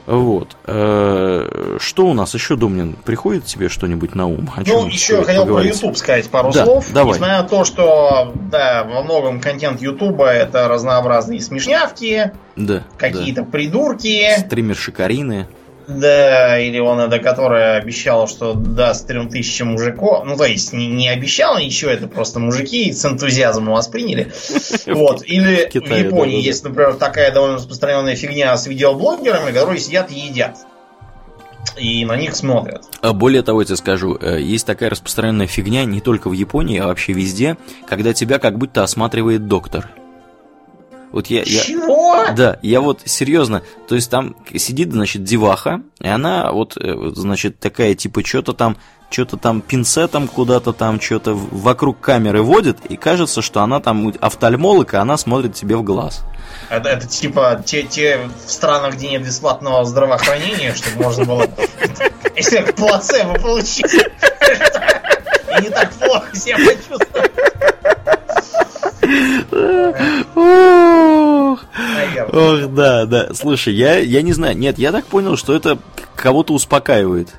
Вот. Э, что у нас еще, Домнин, приходит тебе что-нибудь на ум? О ну, еще я хотел поговорить? про YouTube сказать пару да, слов. Давай. Несмотря на то, что да, во многом контент YouTube это разнообразные смешнявки, да, какие-то да. придурки. Стримерши Карины. Да, или он это, которая обещала, что даст трем тысячам мужиков. Ну, то есть, не, не обещала ничего, это просто мужики с энтузиазмом восприняли. Вот. Или в Японии есть, например, такая довольно распространенная фигня с видеоблогерами, которые сидят и едят. И на них смотрят. А более того, я тебе скажу, э, есть такая распространенная фигня не только в Японии, а вообще везде, когда тебя как будто осматривает доктор. Вот я, я, Чего? Да, я вот серьезно, то есть там сидит, значит, деваха, и она вот, э, значит, такая типа что-то там, что-то там пинцетом куда-то там, что-то вокруг камеры водит, и кажется, что она там офтальмолог, и она смотрит тебе в глаз. Это, это типа те, те в странах, где нет бесплатного здравоохранения, чтобы можно было если плацебо получить. И не так плохо себя почувствовать. Ох, ох, да, да. Слушай, я, я не знаю. Нет, я так понял, что это кого-то успокаивает.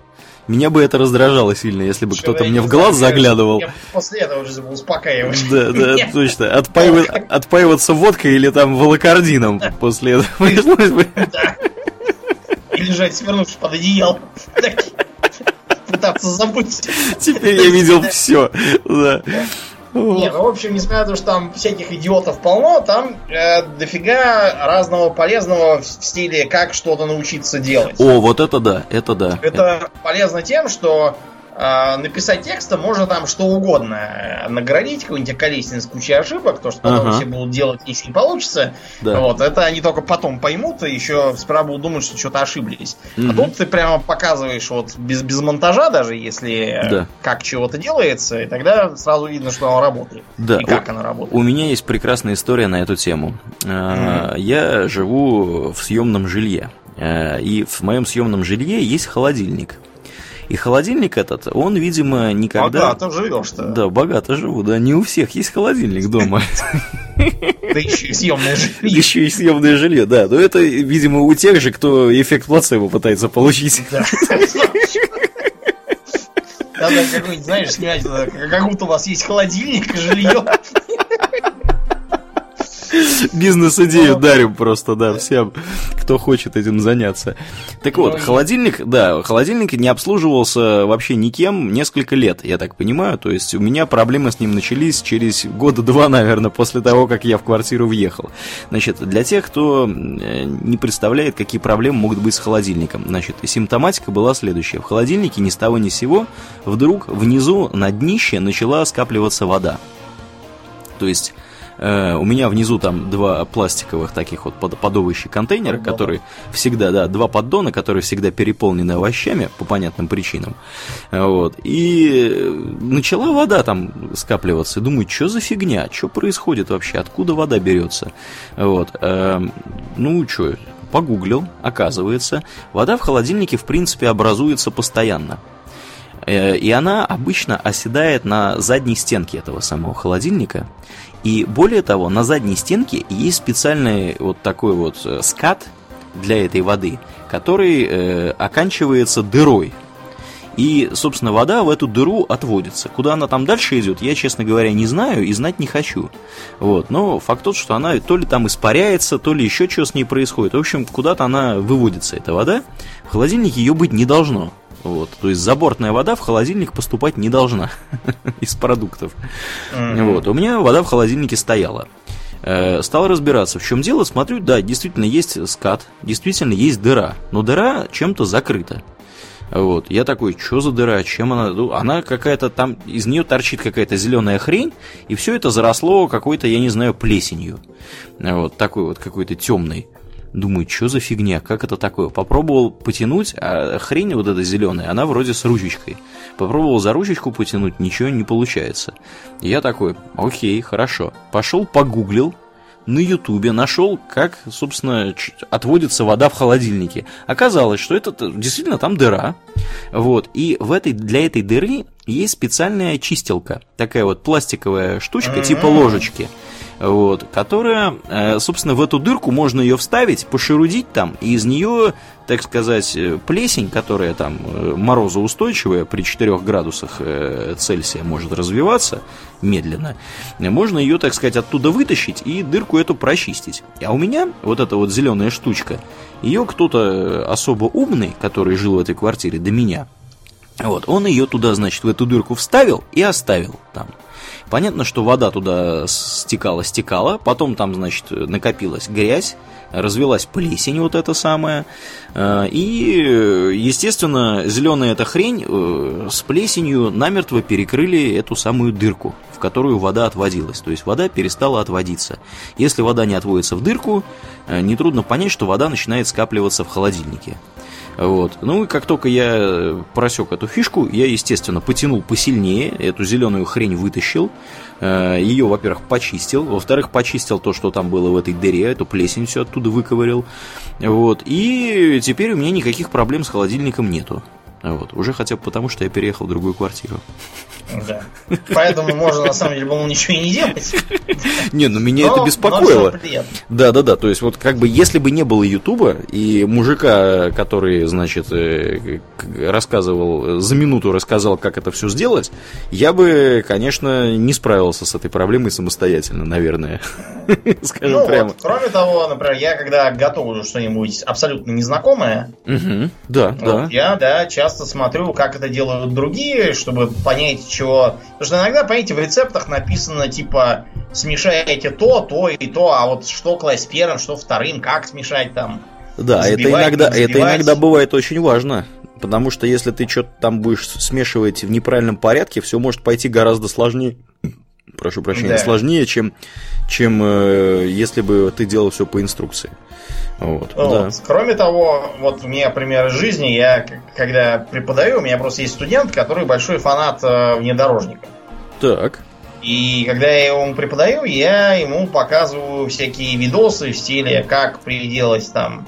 Меня бы это раздражало сильно, если бы кто-то мне в глаз знаю, заглядывал. Я после этого уже был успокаивать. Да, да, точно. Отпаивать, отпаиваться водкой или там волокордином после этого пришлось бы. И лежать, свернувшись под одеяло. Пытаться забыть. Теперь я видел все. Да. Не, ну, в общем, несмотря на то, что там всяких идиотов полно, там э, дофига разного полезного в стиле, как что-то научиться делать. О, вот это да, это да. Это полезно тем, что написать текстом можно там что угодно. Наградить какой-нибудь колесин с кучей ошибок, то, что потом ага. все будут делать, если не получится. Да. Вот, это они только потом поймут, и еще сперва будут думать, что что-то ошиблись. Угу. А тут ты прямо показываешь вот без, без монтажа, даже если да. как чего-то делается, и тогда сразу видно, что оно работает. Да. И как оно работает. У меня есть прекрасная история на эту тему. Угу. Я живу в съемном жилье. Э, и в моем съемном жилье есть холодильник. И холодильник этот, он, видимо, никогда... Богато живешь-то. Да, богато живу, да. Не у всех есть холодильник дома. Да еще и съемное жилье. Еще и съемное жилье, да. Но это, видимо, у тех же, кто эффект плацебо пытается получить. Надо какой-нибудь, знаешь, снять, как будто у вас есть холодильник и жилье. Бизнес-идею дарим просто, да, всем, кто хочет этим заняться. Так вот, холодильник, да, холодильник не обслуживался вообще никем несколько лет, я так понимаю. То есть у меня проблемы с ним начались через года два, наверное, после того, как я в квартиру въехал. Значит, для тех, кто э, не представляет, какие проблемы могут быть с холодильником. Значит, симптоматика была следующая. В холодильнике ни с того ни с сего вдруг внизу на днище начала скапливаться вода. То есть Э, у меня внизу там два пластиковых таких вот под, подовывающих контейнера, Поддона. которые всегда, да, два поддона, которые всегда переполнены овощами по понятным причинам. Вот. И начала вода там скапливаться. Думаю, что за фигня? Что происходит вообще? Откуда вода берется? Вот. Э, ну, что, погуглил, оказывается, вода в холодильнике в принципе образуется постоянно. Э, и она обычно оседает на задней стенке этого самого холодильника. И более того, на задней стенке есть специальный вот такой вот э, скат для этой воды, который э, оканчивается дырой. И, собственно, вода в эту дыру отводится. Куда она там дальше идет, я, честно говоря, не знаю и знать не хочу. Вот. Но факт тот, что она то ли там испаряется, то ли еще что с ней происходит. В общем, куда-то она выводится, эта вода. В холодильнике ее быть не должно. Вот, то есть забортная вода в холодильник поступать не должна из продуктов. Mm-hmm. Вот, у меня вода в холодильнике стояла. Э, стал разбираться, в чем дело, смотрю, да, действительно есть скат, действительно есть дыра, но дыра чем-то закрыта. Вот, я такой, что за дыра, чем она? Ну, она какая-то там, из нее торчит какая-то зеленая хрень, и все это заросло какой-то, я не знаю, плесенью. Вот, такой вот какой-то темный. Думаю, что за фигня, как это такое? Попробовал потянуть, а хрень вот эта зеленая, она вроде с ручечкой. Попробовал за ручечку потянуть, ничего не получается. я такой, окей, хорошо. Пошел погуглил, на ютубе нашел, как, собственно, отводится вода в холодильнике. Оказалось, что это действительно там дыра. Вот. И в этой, для этой дыры есть специальная чистилка, такая вот пластиковая штучка, типа ложечки. Вот, которая, э, собственно, в эту дырку можно ее вставить, пошерудить там, и из нее, так сказать, э, плесень, которая там э, морозоустойчивая при 4 градусах Цельсия может развиваться медленно, можно ее, так сказать, оттуда вытащить и дырку эту прочистить. А у меня вот эта вот зеленая штучка, ее кто-то особо умный, который жил в этой квартире до меня, вот, он ее туда, значит, в эту дырку вставил и оставил там. Понятно, что вода туда стекала, стекала, потом там, значит, накопилась грязь, развелась плесень вот эта самая, э, и, естественно, зеленая эта хрень э, с плесенью намертво перекрыли эту самую дырку, в которую вода отводилась, то есть вода перестала отводиться. Если вода не отводится в дырку, э, нетрудно понять, что вода начинает скапливаться в холодильнике. Вот. Ну и как только я просек эту фишку, я, естественно, потянул посильнее, эту зеленую хрень вытащил, э, ее, во-первых, почистил, во-вторых, почистил то, что там было в этой дыре, эту плесень все оттуда выковырил. Вот. И теперь у меня никаких проблем с холодильником нету. Вот. Уже хотя бы потому, что я переехал в другую квартиру. Да. Поэтому можно на самом деле было ничего и не делать. Не, ну меня это беспокоило. Да, да, да. То есть, вот как бы если бы не было Ютуба и мужика, который, значит, э, рассказывал, за минуту рассказал, как это все сделать, я бы, конечно, не справился с этой проблемой самостоятельно, наверное. Скажем ну, прямо. Вот, кроме того, например, я когда готовлю что-нибудь абсолютно незнакомое, угу, да, вот, да. я, да, часто смотрю, как это делают другие, чтобы понять, чего... Потому что иногда, понимаете, в рецептах написано, типа, смешайте то, то и то, а вот что класть первым, что вторым, как смешать там. Да, это иногда, это иногда бывает очень важно. Потому что если ты что-то там будешь смешивать в неправильном порядке, все может пойти гораздо сложнее. Прошу прощения, да. сложнее, чем, чем э, если бы ты делал все по инструкции. Вот, вот. Да. Кроме того, вот у меня пример жизни, я когда преподаю, у меня просто есть студент, который большой фанат э, внедорожника. Так. И когда я ему преподаю, я ему показываю всякие видосы в стиле, как приделать там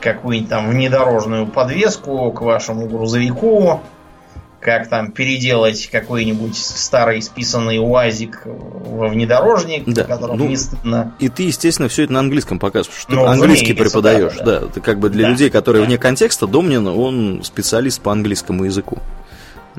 какую-нибудь там внедорожную подвеску к вашему грузовику, как там переделать какой-нибудь старый списанный УАЗик во внедорожник, да. которому ну, не стыдно. И ты, естественно, все это на английском показываешь, что ну, ты английский преподаешь. Да, да. да, ты как бы для да. людей, которые да. вне контекста, Домнин, он специалист по английскому языку.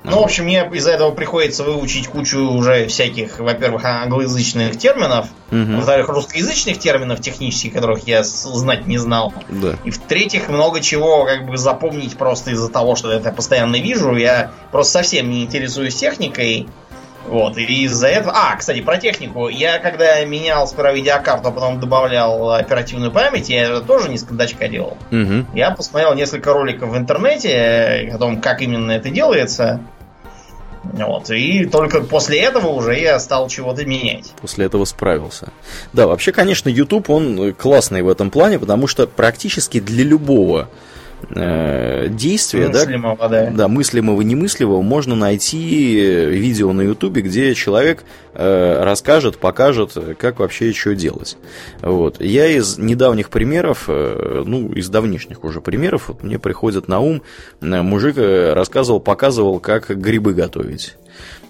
Ну, в общем, мне из-за этого приходится выучить кучу уже всяких, во-первых, англоязычных терминов, угу. во-вторых, русскоязычных терминов технических, которых я знать не знал. Да. И в-третьих, много чего как бы запомнить просто из-за того, что я это постоянно вижу. Я просто совсем не интересуюсь техникой. Вот, и из-за этого... А, кстати, про технику. Я когда менял сперва видеокарту, а потом добавлял оперативную память, я это тоже не с кондачка делал. Угу. Я посмотрел несколько роликов в интернете о том, как именно это делается. Вот, и только после этого уже я стал чего-то менять. После этого справился. Да, вообще, конечно, YouTube, он классный в этом плане, потому что практически для любого э, действия, мыслимого, да, да. да, мыслимого, немыслимого, можно найти видео на Ютубе, где человек э, расскажет, покажет, как вообще что делать. Вот. Я из недавних примеров, э, ну, из давнишних уже примеров, вот мне приходит на ум, э, мужик э, рассказывал, показывал, как грибы готовить.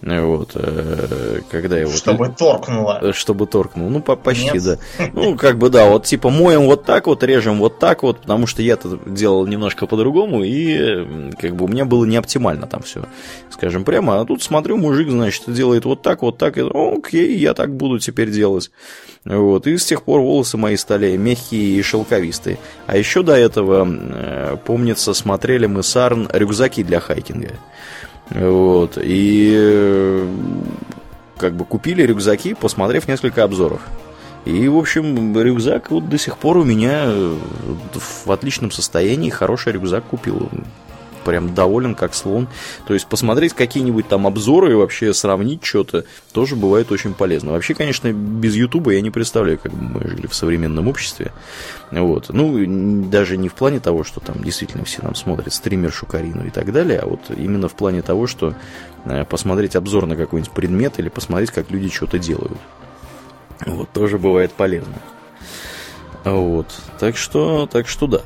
Вот, э, когда его... Чтобы торкнуло. Э, чтобы торкнуло. Ну, почти, Нет. да. Ну, как бы, да, вот типа моем вот так вот, режем вот так вот, потому что я-то делал немножко по-другому, и как бы у меня было не оптимально там все, скажем прямо. А тут смотрю, мужик, значит, делает вот так, вот так, и окей, я так буду теперь делать. Вот, и с тех пор волосы мои стали мягкие и шелковистые. А еще до этого, э, помнится, смотрели мы с Арн рюкзаки для хайкинга. Вот. И э, как бы купили рюкзаки, посмотрев несколько обзоров. И, в общем, рюкзак вот до сих пор у меня э, в отличном состоянии. Хороший рюкзак купил прям доволен как слон. То есть посмотреть какие-нибудь там обзоры и вообще сравнить что-то тоже бывает очень полезно. Вообще, конечно, без Ютуба я не представляю, как бы мы жили в современном обществе. Вот. Ну, даже не в плане того, что там действительно все нам смотрят стримершу Карину и так далее, а вот именно в плане того, что э, посмотреть обзор на какой-нибудь предмет или посмотреть, как люди что-то делают. Вот, тоже бывает полезно. Вот. Так что, так что да.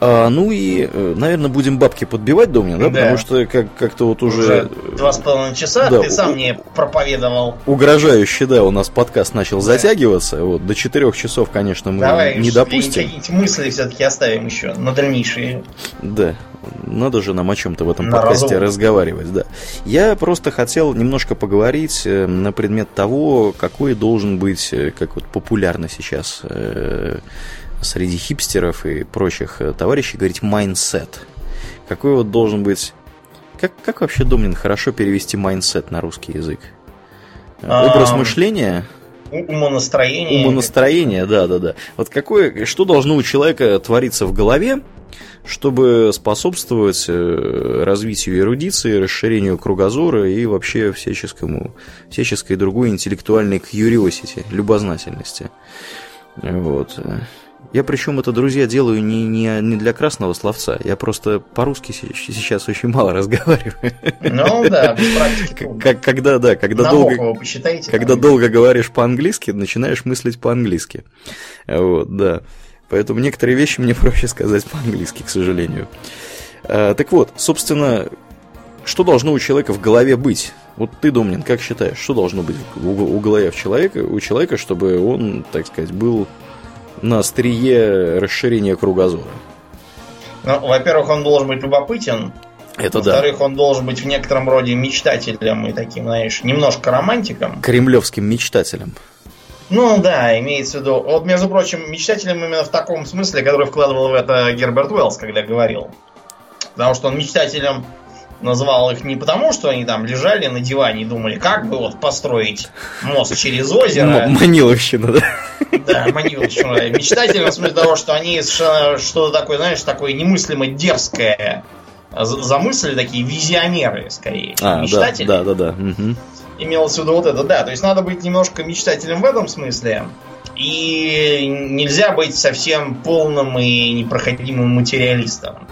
А, ну и, э, наверное, будем бабки подбивать, Домнин, да? да? Потому что как- как-то вот уже... уже два с половиной часа, да, ты сам мне проповедовал. Угрожающе, да, у нас подкаст начал да. затягиваться. Вот, до четырех часов, конечно, мы Давай, не допустим. Какие-то мысли все-таки оставим еще на дальнейшие. Да, надо же нам о чем-то в этом на подкасте разум. разговаривать, да. Я просто хотел немножко поговорить э, на предмет того, какой должен быть, э, как вот популярно сейчас среди хипстеров и прочих э, товарищей говорить mindset. Какой вот должен быть... Как, как вообще, Домнин, хорошо перевести mindset на русский язык? Образ мышления? Умонастроение. Умонастроение, да, да, да. Вот какое, что должно у человека твориться в голове, чтобы способствовать э, развитию эрудиции, расширению кругозора и вообще всяческому, всяческой другой интеллектуальной curiosity, любознательности. Вот. Я причем это, друзья, делаю не, не, не для красного словца. Я просто по-русски сейчас очень мало разговариваю. Ну да, без практики. Как, когда, да, когда долго, когда долго говоришь по-английски, начинаешь мыслить по-английски. Вот, да. Поэтому некоторые вещи мне проще сказать по-английски, к сожалению. А, так вот, собственно, что должно у человека в голове быть? Вот ты, Домнин, как считаешь, что должно быть у, у голове в человека, у человека, чтобы он, так сказать, был на острие расширения кругозора? Ну, во-первых, он должен быть любопытен. Это Во-вторых, да. он должен быть в некотором роде мечтателем и таким, знаешь, немножко романтиком. Кремлевским мечтателем. Ну да, имеется в виду. Вот, между прочим, мечтателем именно в таком смысле, который вкладывал в это Герберт Уэллс, когда говорил. Потому что он мечтателем назвал их не потому, что они там лежали на диване и думали, как бы вот построить мост через озеро. Маниловщина, да? Да, Маниловщина. Мечтательно в смысле того, что они что-то такое, знаешь, такое немыслимо дерзкое замыслили, такие визионеры, скорее. А, Мечтатели. Да, да, да. да. Угу. Имелось в виду вот это, да. То есть надо быть немножко мечтателем в этом смысле. И нельзя быть совсем полным и непроходимым материалистом,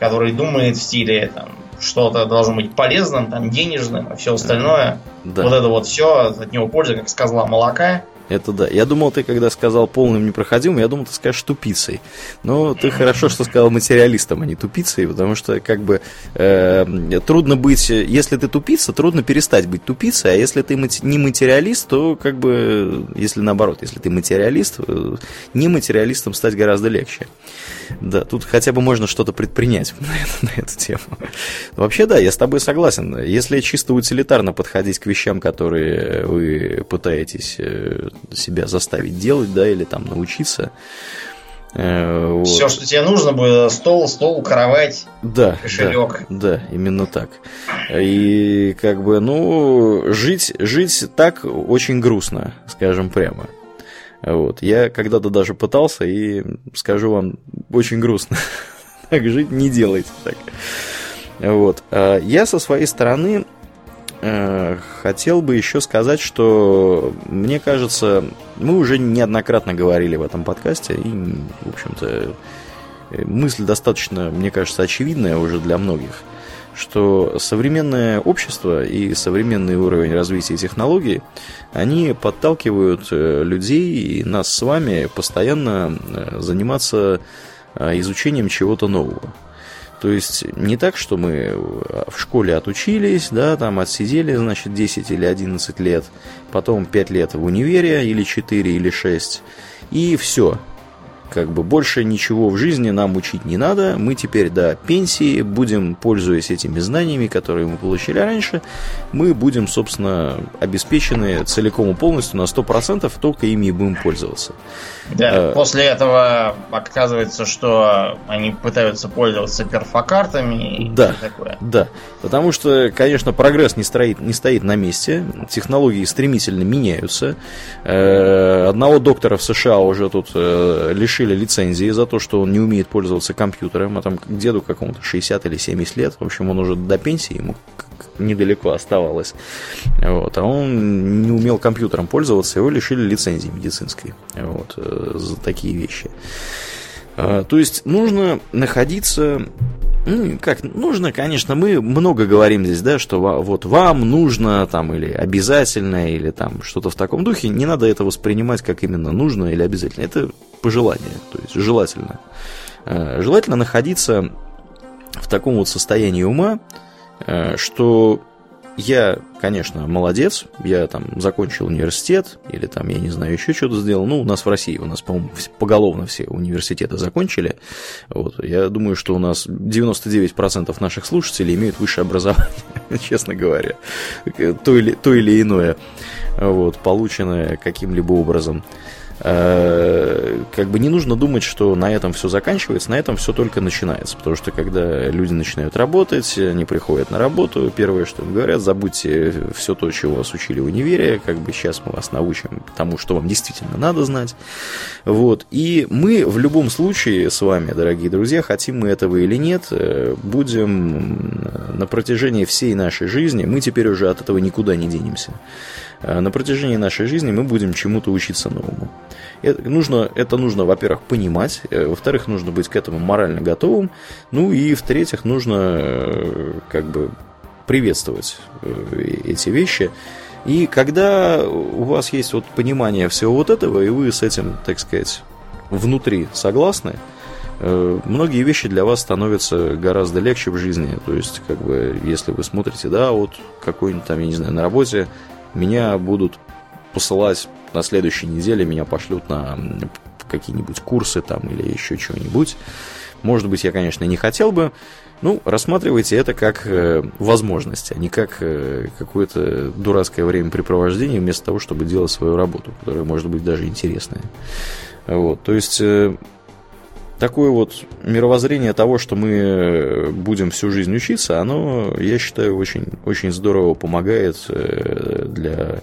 который думает в стиле там, что-то должно быть полезным, там, денежным, а все остальное, да. вот это вот все, от него польза, как с козла молока. Это да. Я думал, ты когда сказал полным непроходимым, я думал, ты скажешь тупицей. Но ты хорошо, что сказал материалистом, а не тупицей, потому что как бы э, трудно быть, если ты тупица, трудно перестать быть тупицей, а если ты не материалист, то как бы, если наоборот, если ты материалист, э, не материалистом стать гораздо легче. Да, тут хотя бы можно что-то предпринять на, эту, на эту тему. Вообще, да, я с тобой согласен. Если чисто утилитарно подходить к вещам, которые вы пытаетесь э, себя заставить делать, да, или там научиться. Э, вот. Все, что тебе нужно будет, стол, стол, кровать, да, кошелек. Да, да, именно так. И как бы, ну, жить, жить так очень грустно, скажем прямо. Вот. Я когда-то даже пытался, и скажу вам, очень грустно. Так жить не делайте так. Вот. А я со своей стороны хотел бы еще сказать, что мне кажется, мы уже неоднократно говорили в этом подкасте, и, в общем-то, мысль достаточно, мне кажется, очевидная уже для многих, что современное общество и современный уровень развития технологий, они подталкивают э, людей и нас с вами постоянно э, заниматься изучением чего-то нового. То есть не так, что мы э, в школе отучились, да, там отсидели, значит, 10 или 11 лет, потом 5 лет в универе, или 4, или 6, и все как бы больше ничего в жизни нам учить не надо. Мы теперь до пенсии будем, пользуясь этими знаниями, которые мы получили раньше, мы будем, собственно, обеспечены целиком и полностью на 100%, только ими и будем пользоваться. Да, а, после этого оказывается, что они пытаются пользоваться перфокартами и да, такое. Да, потому что, конечно, прогресс не, стоит, не стоит на месте, технологии стремительно меняются. Э, одного доктора в США уже тут э, лишили лишили лицензии за то, что он не умеет пользоваться компьютером, а там к деду какому-то 60 или 70 лет, в общем, он уже до пенсии, ему недалеко оставалось, вот, а он не умел компьютером пользоваться, его лишили лицензии медицинской, вот, э, за такие вещи. А, то есть нужно находиться ну, как, нужно, конечно, мы много говорим здесь, да, что вот вам нужно там или обязательно, или там что-то в таком духе. Не надо это воспринимать как именно нужно или обязательно. Это пожелание, то есть желательно. Желательно находиться в таком вот состоянии ума, что я, конечно, молодец, я там закончил университет, или там, я не знаю, еще что-то сделал. Ну, у нас в России, у нас, по-моему, поголовно все университеты закончили. Вот. Я думаю, что у нас 99% наших слушателей имеют высшее образование, честно говоря, то или, то или иное, вот, полученное каким-либо образом. Э, как бы не нужно думать, что на этом все заканчивается, на этом все только начинается. Потому что когда люди начинают работать, они приходят на работу, первое, что им говорят, забудьте все то, чего вас учили в универе, как бы сейчас мы вас научим тому, что вам действительно надо знать. Вот. И мы в любом случае с вами, дорогие друзья, хотим мы этого или нет, э, будем на протяжении всей нашей жизни, мы теперь уже от этого никуда не денемся. Э, на протяжении нашей жизни мы будем чему-то учиться новому. Это нужно, это нужно, во-первых, понимать, э, во-вторых, нужно быть к этому морально готовым, ну и в-третьих, нужно э, как бы приветствовать эти вещи. И когда у вас есть вот понимание всего вот этого, и вы с этим, так сказать, внутри согласны, многие вещи для вас становятся гораздо легче в жизни. То есть, как бы, если вы смотрите, да, вот какой-нибудь там, я не знаю, на работе меня будут посылать на следующей неделе, меня пошлют на какие-нибудь курсы там или еще чего-нибудь. Может быть, я, конечно, не хотел бы, ну, рассматривайте это как э, возможность, а не как э, какое-то дурацкое времяпрепровождение вместо того, чтобы делать свою работу, которая может быть даже интересная. Вот, то есть э, такое вот мировоззрение того, что мы будем всю жизнь учиться, оно, я считаю, очень, очень здорово помогает э, для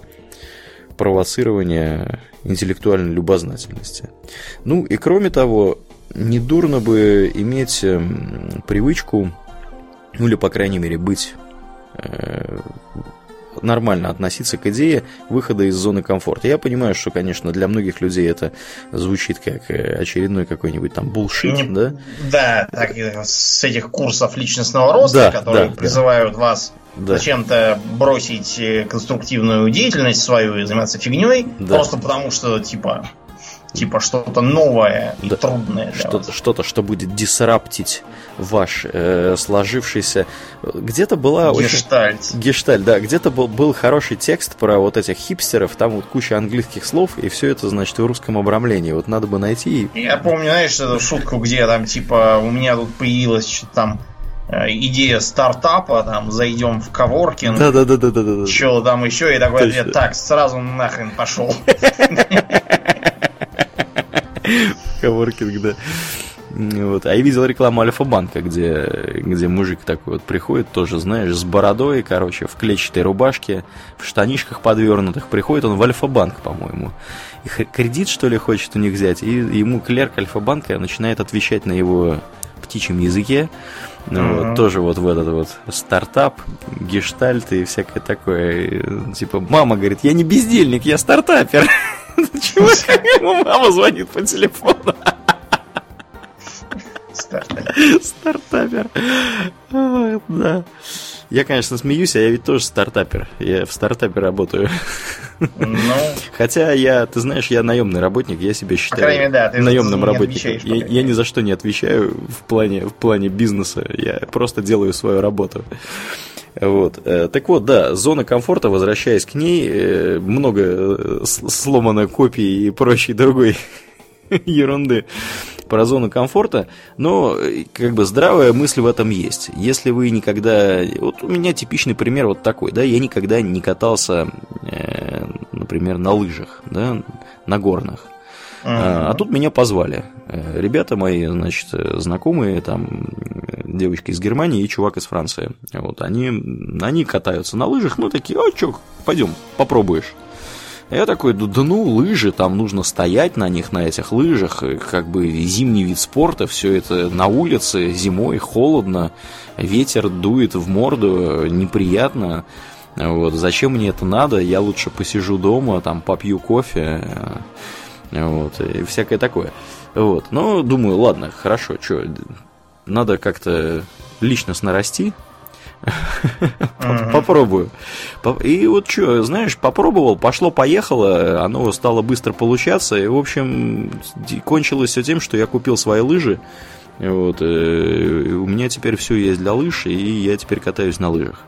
провоцирования интеллектуальной любознательности. Ну и кроме того, недурно бы иметь эм, привычку, ну или, по крайней мере, быть э, нормально относиться к идее выхода из зоны комфорта. Я понимаю, что, конечно, для многих людей это звучит как э, очередной какой-нибудь там булшит, ну, да? Да, так, с этих курсов личностного роста, да, которые да, призывают да. вас да. зачем-то бросить э, конструктивную деятельность свою и заниматься фигней, да. просто потому что, типа, типа что-то новое и да. трудное. Что-то, что-то, что будет дисраптить ваш э, сложившийся. Где-то была гештальт. Очень... Гештальт, да. Где-то был, был хороший текст про вот этих хипстеров. Там вот куча английских слов, и все это, значит, в русском обрамлении. Вот надо бы найти. Я помню, знаешь, эту шутку, где там типа у меня тут появилась что-то там э, идея стартапа, там, зайдем в коворкинг. Да, да, да, да, да, да. Что там еще, и такой ответ, так, сразу нахрен пошел. Коворкинг, да. Вот. А я видел рекламу Альфа-банка, где, где мужик такой вот приходит, тоже, знаешь, с бородой, короче, в клетчатой рубашке, в штанишках подвернутых. Приходит он в Альфа-банк, по-моему. И кредит, что ли, хочет у них взять. И ему клерк Альфа-банка начинает отвечать на его птичьем языке. Ну, uh-huh. вот, тоже вот в этот вот стартап, гештальт и всякое такое. Типа, мама говорит, я не бездельник, я стартапер. Чего ему мама звонит по телефону? Стартапер. Стартапер. Да. Я, конечно, смеюсь, а я ведь тоже стартапер. Я в стартапе работаю. Ну, Хотя я, ты знаешь, я наемный работник, я себя считаю мере, да, наемным работником. Я, я ни за что не отвечаю в плане, в плане бизнеса. Я просто делаю свою работу. Вот. Э, так вот, да, зона комфорта, возвращаясь к ней, э, много э, сломано копий и прочей другой ерунды про зону комфорта, но как бы здравая мысль в этом есть. Если вы никогда... Вот у меня типичный пример вот такой, да, я никогда не катался, например, на лыжах, да, на горных. А, а тут меня позвали. Э, ребята мои, значит, знакомые, там, девочка из Германии и чувак из Франции. Вот, они, они катаются на лыжах, ну, такие, а, чё, пойдем, попробуешь. Я такой, да, ну, лыжи, там нужно стоять на них, на этих лыжах, как бы зимний вид спорта, все это на улице, зимой холодно, ветер дует в морду, неприятно. Вот, зачем мне это надо? Я лучше посижу дома, там попью кофе. Вот, и всякое такое. Вот. Но думаю, ладно, хорошо, что, надо как-то личностно расти. Попробую. И вот что, знаешь, попробовал, пошло-поехало, оно стало быстро получаться, и, в общем, кончилось все тем, что я купил свои лыжи, вот, э, у меня теперь все есть для лыж, и я теперь катаюсь на лыжах.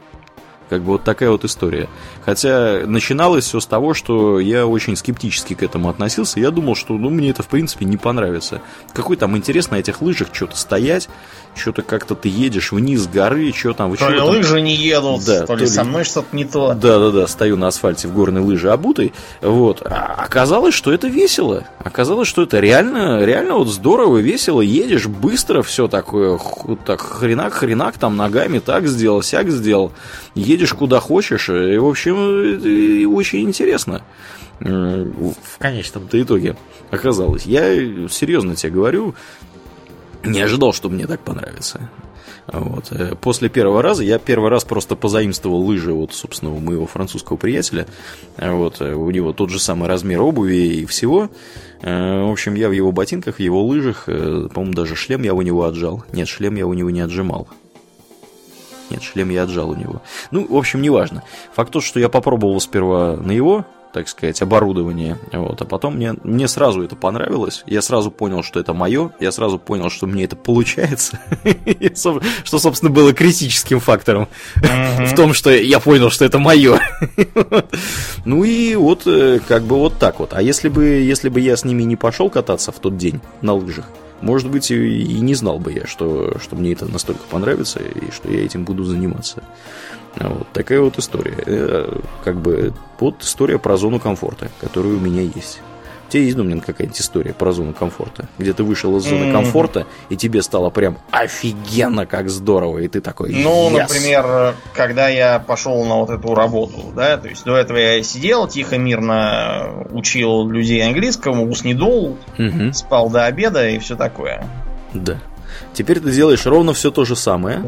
Как бы вот такая вот история. Хотя начиналось все с того, что я очень скептически к этому относился. Я думал, что ну, мне это в принципе не понравится. Какой там интерес на этих лыжах что-то стоять, что-то как-то ты едешь вниз с горы, что там... Вы то ли там... лыжи не едут, да, то, то ли со мной что-то не то. Да-да-да, стою на асфальте в горной лыжи обутой. Вот. А оказалось, что это весело. Оказалось, что это реально, реально вот здорово, весело. Едешь быстро, все такое, так хренак-хренак, там ногами так сделал, сяк сделал. Едешь куда хочешь, и, в общем, очень интересно в конечном-то итоге оказалось. Я серьезно тебе говорю, не ожидал, что мне так понравится. Вот. Э, после первого раза я первый раз просто позаимствовал лыжи от, собственно, у моего французского приятеля. Вот. Э, у него тот же самый размер обуви и всего. Э, в общем, я в его ботинках, в его лыжах, по-моему, даже шлем я у него отжал. Нет, шлем я у него не отжимал. Нет, шлем я отжал у него. Ну, в общем, неважно. Факт тот, что я попробовал сперва на его так сказать, оборудование. Вот. А потом мне, мне сразу это понравилось. Я сразу понял, что это мое. Я сразу понял, что мне это получается. Что, собственно, было критическим фактором в том, что я понял, что это мое. Ну и вот э, как бы вот так вот. А если бы, если бы я с ними не пошел кататься в тот день на лыжах, может быть, и не знал бы я, что, что мне это настолько понравится, и что я этим буду заниматься. Вот такая вот история. Э, как бы вот история про зону комфорта, которая у меня есть. У тебя есть, Домнин, какая-нибудь история про зону комфорта? Где ты вышел из зоны mm-hmm. комфорта, и тебе стало прям офигенно, как здорово, и ты такой, Ну, yes. например, когда я пошел на вот эту работу, да, то есть до этого я сидел, тихо, мирно учил людей английскому, ус не дул, mm-hmm. спал до обеда и все такое. Да. Теперь ты делаешь ровно все то же самое,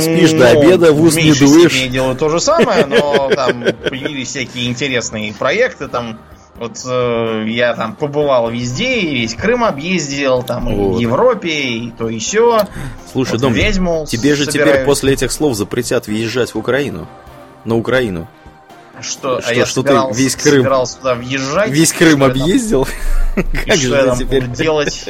Спишь ну, до обеда, в ус не дуешь. Я делаю то же самое, но там появились всякие интересные проекты, там вот э, я там побывал везде, и весь Крым объездил, там вот. и в Европе, и то и все. Слушай, вот Дом, ведьму тебе же собираюсь. теперь после этих слов запретят въезжать в Украину. На Украину. Что, что, а я что собирался, ты весь Крым, собирался туда въезжать. Весь Крым объездил? Как же я теперь делать?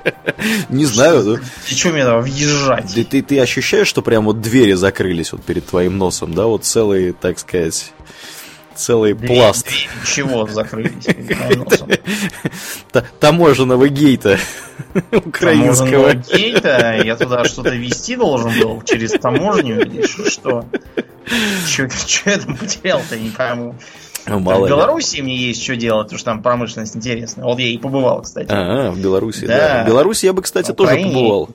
Не знаю? И что мне там въезжать? Ты, ты, ты ощущаешь, что прям вот двери закрылись вот перед твоим носом, да? Вот целый, так сказать, целый пласт. чего закрылись Таможенного гейта украинского. гейта? Я туда что-то вести должен был через таможню или что? Что я там потерял-то, не пойму. Ну, мало в Беларуси мне есть что делать, потому что там промышленность интересная. Вот я и побывал, кстати. А, в Беларуси, да. да. В Беларуси я бы, кстати, тоже побывал.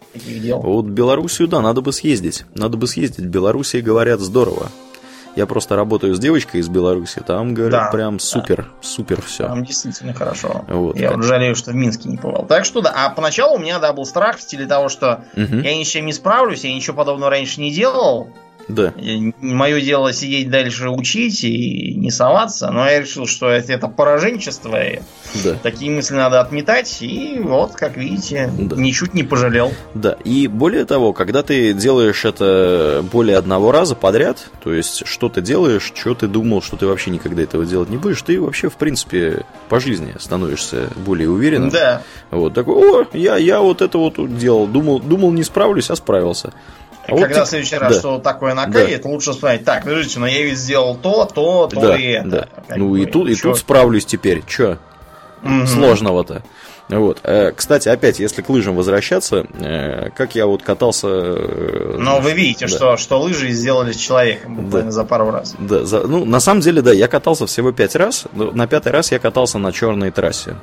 Вот в Белоруссию, да, надо бы съездить. Надо бы съездить. В Белоруссии, говорят, здорово. Я просто работаю с девочкой из Беларуси, там говорят да, прям супер, да. супер все. Там действительно хорошо. Вот, я вот жалею, что в Минске не побывал. Так что да, а поначалу у меня да был страх в стиле того, что угу. я ни с чем не справлюсь, я ничего подобного раньше не делал. Да. Мое дело сидеть дальше учить и не соваться, но я решил, что это, это пораженчество, и да. такие мысли надо отметать, и вот, как видите, да. ничуть не пожалел. Да, и более того, когда ты делаешь это более одного раза подряд, то есть что ты делаешь, что ты думал, что ты вообще никогда этого делать не будешь, ты вообще, в принципе, по жизни становишься более уверенным. Да. Вот такой, о, я, я вот это вот делал, думал, думал не справлюсь, а справился. А Когда вот, в следующий раз да. что такое накатит, да. лучше вспомнить, так, подождите, но я ведь сделал то, то, то да, и это. Да. Ну и тут, и тут справлюсь теперь. Че? Угу. Сложного-то. Вот. Э, кстати, опять, если к лыжам возвращаться, э, как я вот катался... Э, Но вы видите, да. что, что лыжи сделали с человеком буквально да. за пару раз. Да, за, ну, на самом деле, да, я катался всего пять раз. На пятый раз я катался на черной трассе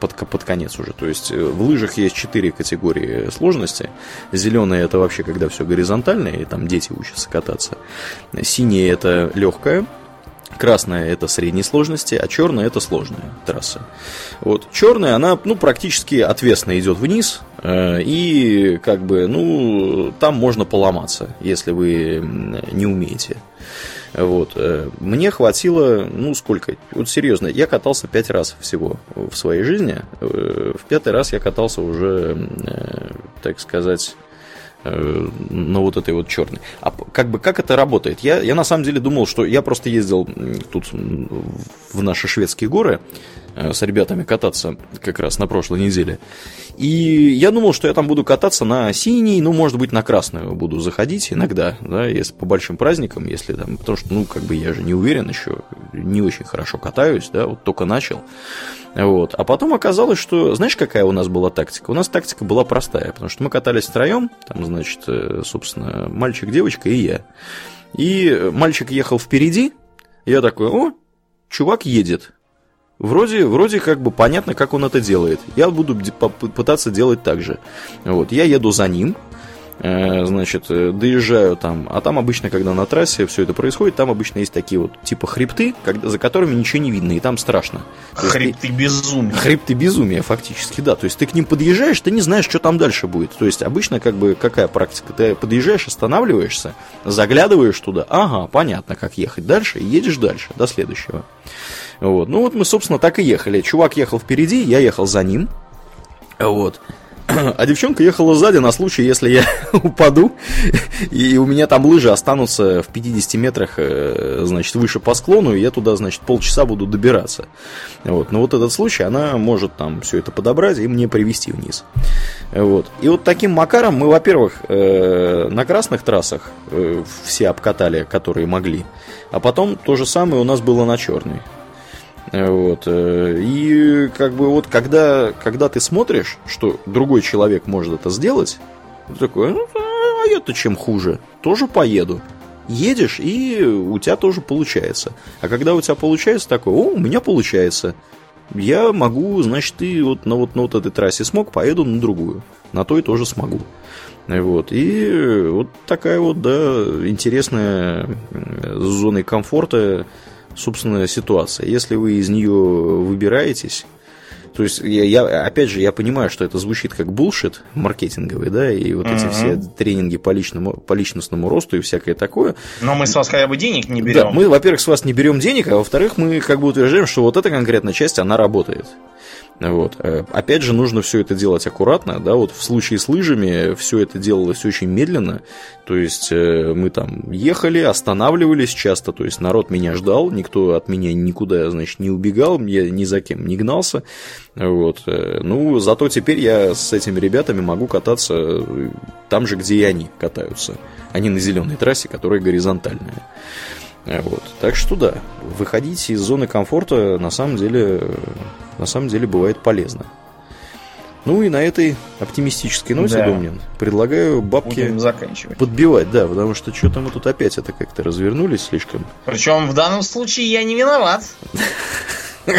под, под конец уже. То есть в лыжах есть четыре категории сложности. Зеленые это вообще когда все горизонтально, и там дети учатся кататься. Синие это легкая Красная это средней сложности, а черная это сложная трасса. Вот. Черная, она ну, практически отвесно идет вниз, э, и как бы, ну, там можно поломаться, если вы не умеете. Вот. Э, мне хватило, ну, сколько? Вот серьезно, я катался пять раз всего в своей жизни. Э, в пятый раз я катался уже, так сказать, э, на вот этой вот черной. А как бы как это работает? Я, я на самом деле думал, что я просто ездил тут в наши шведские горы э, с ребятами кататься как раз на прошлой неделе. И я думал, что я там буду кататься на синий, ну, может быть, на красную буду заходить иногда, да, если по большим праздникам, если там, потому что, ну, как бы я же не уверен еще, не очень хорошо катаюсь, да, вот только начал. Вот. А потом оказалось, что, знаешь, какая у нас была тактика? У нас тактика была простая, потому что мы катались втроем, там, значит, э, собственно, мальчик, девочка и я. И мальчик ехал впереди, я такой, о, чувак едет. Вроде, вроде как бы понятно, как он это делает. Я буду пытаться делать так же. Вот, я еду за ним, Э, значит, э, доезжаю там, а там обычно, когда на трассе все это происходит, там обычно есть такие вот типа хребты, когда, за которыми ничего не видно, и там страшно. Хребты безумия. Хребты безумия, фактически, да. То есть ты к ним подъезжаешь, ты не знаешь, что там дальше будет. То есть обычно как бы какая практика? Ты подъезжаешь, останавливаешься, заглядываешь туда, ага, понятно, как ехать дальше, и едешь дальше, до следующего. Вот. Ну вот мы, собственно, так и ехали. Чувак ехал впереди, я ехал за ним. Вот. А девчонка ехала сзади на случай, если я упаду, и у меня там лыжи останутся в 50 метрах, э, значит, выше по склону, и я туда, значит, полчаса буду добираться. Вот. Но вот этот случай, она может там все это подобрать и мне привести вниз. Вот. И вот таким макаром мы, во-первых, э, на красных трассах э, все обкатали, которые могли, а потом то же самое у нас было на черной. Вот. Э, и как бы вот когда, когда ты смотришь, что другой человек может это сделать, ты такой, ну, а я-то чем хуже? Тоже поеду. Едешь, и у тебя тоже получается. А когда у тебя получается такое, о, у меня получается. Я могу, значит, и вот на вот, на вот этой трассе смог, поеду на другую. На то и тоже смогу. Вот. И вот такая вот, да, интересная зона комфорта собственно, ситуация. Если вы из нее выбираетесь, то есть, я, я, опять же, я понимаю, что это звучит как булшит маркетинговый, да, и вот uh-huh. эти все тренинги по, личному, по личностному росту и всякое такое. Но мы с вас хотя бы денег не берем. Да, мы, во-первых, с вас не берем денег, а во-вторых, мы как бы утверждаем, что вот эта конкретная часть, она работает. Вот. Э, опять же, нужно все это делать аккуратно, да, вот в случае с лыжами все это делалось очень медленно, то есть э, мы там ехали, останавливались часто, то есть народ меня ждал, никто от меня никуда, значит, не убегал, я ни за кем не гнался, вот. Э, ну, зато теперь я с этими ребятами могу кататься там же, где и они катаются, они на зеленой трассе, которая горизонтальная. Вот. Так что да, выходить из зоны комфорта на самом деле, на самом деле бывает полезно. Ну и на этой оптимистической ноте, да. Домнин, предлагаю бабки подбивать, да, потому что что-то мы тут опять это как-то развернулись слишком. Причем в данном случае я не виноват.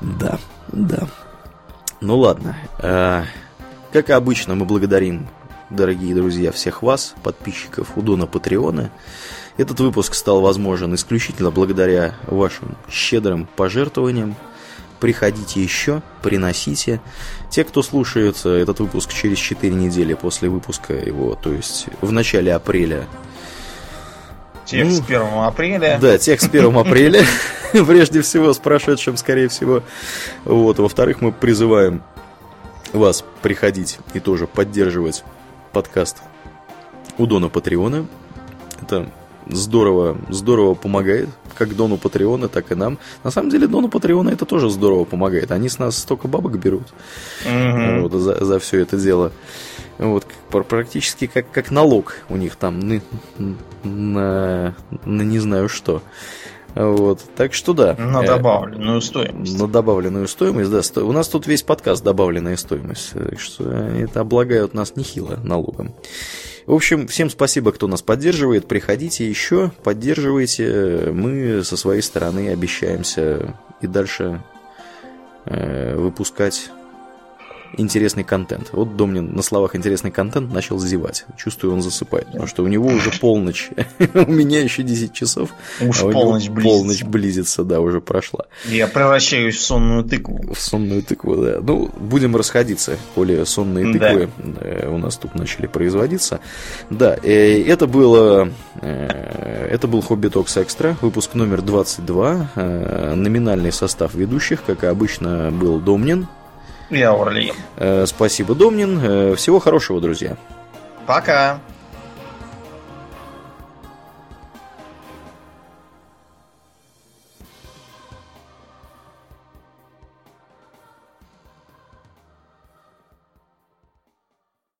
Да, да. Ну ладно. А, как обычно, мы благодарим дорогие друзья, всех вас, подписчиков Удона Патреона. Этот выпуск стал возможен исключительно благодаря вашим щедрым пожертвованиям. Приходите еще, приносите. Те, кто слушает этот выпуск через 4 недели после выпуска его, то есть в начале апреля. Тех ну, с 1 апреля. Да, тех с 1 апреля. Прежде всего, с прошедшим, скорее всего. Вот. Во-вторых, мы призываем вас приходить и тоже поддерживать подкаст у Дона Патреона. Это здорово, здорово помогает, как Дону Патреона, так и нам. На самом деле, Дону Патреона это тоже здорово помогает. Они с нас столько бабок берут mm-hmm. вот, за, за все это дело. Вот, практически как, как налог у них там на, на, на не знаю что. Вот. Так что да. На э, добавленную стоимость. На добавленную стоимость, да. Сто... У нас тут весь подкаст добавленная стоимость. Так что это облагают нас нехило налогом. В общем, всем спасибо, кто нас поддерживает. Приходите еще, поддерживайте. Мы со своей стороны обещаемся и дальше э, выпускать интересный контент. Вот Домнин на словах интересный контент начал зевать. Чувствую, он засыпает, потому что у него уже полночь. у меня еще 10 часов. Уж а полночь близится. Полночь близится, да, уже прошла. Я превращаюсь в сонную тыкву. В сонную тыкву, да. Ну, будем расходиться, коли сонные тыквы э, у нас тут начали производиться. Да, э, это было... Э, это был Хобби Токс Экстра, выпуск номер 22. Номинальный состав ведущих, как и обычно, был Домнин, И Аурлиен. Спасибо, Домнин. Всего хорошего, друзья. Пока.